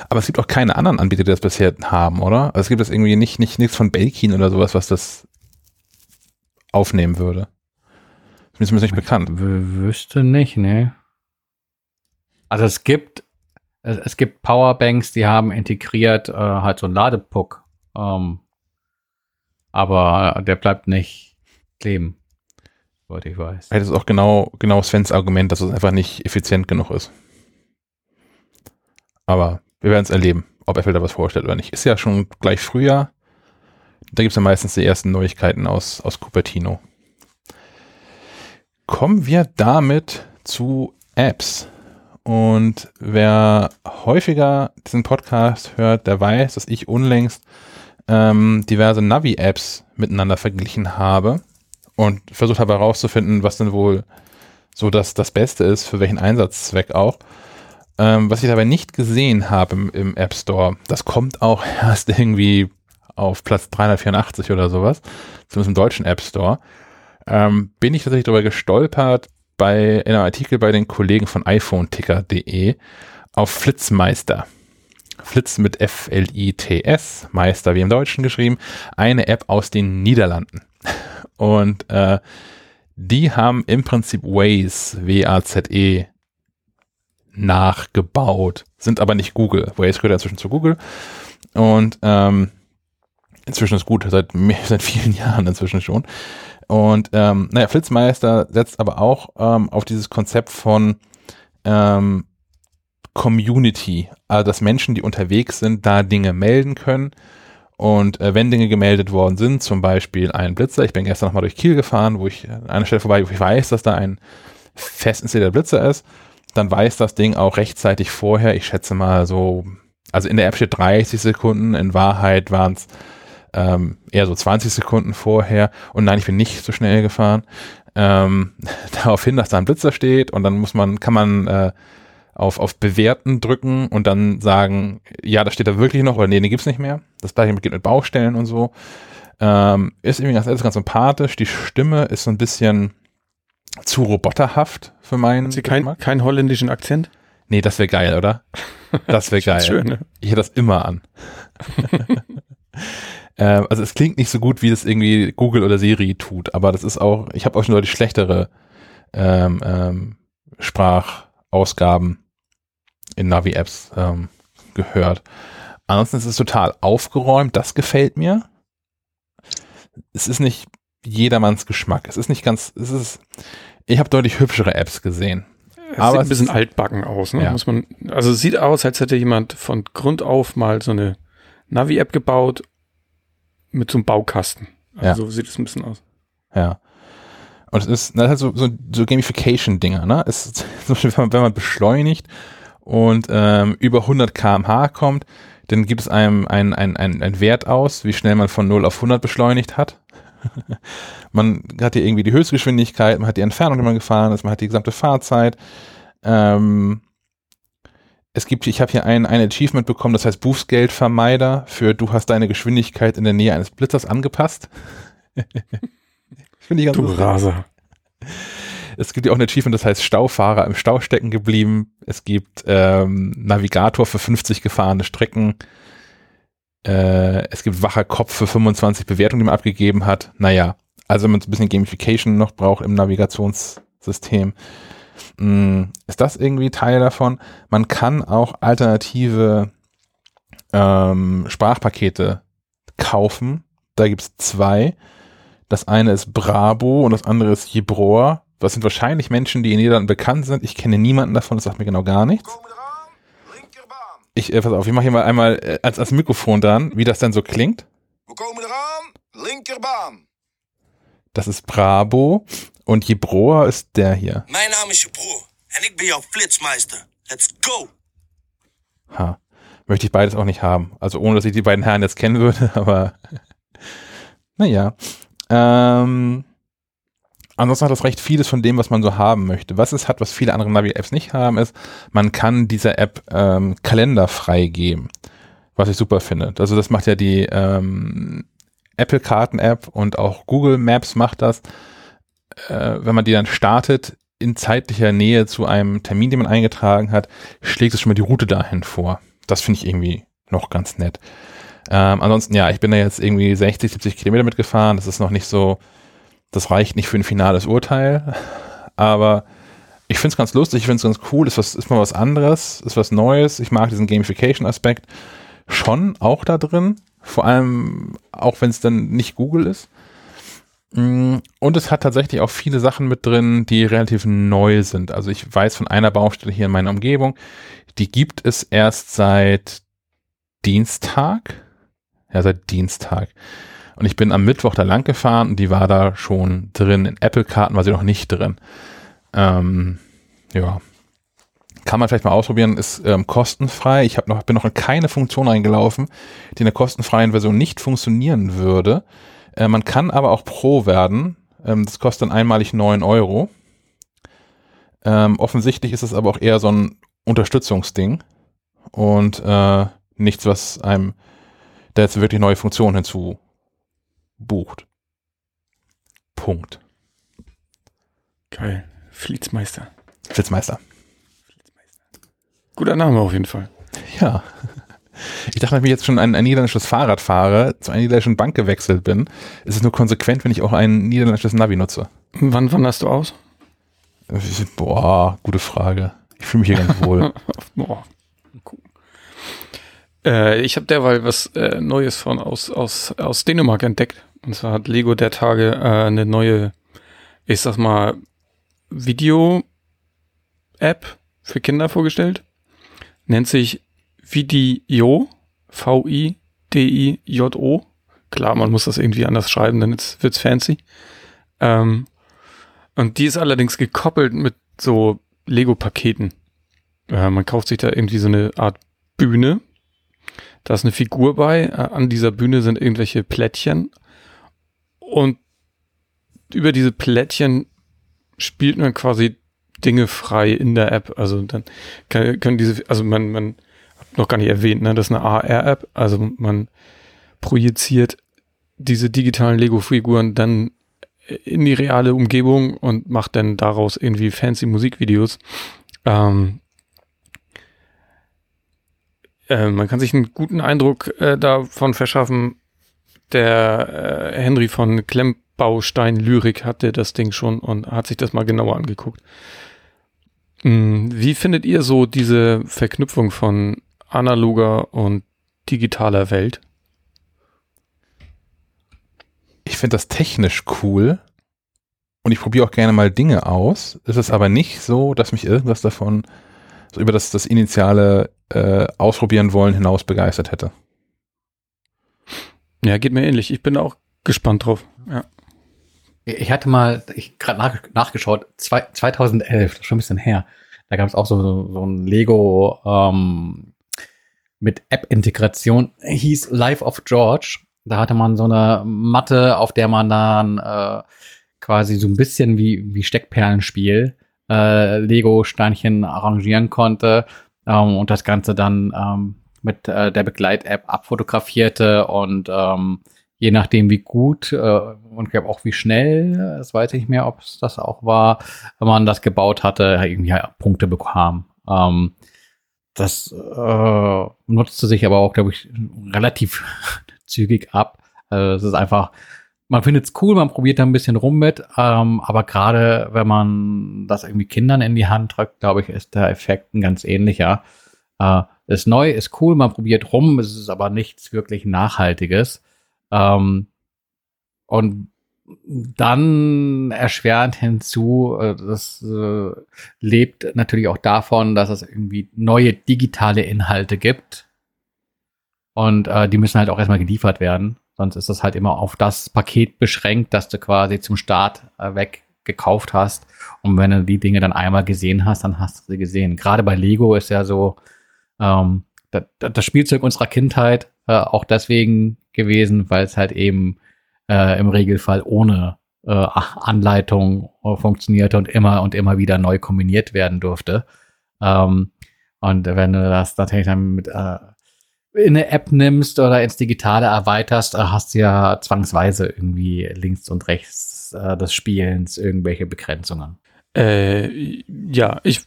Aber es gibt auch keine anderen Anbieter, die das bisher haben, oder? Also es gibt jetzt irgendwie nicht, nicht nichts von Belkin oder sowas, was das aufnehmen würde. Das ist mir nicht bekannt. Wüsste nicht, ne? Also es gibt es, gibt Powerbanks, die haben integriert äh, halt so einen Ladepuck. Ähm, aber der bleibt nicht kleben. Soweit ich weiß. Das ist auch genau, genau Svens Argument, dass es einfach nicht effizient genug ist. Aber wir werden es erleben, ob Apple da was vorstellt oder nicht. Ist ja schon gleich Frühjahr. Da gibt es ja meistens die ersten Neuigkeiten aus, aus Cupertino. Kommen wir damit zu Apps. Und wer häufiger diesen Podcast hört, der weiß, dass ich unlängst ähm, diverse Navi-Apps miteinander verglichen habe und versucht habe herauszufinden, was denn wohl so das, das Beste ist, für welchen Einsatzzweck auch. Ähm, was ich dabei nicht gesehen habe im, im App Store, das kommt auch erst irgendwie auf Platz 384 oder sowas, zumindest im deutschen App Store, ähm, bin ich tatsächlich darüber gestolpert bei in einem Artikel bei den Kollegen von iPhoneticker.de auf Flitzmeister. Flitz mit F-L-I-T-S, Meister wie im Deutschen geschrieben, eine App aus den Niederlanden. Und äh, die haben im Prinzip Waze, W-A-Z-E, nachgebaut, sind aber nicht Google. Waze gehört inzwischen zu Google. Und ähm, inzwischen ist gut, seit, seit vielen Jahren inzwischen schon. Und ähm, naja, Flitzmeister setzt aber auch ähm, auf dieses Konzept von ähm, Community, also dass Menschen, die unterwegs sind, da Dinge melden können. Und äh, wenn Dinge gemeldet worden sind, zum Beispiel ein Blitzer, ich bin gestern nochmal durch Kiel gefahren, wo ich an einer Stelle vorbei, wo ich weiß, dass da ein fest installierter Blitzer ist, dann weiß das Ding auch rechtzeitig vorher, ich schätze mal so, also in der App steht 30 Sekunden, in Wahrheit waren es ähm, eher so 20 Sekunden vorher und nein, ich bin nicht so schnell gefahren, ähm, darauf hin, dass da ein Blitzer steht und dann muss man, kann man äh, auf, auf Bewerten drücken und dann sagen, ja, das steht da wirklich noch oder nee, den gibt's nicht mehr. Das gleiche geht mit Baustellen und so. Ähm, ist irgendwie ganz, ist ganz sympathisch. Die Stimme ist so ein bisschen zu roboterhaft für meinen Hat sie kein, keinen holländischen Akzent? Nee, das wäre geil, oder? Das wäre geil. Schön, ne? Ich hätte das immer an. ähm, also es klingt nicht so gut, wie das irgendwie Google oder Siri tut, aber das ist auch, ich habe auch schon deutlich schlechtere ähm, ähm, Sprachausgaben in Navi-Apps ähm, gehört. Ansonsten ist es total aufgeräumt, das gefällt mir. Es ist nicht jedermanns Geschmack. Es ist nicht ganz, es ist, ich habe deutlich hübschere Apps gesehen. Es Aber sieht ein bisschen altbacken aus, ne? Ja. Muss man, also es sieht aus, als hätte jemand von Grund auf mal so eine Navi-App gebaut mit so einem Baukasten. Also Ja. so sieht es ein bisschen aus. Ja. Und es ist, das ist halt so, so, so Gamification-Dinger, ne? Es ist zum Beispiel, wenn man, wenn man beschleunigt und ähm, über 100 kmh kommt, dann gibt es einem ein, ein, ein, ein Wert aus, wie schnell man von 0 auf 100 beschleunigt hat. man hat hier irgendwie die Höchstgeschwindigkeit, man hat die Entfernung, die man gefahren ist, man hat die gesamte Fahrzeit. Ähm, es gibt, ich habe hier ein, ein Achievement bekommen, das heißt Bußgeldvermeider für du hast deine Geschwindigkeit in der Nähe eines Blitzers angepasst. Finde ich ganz Du lustig. Raser. Es gibt ja auch ein Achievement, das heißt Staufahrer im Stau stecken geblieben. Es gibt ähm, Navigator für 50 gefahrene Strecken. Äh, es gibt wacher Kopf für 25 Bewertungen, die man abgegeben hat. Naja, also wenn man so ein bisschen Gamification noch braucht im Navigationssystem, ist das irgendwie Teil davon. Man kann auch alternative ähm, Sprachpakete kaufen. Da gibt's zwei. Das eine ist Brabo und das andere ist Jebroa. Das sind wahrscheinlich Menschen, die in Niederlanden bekannt sind. Ich kenne niemanden davon, das sagt mir genau gar nichts. Ich, äh, pass auf, ich mache hier mal einmal äh, als, als Mikrofon dran, wie das dann so klingt. Das ist Brabo und Jebroa ist der hier. Mijn naam is je broer en ik ben jouw flitsmeister. Let's go! Ha. Möchte ich beides auch nicht haben. Also ohne, dass ich die beiden Herren jetzt kennen würde, aber naja. Ähm, ansonsten hat das recht vieles von dem, was man so haben möchte. Was es hat, was viele andere Navi-Apps nicht haben, ist, man kann dieser App ähm, Kalender freigeben. Was ich super finde. Also das macht ja die ähm, Apple-Karten-App und auch Google Maps macht das. Äh, wenn man die dann startet, in zeitlicher Nähe zu einem Termin, den man eingetragen hat, schlägt es schon mal die Route dahin vor. Das finde ich irgendwie noch ganz nett. Ähm, ansonsten, ja, ich bin da jetzt irgendwie 60, 70 Kilometer mitgefahren. Das ist noch nicht so, das reicht nicht für ein finales Urteil. Aber ich finde es ganz lustig, ich finde es ganz cool, ist, was, ist mal was anderes, ist was Neues. Ich mag diesen Gamification-Aspekt schon auch da drin. Vor allem, auch wenn es dann nicht Google ist. Mm, Und es hat tatsächlich auch viele Sachen mit drin, die relativ neu sind. Also ich weiß von einer Baustelle hier in meiner Umgebung, die gibt es erst seit Dienstag. Ja, seit Dienstag. Und ich bin am Mittwoch da lang gefahren und die war da schon drin. In Apple-Karten war sie noch nicht drin. Ähm, ja. Kann man vielleicht mal ausprobieren, ist ähm, kostenfrei. Ich hab noch, bin noch in keine Funktion eingelaufen, die in der kostenfreien Version nicht funktionieren würde. Äh, man kann aber auch Pro werden. Ähm, das kostet dann einmalig 9 Euro. Ähm, offensichtlich ist es aber auch eher so ein Unterstützungsding und äh, nichts, was einem da jetzt wirklich neue Funktionen hinzubucht. Punkt. Geil. Fließmeister. Flitzmeister. Guter Name auf jeden Fall. Ja. Ich dachte, wenn ich jetzt schon ein, ein niederländisches Fahrrad fahre, zu einer niederländischen Bank gewechselt bin, ist es nur konsequent, wenn ich auch ein niederländisches Navi nutze. Wann wanderst du aus? Boah, gute Frage. Ich fühle mich hier ganz wohl. Boah. Cool. Äh, ich habe derweil was äh, Neues von aus, aus, aus Dänemark entdeckt. Und zwar hat Lego der Tage äh, eine neue, ich sag mal, Video-App für Kinder vorgestellt. Nennt sich Video, V-I-D-I-J-O. Klar, man muss das irgendwie anders schreiben, dann wird's- fancy. Ähm, und die ist allerdings gekoppelt mit so Lego-Paketen. Äh, man kauft sich da irgendwie so eine Art Bühne. Da ist eine Figur bei. Äh, an dieser Bühne sind irgendwelche Plättchen. Und über diese Plättchen spielt man quasi Dinge frei in der App. Also dann können diese, also man, man noch gar nicht erwähnt, ne, das ist eine AR-App. Also man projiziert diese digitalen Lego-Figuren dann in die reale Umgebung und macht dann daraus irgendwie fancy Musikvideos. Ähm, äh, man kann sich einen guten Eindruck äh, davon verschaffen. Der äh, Henry von Klemmbaustein Lyrik hatte das Ding schon und hat sich das mal genauer angeguckt. Mm, Wie findet ihr so diese Verknüpfung von analoger und digitaler Welt? Ich finde das technisch cool und ich probiere auch gerne mal Dinge aus. Es ist aber nicht so, dass mich irgendwas davon so über das, das initiale äh, Ausprobieren wollen hinaus begeistert hätte. Ja, geht mir ähnlich. Ich bin auch gespannt drauf. Ja. Ich hatte mal, ich gerade nach, nachgeschaut, zwei, 2011, das ist schon ein bisschen her. Da gab es auch so, so, so ein Lego ähm, mit App-Integration, hieß Life of George. Da hatte man so eine Matte, auf der man dann äh, quasi so ein bisschen wie, wie Steckperlenspiel äh, Lego-Steinchen arrangieren konnte. ähm, und das Ganze dann ähm, mit äh, der Begleit-App abfotografierte und ähm, je nachdem wie gut äh, und ich glaube auch wie schnell, das weiß ich nicht mehr, ob es das auch war, wenn man das gebaut hatte, irgendwie Punkte bekam. Ähm, das äh, nutzte sich aber auch, glaube ich, relativ zügig ab. Also es ist einfach, man findet es cool, man probiert da ein bisschen rum mit, ähm, aber gerade wenn man das irgendwie Kindern in die Hand drückt, glaube ich, ist der Effekt ein ganz ähnlicher. Äh, ist neu, ist cool, man probiert rum, es ist aber nichts wirklich Nachhaltiges. Ähm, und dann erschwerend hinzu, äh, das äh, lebt natürlich auch davon, dass es irgendwie neue digitale Inhalte gibt. Und äh, die müssen halt auch erstmal geliefert werden. Sonst ist das halt immer auf das Paket beschränkt, das du quasi zum Start äh, weg gekauft hast. Und wenn du die Dinge dann einmal gesehen hast, dann hast du sie gesehen. Gerade bei Lego ist ja so ähm, das, das Spielzeug unserer Kindheit äh, auch deswegen gewesen, weil es halt eben äh, im Regelfall ohne äh, Anleitung funktionierte und immer und immer wieder neu kombiniert werden durfte. Ähm, und wenn du das natürlich dann mit äh, in eine App nimmst oder ins Digitale erweiterst, äh, hast du ja zwangsweise irgendwie links und rechts äh, des Spielens irgendwelche Begrenzungen. Äh, ja, ich,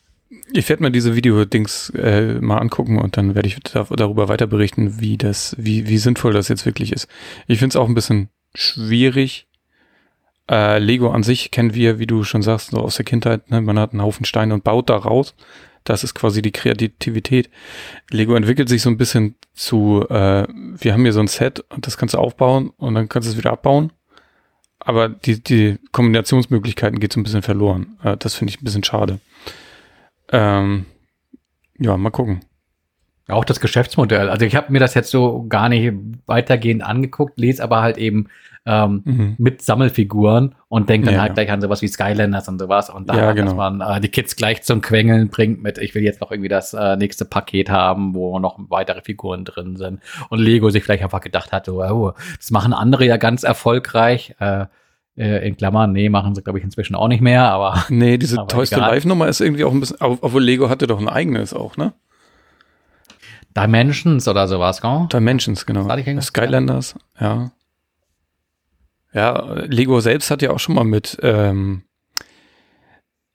ich werde mir diese Video-Dings äh, mal angucken und dann werde ich da, darüber weiter berichten, wie das, wie, wie sinnvoll das jetzt wirklich ist. Ich finde es auch ein bisschen schwierig. Äh, Lego an sich kennen wir, wie du schon sagst, so aus der Kindheit. Ne? Man hat einen Haufen Steine und baut daraus. Das ist quasi die Kreativität. Lego entwickelt sich so ein bisschen zu, äh, wir haben hier so ein Set und das kannst du aufbauen und dann kannst du es wieder abbauen. Aber die, die Kombinationsmöglichkeiten geht so ein bisschen verloren. Äh, das finde ich ein bisschen schade. Ähm, ja, mal gucken. Auch das Geschäftsmodell. Also ich habe mir das jetzt so gar nicht weitergehend angeguckt, lese aber halt eben ähm, mhm. mit Sammelfiguren und denke dann ja, halt gleich an sowas wie Skylanders und sowas und dann, ja, genau. dass man äh, die Kids gleich zum Quengeln bringt mit, ich will jetzt noch irgendwie das äh, nächste Paket haben, wo noch weitere Figuren drin sind und Lego sich vielleicht einfach gedacht hat, so, oh, das machen andere ja ganz erfolgreich. Äh, äh in Klammern, nee, machen sie, glaube ich, inzwischen auch nicht mehr, aber. Nee, diese Toys to Life Nummer ist irgendwie auch ein bisschen, obwohl Lego hatte doch ein eigenes auch, ne? Dimensions oder sowas, gell? Dimensions, genau. Skylanders, ja. Ja, Lego selbst hat ja auch schon mal mit ähm,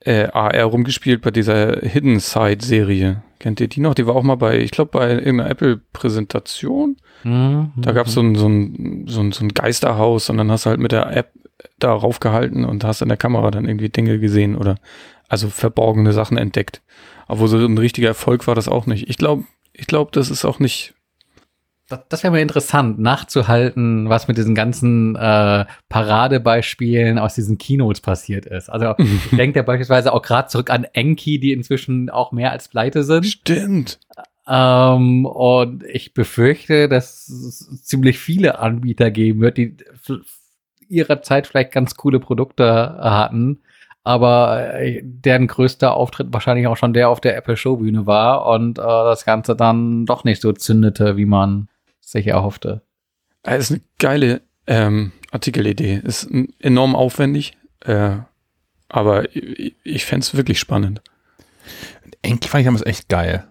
äh, AR rumgespielt bei dieser Hidden Side Serie. Kennt ihr die noch? Die war auch mal bei, ich glaube, bei irgendeiner Apple-Präsentation. Mhm. Da gab es so ein, so, ein, so, ein, so ein Geisterhaus und dann hast du halt mit der App darauf gehalten und hast in der Kamera dann irgendwie Dinge gesehen oder also verborgene Sachen entdeckt. Obwohl so ein richtiger Erfolg war das auch nicht. Ich glaube, ich glaube, das ist auch nicht. Das, das wäre mal interessant, nachzuhalten, was mit diesen ganzen äh, Paradebeispielen aus diesen Keynotes passiert ist. Also ich denke ja beispielsweise auch gerade zurück an Enki, die inzwischen auch mehr als pleite sind. Stimmt. Ähm, und ich befürchte, dass es ziemlich viele Anbieter geben wird, die ihrer Zeit vielleicht ganz coole Produkte hatten, aber äh, deren größter Auftritt wahrscheinlich auch schon der auf der Apple Showbühne war und äh, das Ganze dann doch nicht so zündete, wie man sich erhoffte. Das ist eine geile ähm, Artikelidee. Ist enorm aufwendig, äh, aber ich, ich fände es wirklich spannend. Enki fand ich damals echt geil.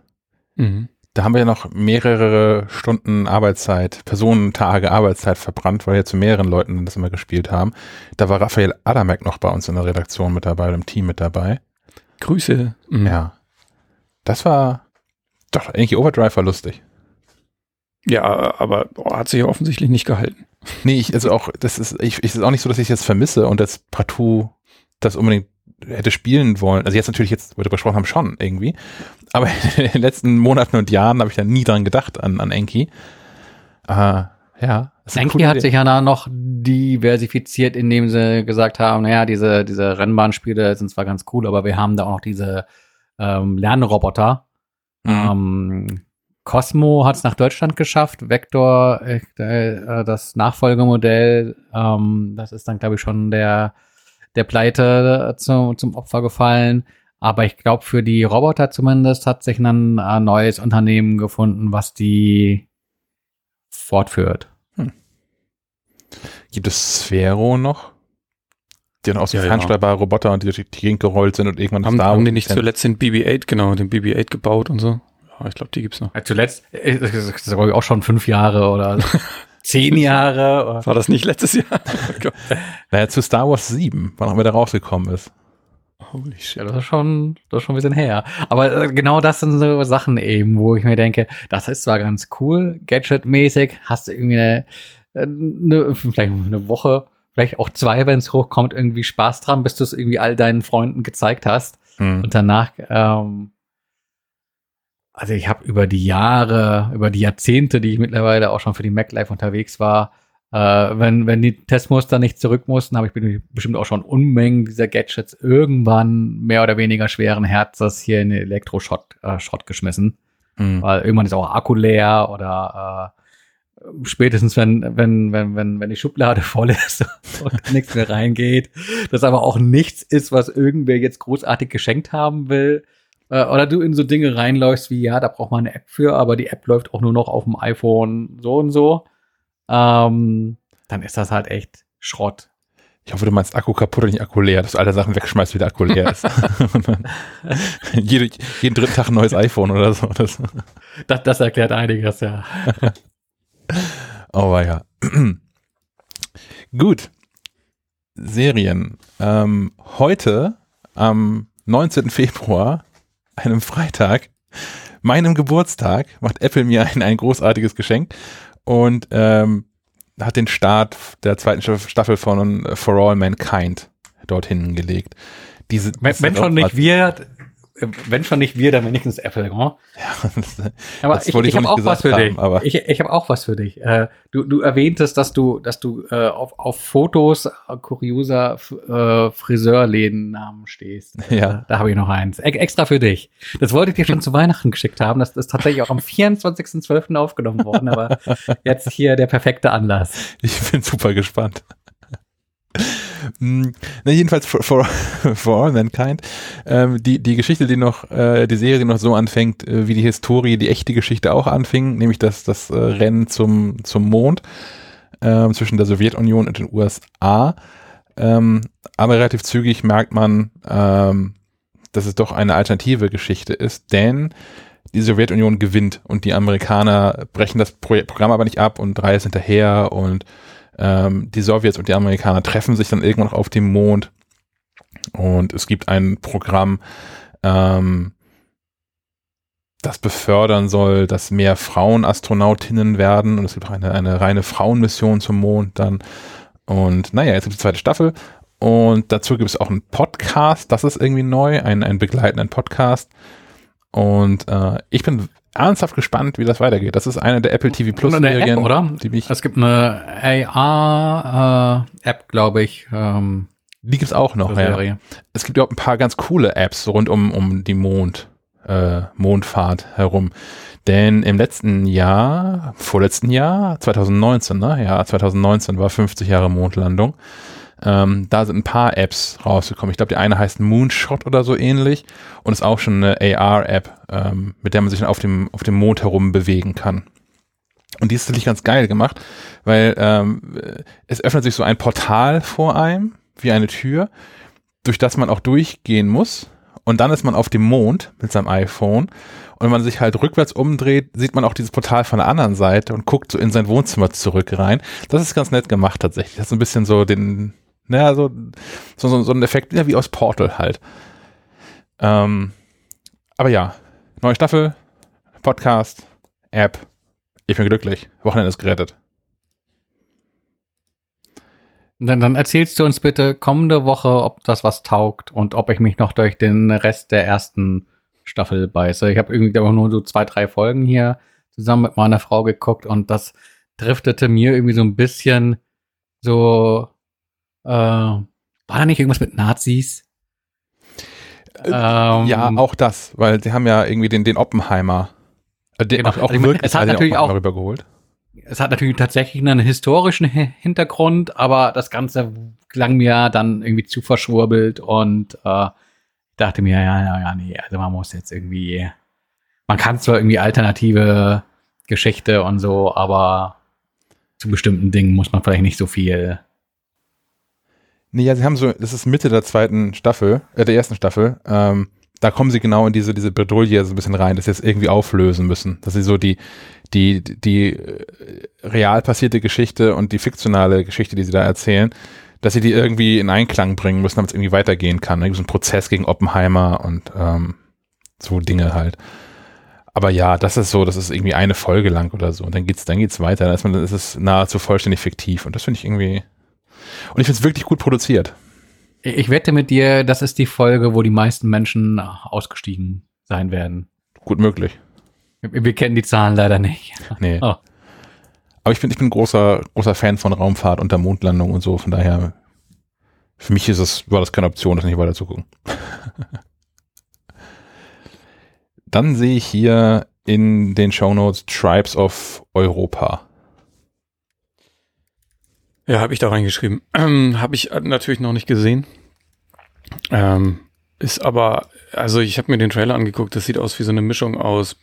Mhm da haben wir ja noch mehrere Stunden Arbeitszeit, Personentage Arbeitszeit verbrannt, weil wir zu mehreren Leuten das immer gespielt haben. Da war Raphael Adamek noch bei uns in der Redaktion mit dabei, im Team mit dabei. Grüße. Mhm. Ja. Das war doch eigentlich Overdrive war lustig. Ja, aber oh, hat sich ja offensichtlich nicht gehalten. Nee, ich, also auch, das ist, ich, ich ist auch nicht so, dass ich jetzt vermisse und das partout das unbedingt hätte spielen wollen. Also jetzt natürlich, jetzt, wo wir gesprochen haben, schon irgendwie. Aber in den letzten Monaten und Jahren habe ich da nie dran gedacht an, an Enki. Äh, ja. Enki hat sich ja noch diversifiziert, indem sie gesagt haben, naja, diese, diese Rennbahnspiele sind zwar ganz cool, aber wir haben da auch noch diese ähm, Lernroboter. Mhm. Ähm, Cosmo hat es nach Deutschland geschafft. Vector, äh, das Nachfolgemodell, ähm, das ist dann, glaube ich, schon der der Pleite zu, zum Opfer gefallen. Aber ich glaube, für die Roboter zumindest hat sich ein äh, neues Unternehmen gefunden, was die fortführt. Hm. Gibt es Sphero noch? Die haben auch so ja, fernsteuerbare ja. Roboter und die durch die Gegend gerollt sind und irgendwann haben, haben die nicht zuletzt den BB-8, genau, den BB-8 gebaut und so. Oh, ich glaube, die gibt's noch. Ja, zuletzt, äh, das ist glaube ich auch schon fünf Jahre oder zehn Jahre. Oder War das nicht letztes Jahr? Naja, zu Star Wars 7, wann auch immer der rausgekommen ist. Holy shit. Das ist schon, das ist schon ein bisschen her. Aber äh, genau das sind so Sachen eben, wo ich mir denke, das ist zwar ganz cool, Gadget-mäßig, hast du irgendwie eine, eine, vielleicht eine Woche, vielleicht auch zwei, wenn es hochkommt, irgendwie Spaß dran, bis du es irgendwie all deinen Freunden gezeigt hast. Hm. Und danach, ähm, also ich habe über die Jahre, über die Jahrzehnte, die ich mittlerweile auch schon für die Mac Live unterwegs war, äh, wenn, wenn die Testmuster nicht zurück mussten, habe ich bestimmt auch schon Unmengen dieser Gadgets irgendwann mehr oder weniger schweren Herzens hier in den Elektroschrott äh, Schrott geschmissen. Hm. Weil irgendwann ist auch Akku leer oder äh, spätestens wenn, wenn, wenn, wenn, wenn die Schublade voll ist und nichts mehr reingeht. Das aber auch nichts ist, was irgendwer jetzt großartig geschenkt haben will. Äh, oder du in so Dinge reinläufst wie, ja, da braucht man eine App für, aber die App läuft auch nur noch auf dem iPhone so und so. Ähm, dann ist das halt echt Schrott. Ich hoffe, du meinst Akku kaputt und nicht Akku leer, dass du alle Sachen wegschmeißt, wie der Akku leer ist. Und dann jede, jeden dritten Tag ein neues iPhone oder so. Das, Das, das erklärt einiges, ja. oh ja. Gut. Serien. Ähm, heute, am 19. Februar, einem Freitag, meinem Geburtstag, macht Apple mir ein, ein großartiges Geschenk und ähm, hat den Start der zweiten Staffel von For All Mankind dorthin gelegt. Diese, Wenn, schon nicht wir, äh, wenn schon nicht wir, dann wenigstens Apple. Ja? grad- das- Aber Das ich, wollte ich ich habe nicht auch was gesagt für haben, dich. aber- ich ich habe auch was für dich. Äh, du, du erwähntest, dass du, dass du äh, auf, auf Fotos äh, kurioser F- äh, Friseurlädennamen stehst. Ja. Äh, da habe ich noch eins. E extra für dich. Das wollte ich dir schon zu Weihnachten geschickt haben. Das, das ist tatsächlich auch am 24.12. aufgenommen worden, aber jetzt hier der perfekte Anlass. Ich bin super gespannt. Mm, Na, jedenfalls for, for, for All Mankind. Ähm, die, die Geschichte, die noch, äh, die Serie, noch so anfängt, äh, wie die Historie, die echte Geschichte auch anfing, nämlich das, das äh, Rennen zum, zum Mond ähm, zwischen der Sowjetunion und den USA. Ähm, aber relativ zügig merkt man, ähm, dass es doch eine alternative Geschichte ist, denn die Sowjetunion gewinnt und die Amerikaner brechen das Pro Programm aber nicht ab und reisen hinterher und ähm, die Sowjets und die Amerikaner treffen sich dann irgendwann auf dem Mond. Und es gibt ein Programm, ähm, das befördern soll, dass mehr Frauen Astronautinnen werden. Und es gibt auch eine, eine reine Frauenmission zum Mond dann. Und naja, jetzt gibt es die zweite Staffel. Und dazu gibt es auch einen Podcast, das ist irgendwie neu, ein, ein begleitenden Podcast. Und äh, ich bin ernsthaft gespannt, wie das weitergeht. Das ist eine der Apple TV Plus eine App, Serien, oder? die mich Es gibt eine AR-App, glaube ich. Ähm, Die gibt's auch noch, ja. Es gibt ja auch ein paar ganz coole Apps rund um, um die Mond, äh, Mondfahrt herum. Denn im letzten Jahr, vorletzten Jahr, 2019, ne? Ja, 2019 war 50 Jahre Mondlandung. Ähm, da sind ein paar Apps rausgekommen. Ich glaube, die eine heißt Moonshot oder so ähnlich und ist auch schon eine AR-App, ähm, mit der man sich auf dem, auf dem Mond herum bewegen kann. Und die ist natürlich ganz geil gemacht, weil ähm, es öffnet sich so ein Portal vor einem, wie eine Tür, durch das man auch durchgehen muss. Und dann ist man auf dem Mond mit seinem iPhone. Und wenn man sich halt rückwärts umdreht, sieht man auch dieses Portal von der anderen Seite und guckt so in sein Wohnzimmer zurück rein. Das ist ganz nett gemacht tatsächlich. Das ist ein bisschen so den, naja, so, so, so, so ein Effekt, ja, wie aus Portal halt. Ähm, aber ja, neue Staffel, Podcast, App. Ich bin glücklich. Wochenende ist gerettet. Dann, dann erzählst du uns bitte kommende Woche, ob das was taugt und ob ich mich noch durch den Rest der ersten Staffel beiße. Ich habe irgendwie aber nur so zwei, drei Folgen hier zusammen mit meiner Frau geguckt und das driftete mir irgendwie so ein bisschen so, äh, war da nicht irgendwas mit Nazis? Äh, Ähm, Ja, auch das, weil sie haben ja irgendwie den, den Oppenheimer. Äh, den, Genau. auch, auch Also meine, es hat natürlich auch- rübergeholt. es hat natürlich tatsächlich einen historischen Hi- Hintergrund, aber das Ganze klang mir dann irgendwie zu verschwurbelt und äh, dachte mir, ja, ja, ja, nee, also man muss jetzt irgendwie, man kann zwar irgendwie alternative Geschichte und so, aber zu bestimmten Dingen muss man vielleicht nicht so viel. Nee, ja, sie haben so, das ist Mitte der zweiten Staffel, äh, der ersten Staffel, ähm, da kommen sie genau in diese, diese Bredouille so ein bisschen rein, dass sie es irgendwie auflösen müssen. Dass sie so die, die, die äh, real passierte Geschichte und die fiktionale Geschichte, die sie da erzählen, dass sie die irgendwie in Einklang bringen müssen, damit es irgendwie weitergehen kann. Ne? So ein Prozess gegen Oppenheimer und ähm, so Dinge halt. Aber ja, das ist so, das ist irgendwie eine Folge lang oder so. Und dann geht's, dann geht's weiter. Dann ist, man, dann ist es nahezu vollständig fiktiv. Und das finde ich irgendwie. Und ich finde es wirklich gut produziert. Ich wette mit dir, das ist die Folge, wo die meisten Menschen ausgestiegen sein werden. Gut möglich. Wir, wir kennen die Zahlen leider nicht. Nee. Oh. Aber ich bin, ich bin großer, großer Fan von Raumfahrt und der Mondlandung und so. Von daher, für mich ist es, war das keine Option, das nicht weiter zu gucken. Dann sehe ich hier in den Shownotes Tribes of Europa. Ja, habe ich da reingeschrieben. Ähm, habe ich natürlich noch nicht gesehen. Ähm, ist aber, also ich habe mir den Trailer angeguckt, das sieht aus wie so eine Mischung aus,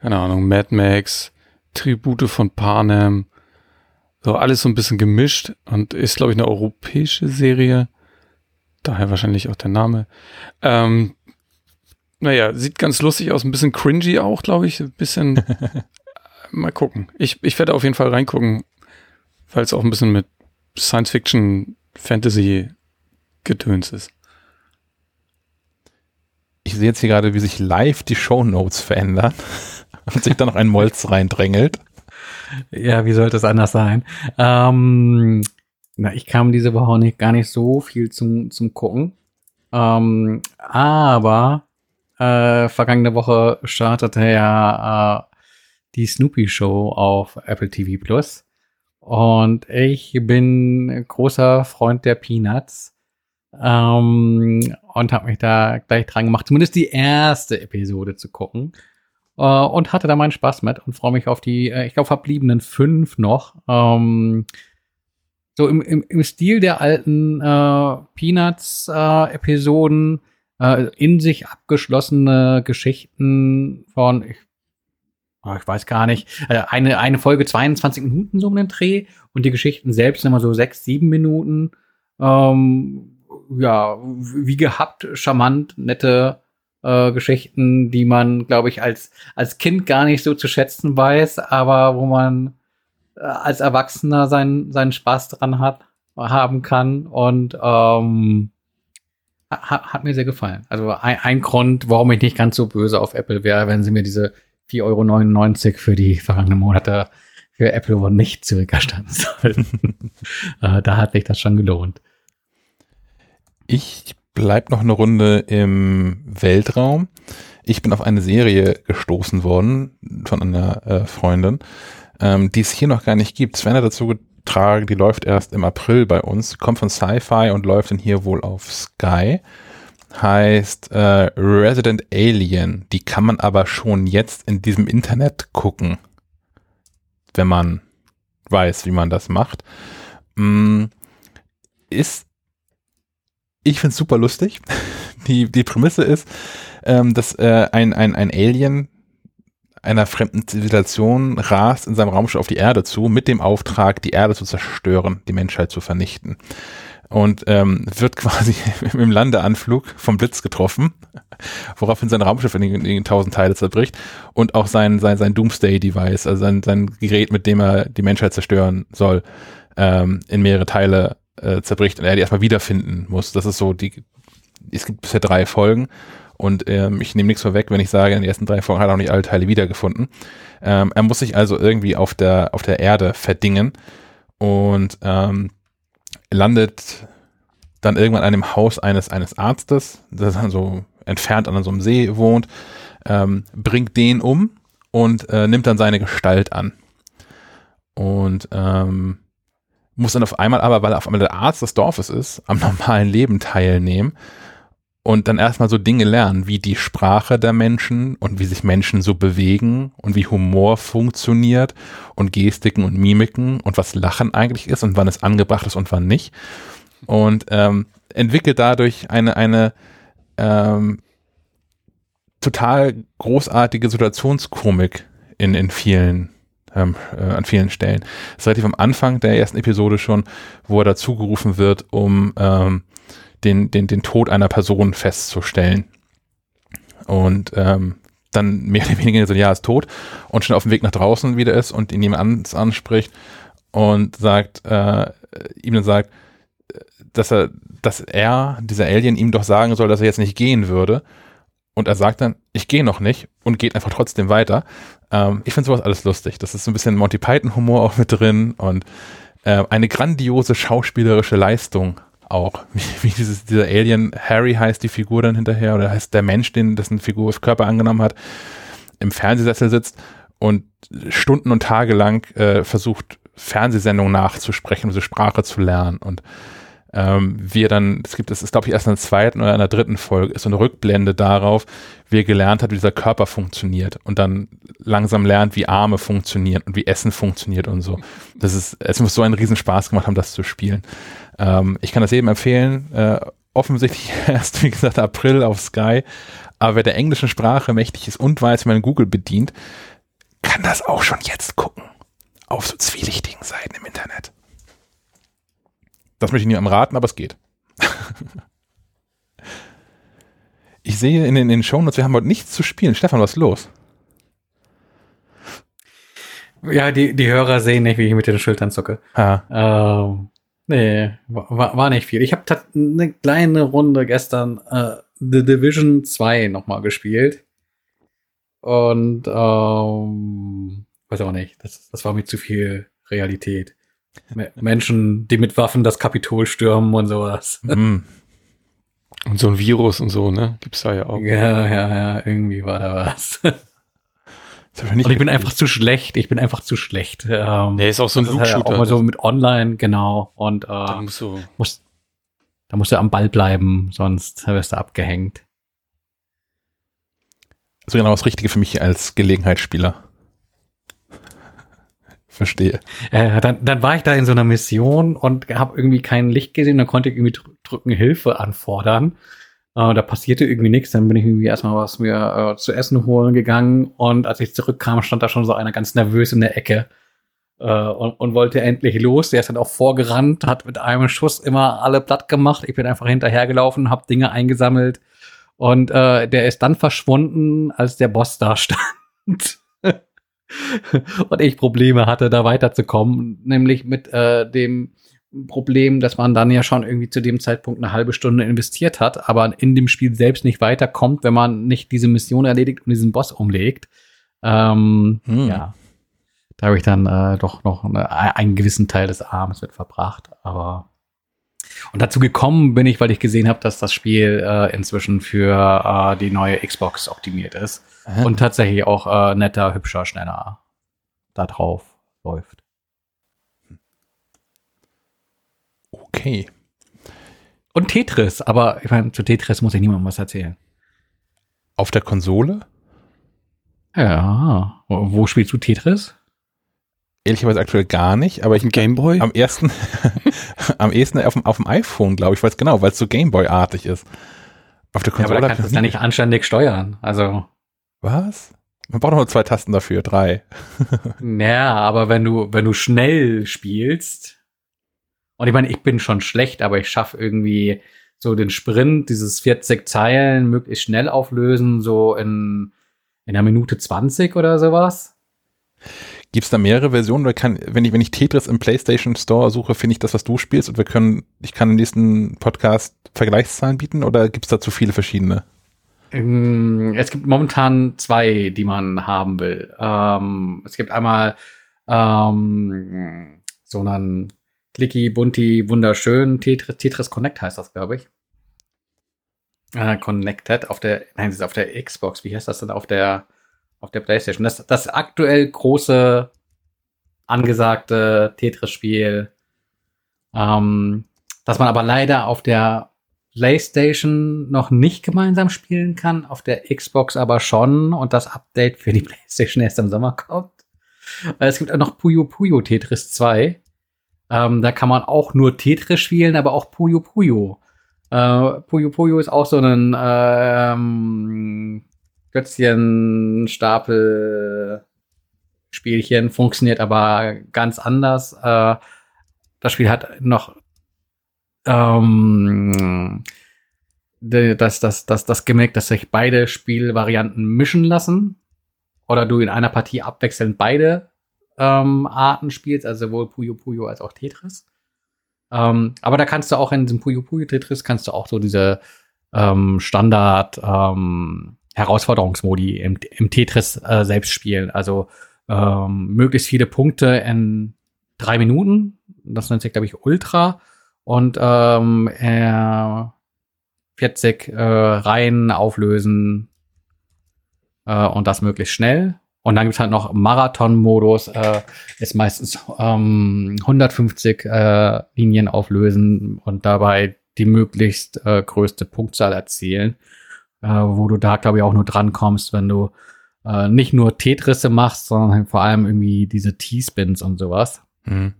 keine Ahnung, Mad Max, Tribute von Panem, so alles so ein bisschen gemischt und ist, glaube ich, eine europäische Serie. Daher wahrscheinlich auch der Name. Ähm, naja, sieht ganz lustig aus, ein bisschen cringy auch, glaube ich. Ein bisschen. mal gucken. Ich, ich werde auf jeden Fall reingucken, weil es auch ein bisschen mit Science Fiction, Fantasy Gedöns ist. Ich sehe jetzt hier gerade, wie sich live die Shownotes verändern und sich da noch ein Molz reindrängelt. Ja, wie sollte es anders sein? Ähm, na, ich kam diese Woche nicht, gar nicht so viel zum, zum Gucken. Ähm, aber äh, vergangene Woche startete ja äh, die Snoopy Show auf Apple TV Plus. Und ich bin großer Freund der Peanuts. Ähm, und habe mich da gleich dran gemacht, zumindest die erste Episode zu gucken. Äh, und hatte da meinen Spaß mit und freue mich auf die, äh, ich glaube, verbliebenen fünf noch. Ähm, so im, im, im Stil der alten äh, Peanuts-Episoden äh, in sich abgeschlossene Geschichten von, ich, ich weiß gar nicht, äh, eine, eine Folge 22 Minuten so um den Dreh und die Geschichten selbst immer so sechs, sieben Minuten. Ähm, ja, wie gehabt, charmant, nette äh, Geschichten, die man, glaube ich, als, als Kind gar nicht so zu schätzen weiß, aber wo man äh, als Erwachsener seinen, seinen Spaß dran hat, haben kann. Und ähm, hat, hat mir sehr gefallen. Also ein, ein Grund, warum ich nicht ganz so böse auf Apple wäre, wenn sie mir diese 4,99 Euro für die vergangenen Monate für Apple One nicht zurückerstatten sollten. äh, da hat sich das schon gelohnt. Ich bleib noch eine Runde im Weltraum. Ich bin auf eine Serie gestoßen worden von einer äh, Freundin, ähm, die es hier noch gar nicht gibt. Sven hat dazu getragen, die läuft erst im April bei uns, kommt von Sci-Fi und läuft dann hier wohl auf Sky. Heißt äh, Resident Alien. Die kann man aber schon jetzt in diesem Internet gucken, wenn man weiß, wie man das macht. Mm, ist ich finde es super lustig. Die, die Prämisse ist, ähm, dass äh, ein, ein, ein Alien einer fremden Zivilisation rast in seinem Raumschiff auf die Erde zu, mit dem Auftrag, die Erde zu zerstören, die Menschheit zu vernichten. Und ähm, wird quasi im Landeanflug vom Blitz getroffen, woraufhin sein Raumschiff in, in, in tausend Teile zerbricht und auch sein, sein, sein Doomsday-Device, also sein, sein Gerät, mit dem er die Menschheit zerstören soll, ähm, in mehrere Teile äh, zerbricht und er die erstmal wiederfinden muss. Das ist so die, es gibt bisher drei Folgen und ähm, ich nehme nichts vorweg, wenn ich sage, in den ersten drei Folgen hat er auch nicht alle Teile wiedergefunden. Ähm, er muss sich also irgendwie auf der, auf der Erde verdingen und ähm, landet dann irgendwann an dem Haus eines, eines Arztes, das dann so entfernt an so einem See wohnt, ähm, bringt den um und äh, nimmt dann seine Gestalt an. Und ähm, muss dann auf einmal aber, weil er auf einmal der Arzt des Dorfes ist, am normalen Leben teilnehmen und dann erstmal so Dinge lernen, wie die Sprache der Menschen und wie sich Menschen so bewegen und wie Humor funktioniert und Gestiken und Mimiken und was Lachen eigentlich ist und wann es angebracht ist und wann nicht. Und ähm, entwickelt dadurch eine, eine ähm, total großartige Situationskomik in, in vielen ähm, äh, an vielen Stellen. Das ist relativ am Anfang der ersten Episode schon, wo er dazu gerufen wird, um ähm, den, den, den Tod einer Person festzustellen. und ähm, dann mehr oder weniger so, ja, ist tot und schon auf dem Weg nach draußen wieder ist und ihn jemand anspricht und sagt, äh, ihm dann sagt, dass er, dass er, dieser Alien, ihm doch sagen soll, dass er jetzt nicht gehen würde. Und er sagt dann, ich gehe noch nicht und geht einfach trotzdem weiter. Ähm, ich finde sowas alles lustig. Das ist so ein bisschen Monty Python-Humor auch mit drin und äh, eine grandiose schauspielerische Leistung auch. Wie, wie dieses, dieser Alien, Harry heißt die Figur dann hinterher oder heißt der Mensch, den dessen Figur Körper angenommen hat, im Fernsehsessel sitzt und Stunden und Tage lang äh, versucht, Fernsehsendungen nachzusprechen, diese Sprache zu lernen und ähm, wie er dann, es gibt, es ist glaube ich erst in der zweiten oder in der dritten Folge, ist so eine Rückblende darauf, wie er gelernt hat, wie dieser Körper funktioniert und dann langsam lernt, wie Arme funktionieren und wie Essen funktioniert und so. Das ist, es muss so einen riesen Spaß gemacht haben, das zu spielen. Ähm, ich kann das jedem empfehlen, äh, offensichtlich erst, wie gesagt, April auf Sky, aber wer der englischen Sprache mächtig ist und weiß, wie man Google bedient, kann das auch schon jetzt gucken. Auf so zwielichtigen Seiten im Internet. Das möchte ich niemandem raten, aber es geht. ich sehe in den, in den Shownotes, wir haben heute nichts zu spielen. Stefan, was ist los? Ja, die, die Hörer sehen nicht, wie ich mit den Schultern zucke. Ah. Ähm, nee, war, war nicht viel. Ich habe eine kleine Runde gestern äh, The Division 2 nochmal gespielt. Und ähm, weiß auch nicht, das, das war mir zu viel Realität. Menschen, die mit Waffen das Kapitol stürmen und sowas. Mm. Und so ein Virus und so, ne? Gibt's da ja auch. Ja, ja, ja, irgendwie war da was. und ich bin einfach zu schlecht. Ich bin einfach zu schlecht. Ähm, Der ist auch so ein Loot-Shooter. Halt auch mal so mit Online, genau. Und äh, da musst du, musst, da musst du am Ball bleiben, sonst wirst du abgehängt. So genau das Richtige für mich als Gelegenheitsspieler. Verstehe. Äh, dann, dann war ich da in so einer Mission und habe irgendwie kein Licht gesehen. Dann konnte ich irgendwie drücken Hilfe anfordern. Äh, da passierte irgendwie nichts. Dann bin ich irgendwie erstmal was mir äh, zu essen holen gegangen. Und als ich zurückkam, stand da schon so einer ganz nervös in der Ecke äh, und, und wollte endlich los. Der ist dann auch vorgerannt, hat mit einem Schuss immer alle platt gemacht. Ich bin einfach hinterhergelaufen, habe Dinge eingesammelt. Und äh, der ist dann verschwunden, als der Boss da stand. und ich Probleme hatte, da weiterzukommen, nämlich mit äh, dem Problem, dass man dann ja schon irgendwie zu dem Zeitpunkt eine halbe Stunde investiert hat, aber in dem Spiel selbst nicht weiterkommt, wenn man nicht diese Mission erledigt und diesen Boss umlegt. Ähm, hm. Ja, da habe ich dann äh, doch noch eine, einen gewissen Teil des Abends mit verbracht, aber und dazu gekommen bin ich, weil ich gesehen habe, dass das Spiel äh, inzwischen für äh, die neue Xbox optimiert ist. Aha. Und tatsächlich auch äh, netter, hübscher, schneller da drauf läuft. Okay. Und Tetris, aber ich meine, zu Tetris muss ich niemandem was erzählen. Auf der Konsole? Ja. Wo spielst du Tetris? ehrlicherweise aktuell gar nicht, aber ich Ein Gameboy am ersten am ehesten auf dem, auf dem iPhone, glaube ich, weiß genau, weil es so Gameboy-artig ist. Auf der Konsole ja, aber da kannst du es ja nicht anständig steuern. Also was? Man braucht nur zwei Tasten dafür, drei. ja, aber wenn du wenn du schnell spielst und ich meine, ich bin schon schlecht, aber ich schaffe irgendwie so den Sprint, dieses 40 Zeilen möglichst schnell auflösen, so in in einer Minute 20 oder sowas. Gibt es da mehrere Versionen? Oder kann, wenn ich, wenn ich Tetris im PlayStation Store suche, finde ich das, was du spielst und wir können, ich kann im nächsten Podcast Vergleichszahlen bieten oder gibt es da zu viele verschiedene? Ähm, es gibt momentan zwei, die man haben will. Ähm, es gibt einmal ähm, so einen Clicky, Bunti, wunderschön Tetris, Tetris Connect heißt das, glaube ich. Äh, Connected auf der, nein, das ist auf der Xbox. Wie heißt das denn auf der auf der PlayStation. Das, das aktuell große, angesagte Tetris-Spiel, ähm, das man aber leider auf der PlayStation noch nicht gemeinsam spielen kann, auf der Xbox aber schon und das Update für die PlayStation erst im Sommer kommt. Es gibt auch noch Puyo Puyo Tetris 2. Ähm, da kann man auch nur Tetris spielen, aber auch Puyo Puyo. Äh, Puyo Puyo ist auch so ein ähm, Klötzchen, Spielchen, funktioniert aber ganz anders. Äh, das Spiel hat noch ähm, das, das, das, das Gimmick, dass sich beide Spielvarianten mischen lassen. Oder du in einer Partie abwechselnd beide ähm, Arten spielst, also sowohl Puyo Puyo als auch Tetris. Ähm, aber da kannst du auch in diesem Puyo Puyo Tetris kannst du auch so diese ähm, Standard ähm, Herausforderungsmodi im, im Tetris äh, selbst spielen. Also ähm, möglichst viele Punkte in drei Minuten. Das nennt sich, glaube ich, Ultra. Und ähm, äh, 40 äh, Reihen auflösen äh, und das möglichst schnell. Und dann gibt's halt noch Marathon-Modus, äh, ist meistens ähm, 150 äh, Linien auflösen und dabei die möglichst äh, größte Punktzahl erzielen, äh, wo du da, glaube ich, auch nur drankommst, wenn du äh, nicht nur Tetrisse machst, sondern vor allem irgendwie diese T-Spins und sowas. Mhm.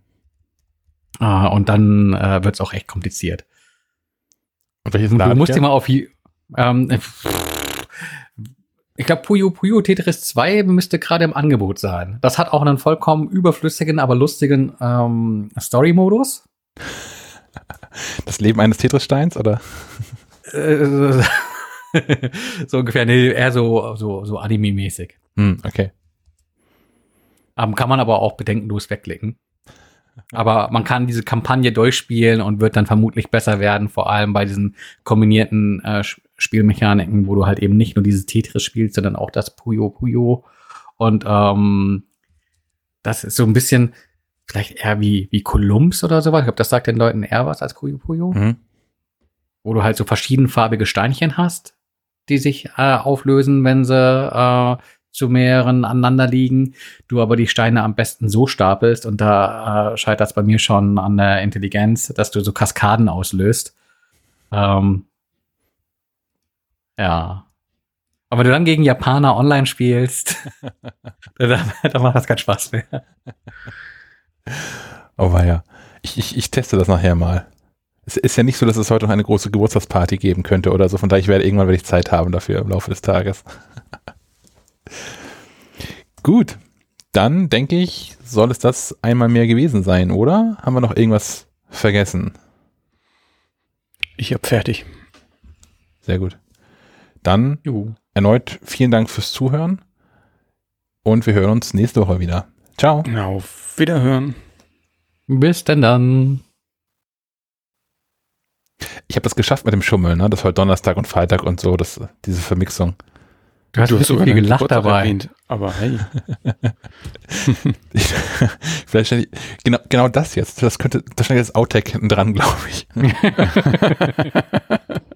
Äh, und dann äh, wird's auch echt kompliziert. Und welches Du musst dir mal auf die, ähm, ich glaube, Puyo Puyo Tetris 2 müsste gerade im Angebot sein. Das hat auch einen vollkommen überflüssigen, aber lustigen ähm, Story-Modus. Das Leben eines Tetris-Steins, oder? Äh, so ungefähr, nee, eher so, so, so Anime-mäßig. Hm, okay. Ähm, kann man aber auch bedenkenlos wegklicken. Aber man kann diese Kampagne durchspielen und wird dann vermutlich besser werden, vor allem bei diesen kombinierten äh, Spielmechaniken, wo du halt eben nicht nur dieses Tetris spielst, sondern auch das Puyo Puyo. Und ähm, das ist so ein bisschen vielleicht eher wie, wie Columbs oder sowas. Ich glaube, das sagt den Leuten eher was als Puyo Puyo. Mhm. Wo du halt so verschiedenfarbige Steinchen hast, die sich äh, auflösen, wenn sie äh, zu mehreren aneinander liegen. Du aber die Steine am besten so stapelst und da äh, scheitert es bei mir schon an der Intelligenz, dass du so Kaskaden auslöst. Ähm, ja. Aber wenn du dann gegen Japaner online spielst, dann, dann macht das keinen Spaß mehr. Oh weia. Ich, ich, ich teste das nachher mal. Es ist ja nicht so, dass es heute noch eine große Geburtstagsparty geben könnte oder so. Von daher, ich werde irgendwann werde ich Zeit haben dafür im Laufe des Tages. Gut. Dann denke ich, soll es das einmal mehr gewesen sein, oder? Haben wir noch irgendwas vergessen? Ich hab fertig. Sehr gut. Dann Jo. erneut vielen Dank fürs Zuhören und wir hören uns nächste Woche wieder. Ciao. Auf Wiederhören. Bis denn dann. Ich habe das geschafft mit dem Schummeln, ne? Das war Donnerstag und Freitag und so, das, diese Vermixung. Du hast, so viel gelacht Geburtstag dabei. erwähnt, aber hey. Ich, vielleicht ich, genau, genau das jetzt. Das könnte, das stand jetzt Outtake hinten dran, glaube ich.